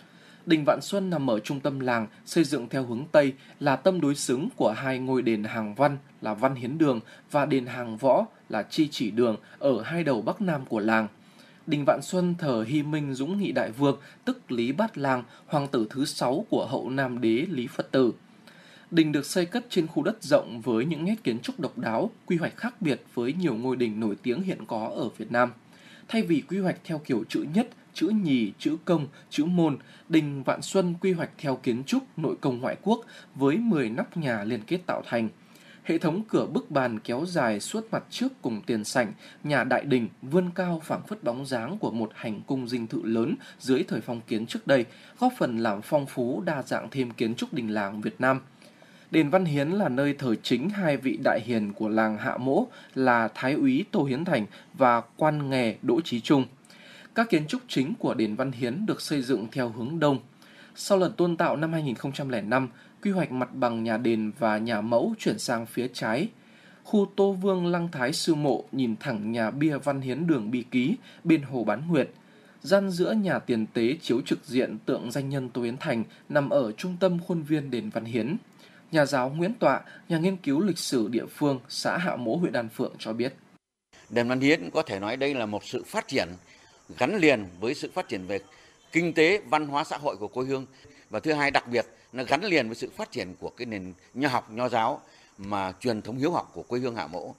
Đình Vạn Xuân nằm ở trung tâm làng, xây dựng theo hướng Tây, là tâm đối xứng của hai ngôi đền hàng văn là Văn Hiến Đường và đền hàng võ là Chi Chỉ Đường ở hai đầu Bắc Nam của làng. Đình Vạn Xuân thờ Hy Minh Dũng Nghị Đại Vương, tức Lý Bát Lang, hoàng tử thứ sáu của hậu Nam đế Lý Phật Tử. Đình được xây cất trên khu đất rộng với những nét kiến trúc độc đáo, quy hoạch khác biệt với nhiều ngôi đình nổi tiếng hiện có ở Việt Nam. Thay vì quy hoạch theo kiểu chữ nhất, chữ nhì, chữ công, chữ môn, đình Vạn Xuân quy hoạch theo kiến trúc nội công ngoại quốc với 10 nóc nhà liên kết tạo thành. Hệ thống cửa bức bàn kéo dài suốt mặt trước cùng tiền sảnh, nhà đại đình vươn cao phảng phất bóng dáng của một hành cung dinh thự lớn dưới thời phong kiến trước đây, góp phần làm phong phú đa dạng thêm kiến trúc đình làng Việt Nam. Đền Văn Hiến là nơi thờ chính hai vị đại hiền của làng Hạ Mỗ là Thái úy Tô Hiến Thành và quan nghề Đỗ Trí Trung. Các kiến trúc chính của đền Văn Hiến được xây dựng theo hướng đông. Sau lần tôn tạo năm 2005, quy hoạch mặt bằng nhà đền và nhà mẫu chuyển sang phía trái. Khu Tô Vương Lăng Thái Sư Mộ nhìn thẳng nhà bia Văn Hiến đường Bi Ký bên Hồ Bán Nguyệt. Gian giữa nhà tiền tế chiếu trực diện tượng danh nhân Tô Hiến Thành nằm ở trung tâm khuôn viên đền Văn Hiến. Nhà giáo Nguyễn Tọa, nhà nghiên cứu lịch sử địa phương xã Hạ Mỗ huyện Đan Phượng cho biết. Đền Văn Hiến có thể nói đây là một sự phát triển gắn liền với sự phát triển về kinh tế, văn hóa xã hội của quê hương và thứ hai đặc biệt nó gắn liền với sự phát triển của cái nền nho học nho giáo mà truyền thống hiếu học của quê hương Hạ Mỗ.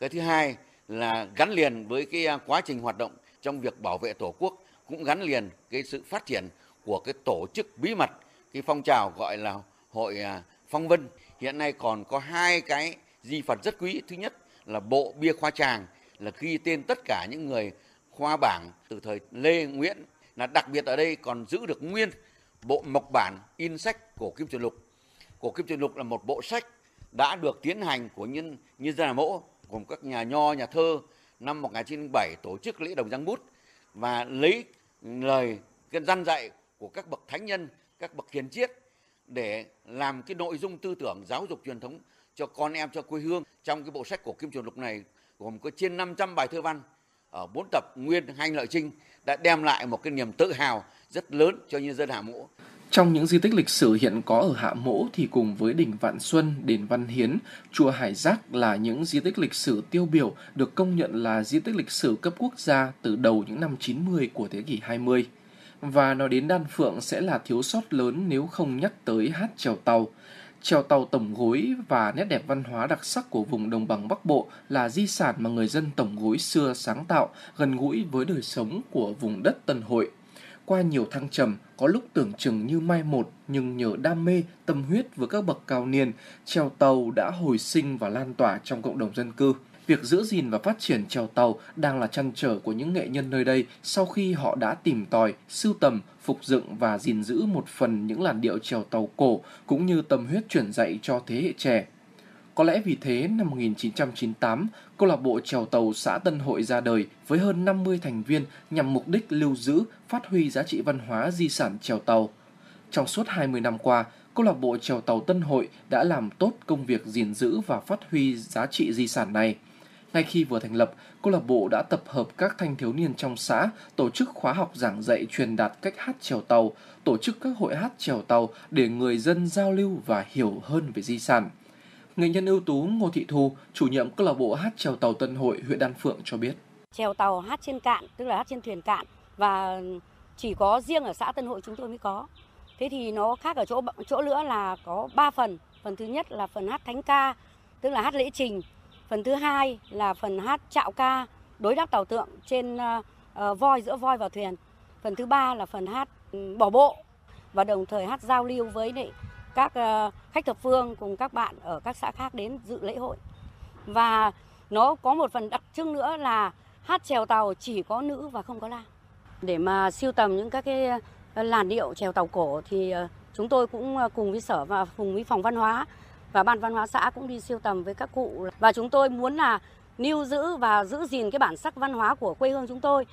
Cái thứ hai là gắn liền với cái à, quá trình hoạt động trong việc bảo vệ tổ quốc cũng gắn liền cái sự phát triển của cái tổ chức bí mật cái phong trào gọi là hội à, Phong Vân hiện nay còn có hai cái di vật rất quý. Thứ nhất là bộ bia khoa tràng là ghi tên tất cả những người khoa bảng từ thời Lê Nguyễn. Là đặc biệt ở đây còn giữ được nguyên bộ mộc bản in sách cổ kim truyền lục. Cổ kim truyền lục là một bộ sách đã được tiến hành của nhân nhân dân Hà Mỗ gồm các nhà nho, nhà thơ năm 1907 tổ chức lễ đồng giang bút và lấy lời cái dân dạy của các bậc thánh nhân, các bậc hiền triết để làm cái nội dung tư tưởng giáo dục truyền thống cho con em cho quê hương trong cái bộ sách của Kim Truyền Lục này gồm có trên 500 bài thơ văn ở bốn tập nguyên hành lợi trinh đã đem lại một cái niềm tự hào rất lớn cho nhân dân Hạ Mỗ. Trong những di tích lịch sử hiện có ở Hạ Mỗ thì cùng với đỉnh Vạn Xuân, đền Văn Hiến, chùa Hải Giác là những di tích lịch sử tiêu biểu được công nhận là di tích lịch sử cấp quốc gia từ đầu những năm 90 của thế kỷ 20. Và nói đến Đan Phượng sẽ là thiếu sót lớn nếu không nhắc tới hát trèo tàu. Trèo tàu tổng gối và nét đẹp văn hóa đặc sắc của vùng đồng bằng Bắc Bộ là di sản mà người dân tổng gối xưa sáng tạo, gần gũi với đời sống của vùng đất Tân Hội. Qua nhiều thăng trầm, có lúc tưởng chừng như mai một, nhưng nhờ đam mê, tâm huyết với các bậc cao niên, trèo tàu đã hồi sinh và lan tỏa trong cộng đồng dân cư. Việc giữ gìn và phát triển trèo tàu đang là chăn trở của những nghệ nhân nơi đây sau khi họ đã tìm tòi, sưu tầm, phục dựng và gìn giữ một phần những làn điệu trèo tàu cổ cũng như tâm huyết truyền dạy cho thế hệ trẻ. Có lẽ vì thế, năm 1998, câu lạc bộ trèo tàu xã Tân Hội ra đời với hơn 50 thành viên nhằm mục đích lưu giữ, phát huy giá trị văn hóa di sản trèo tàu. Trong suốt 20 năm qua, câu lạc bộ trèo tàu Tân Hội đã làm tốt công việc gìn giữ và phát huy giá trị di sản này. Ngay khi vừa thành lập, câu lạc bộ đã tập hợp các thanh thiếu niên trong xã, tổ chức khóa học giảng dạy truyền đạt cách hát trèo tàu, tổ chức các hội hát trèo tàu để người dân giao lưu và hiểu hơn về di sản. Nghệ nhân ưu tú Ngô Thị Thu, chủ nhiệm câu lạc bộ hát trèo tàu Tân Hội, huyện Đan Phượng cho biết. Trèo tàu hát trên cạn, tức là hát trên thuyền cạn và chỉ có riêng ở xã Tân Hội chúng tôi mới có. Thế thì nó khác ở chỗ chỗ nữa là có 3 phần. Phần thứ nhất là phần hát thánh ca, tức là hát lễ trình. Phần thứ hai là phần hát chạo ca, đối đáp tàu tượng trên uh, voi giữa voi và thuyền. Phần thứ ba là phần hát bỏ bộ và đồng thời hát giao lưu với lại các uh, khách thập phương cùng các bạn ở các xã khác đến dự lễ hội. Và nó có một phần đặc trưng nữa là hát chèo tàu chỉ có nữ và không có nam. Để mà siêu tầm những các cái làn điệu chèo tàu cổ thì chúng tôi cũng cùng với sở và cùng với phòng văn hóa và ban văn hóa xã cũng đi siêu tầm với các cụ và chúng tôi muốn là lưu giữ và giữ gìn cái bản sắc văn hóa của quê hương chúng tôi.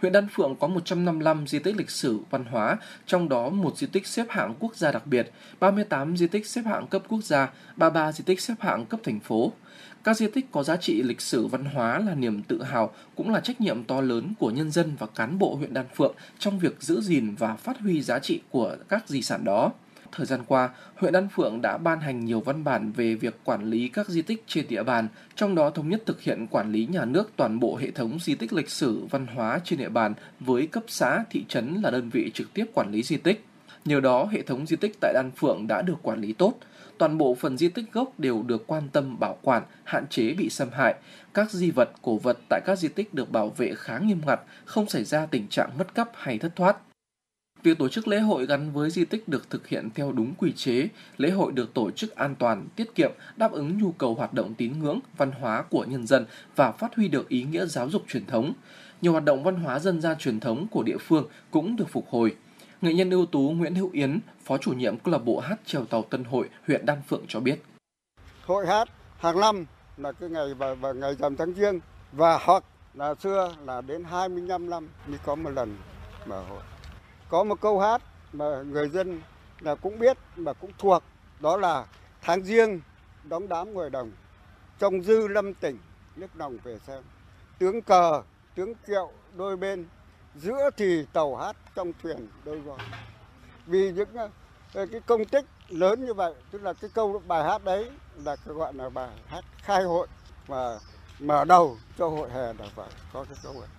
Huyện Đan Phượng có 155 di tích lịch sử văn hóa, trong đó một di tích xếp hạng quốc gia đặc biệt, 38 di tích xếp hạng cấp quốc gia, 33 di tích xếp hạng cấp thành phố. Các di tích có giá trị lịch sử văn hóa là niềm tự hào, cũng là trách nhiệm to lớn của nhân dân và cán bộ huyện Đan Phượng trong việc giữ gìn và phát huy giá trị của các di sản đó. Thời gian qua, huyện Đan Phượng đã ban hành nhiều văn bản về việc quản lý các di tích trên địa bàn, trong đó thống nhất thực hiện quản lý nhà nước toàn bộ hệ thống di tích lịch sử văn hóa trên địa bàn với cấp xã, thị trấn là đơn vị trực tiếp quản lý di tích. Nhờ đó, hệ thống di tích tại Đan Phượng đã được quản lý tốt. Toàn bộ phần di tích gốc đều được quan tâm bảo quản, hạn chế bị xâm hại. Các di vật, cổ vật tại các di tích được bảo vệ khá nghiêm ngặt, không xảy ra tình trạng mất cắp hay thất thoát. Việc tổ chức lễ hội gắn với di tích được thực hiện theo đúng quy chế, lễ hội được tổ chức an toàn, tiết kiệm, đáp ứng nhu cầu hoạt động tín ngưỡng, văn hóa của nhân dân và phát huy được ý nghĩa giáo dục truyền thống. Nhiều hoạt động văn hóa dân gian truyền thống của địa phương cũng được phục hồi. Nghệ nhân ưu tú Nguyễn Hữu Yến, Phó chủ nhiệm câu lạc bộ hát chèo tàu Tân Hội, huyện Đan Phượng cho biết. Hội hát hàng năm là cái ngày và, và ngày rằm tháng riêng và hoặc là xưa là đến 25 năm mới có một lần mở hội có một câu hát mà người dân là cũng biết mà cũng thuộc, đó là tháng riêng đóng đám ngoài đồng trong dư lâm tỉnh, nước đồng về xem. Tướng cờ, tướng kiệu đôi bên, giữa thì tàu hát trong thuyền đôi gò vì những ờ, cái công tích lớn như vậy, tức là cái câu bài hát đấy là cái gọi là bài hát khai hội và mở đầu cho hội hè là phải có cái câu này.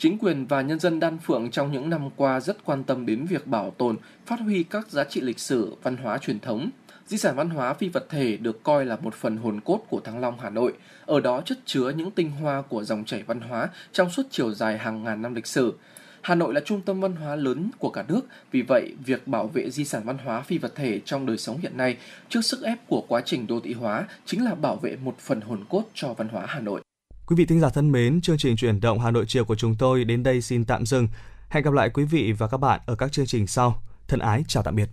Chính quyền và nhân dân Đan Phượng trong những năm qua rất quan tâm đến việc bảo tồn, phát huy các giá trị lịch sử, văn hóa truyền thống. Di sản văn hóa phi vật thể được coi là một phần hồn cốt của Thăng Long Hà Nội. Ở đó chất chứa những tinh hoa của dòng chảy văn hóa trong suốt chiều dài hàng ngàn năm lịch sử. Hà Nội là trung tâm văn hóa lớn của cả nước, vì vậy việc bảo vệ di sản văn hóa phi vật thể trong đời sống hiện nay trước sức ép của quá trình đô thị hóa chính là bảo vệ một phần hồn cốt cho văn hóa Hà Nội. Quý vị thính giả thân mến, chương trình chuyển động Hà Nội chiều của chúng tôi đến đây xin tạm dừng. Hẹn gặp lại quý vị và các bạn ở các chương trình sau. Thân ái chào tạm biệt.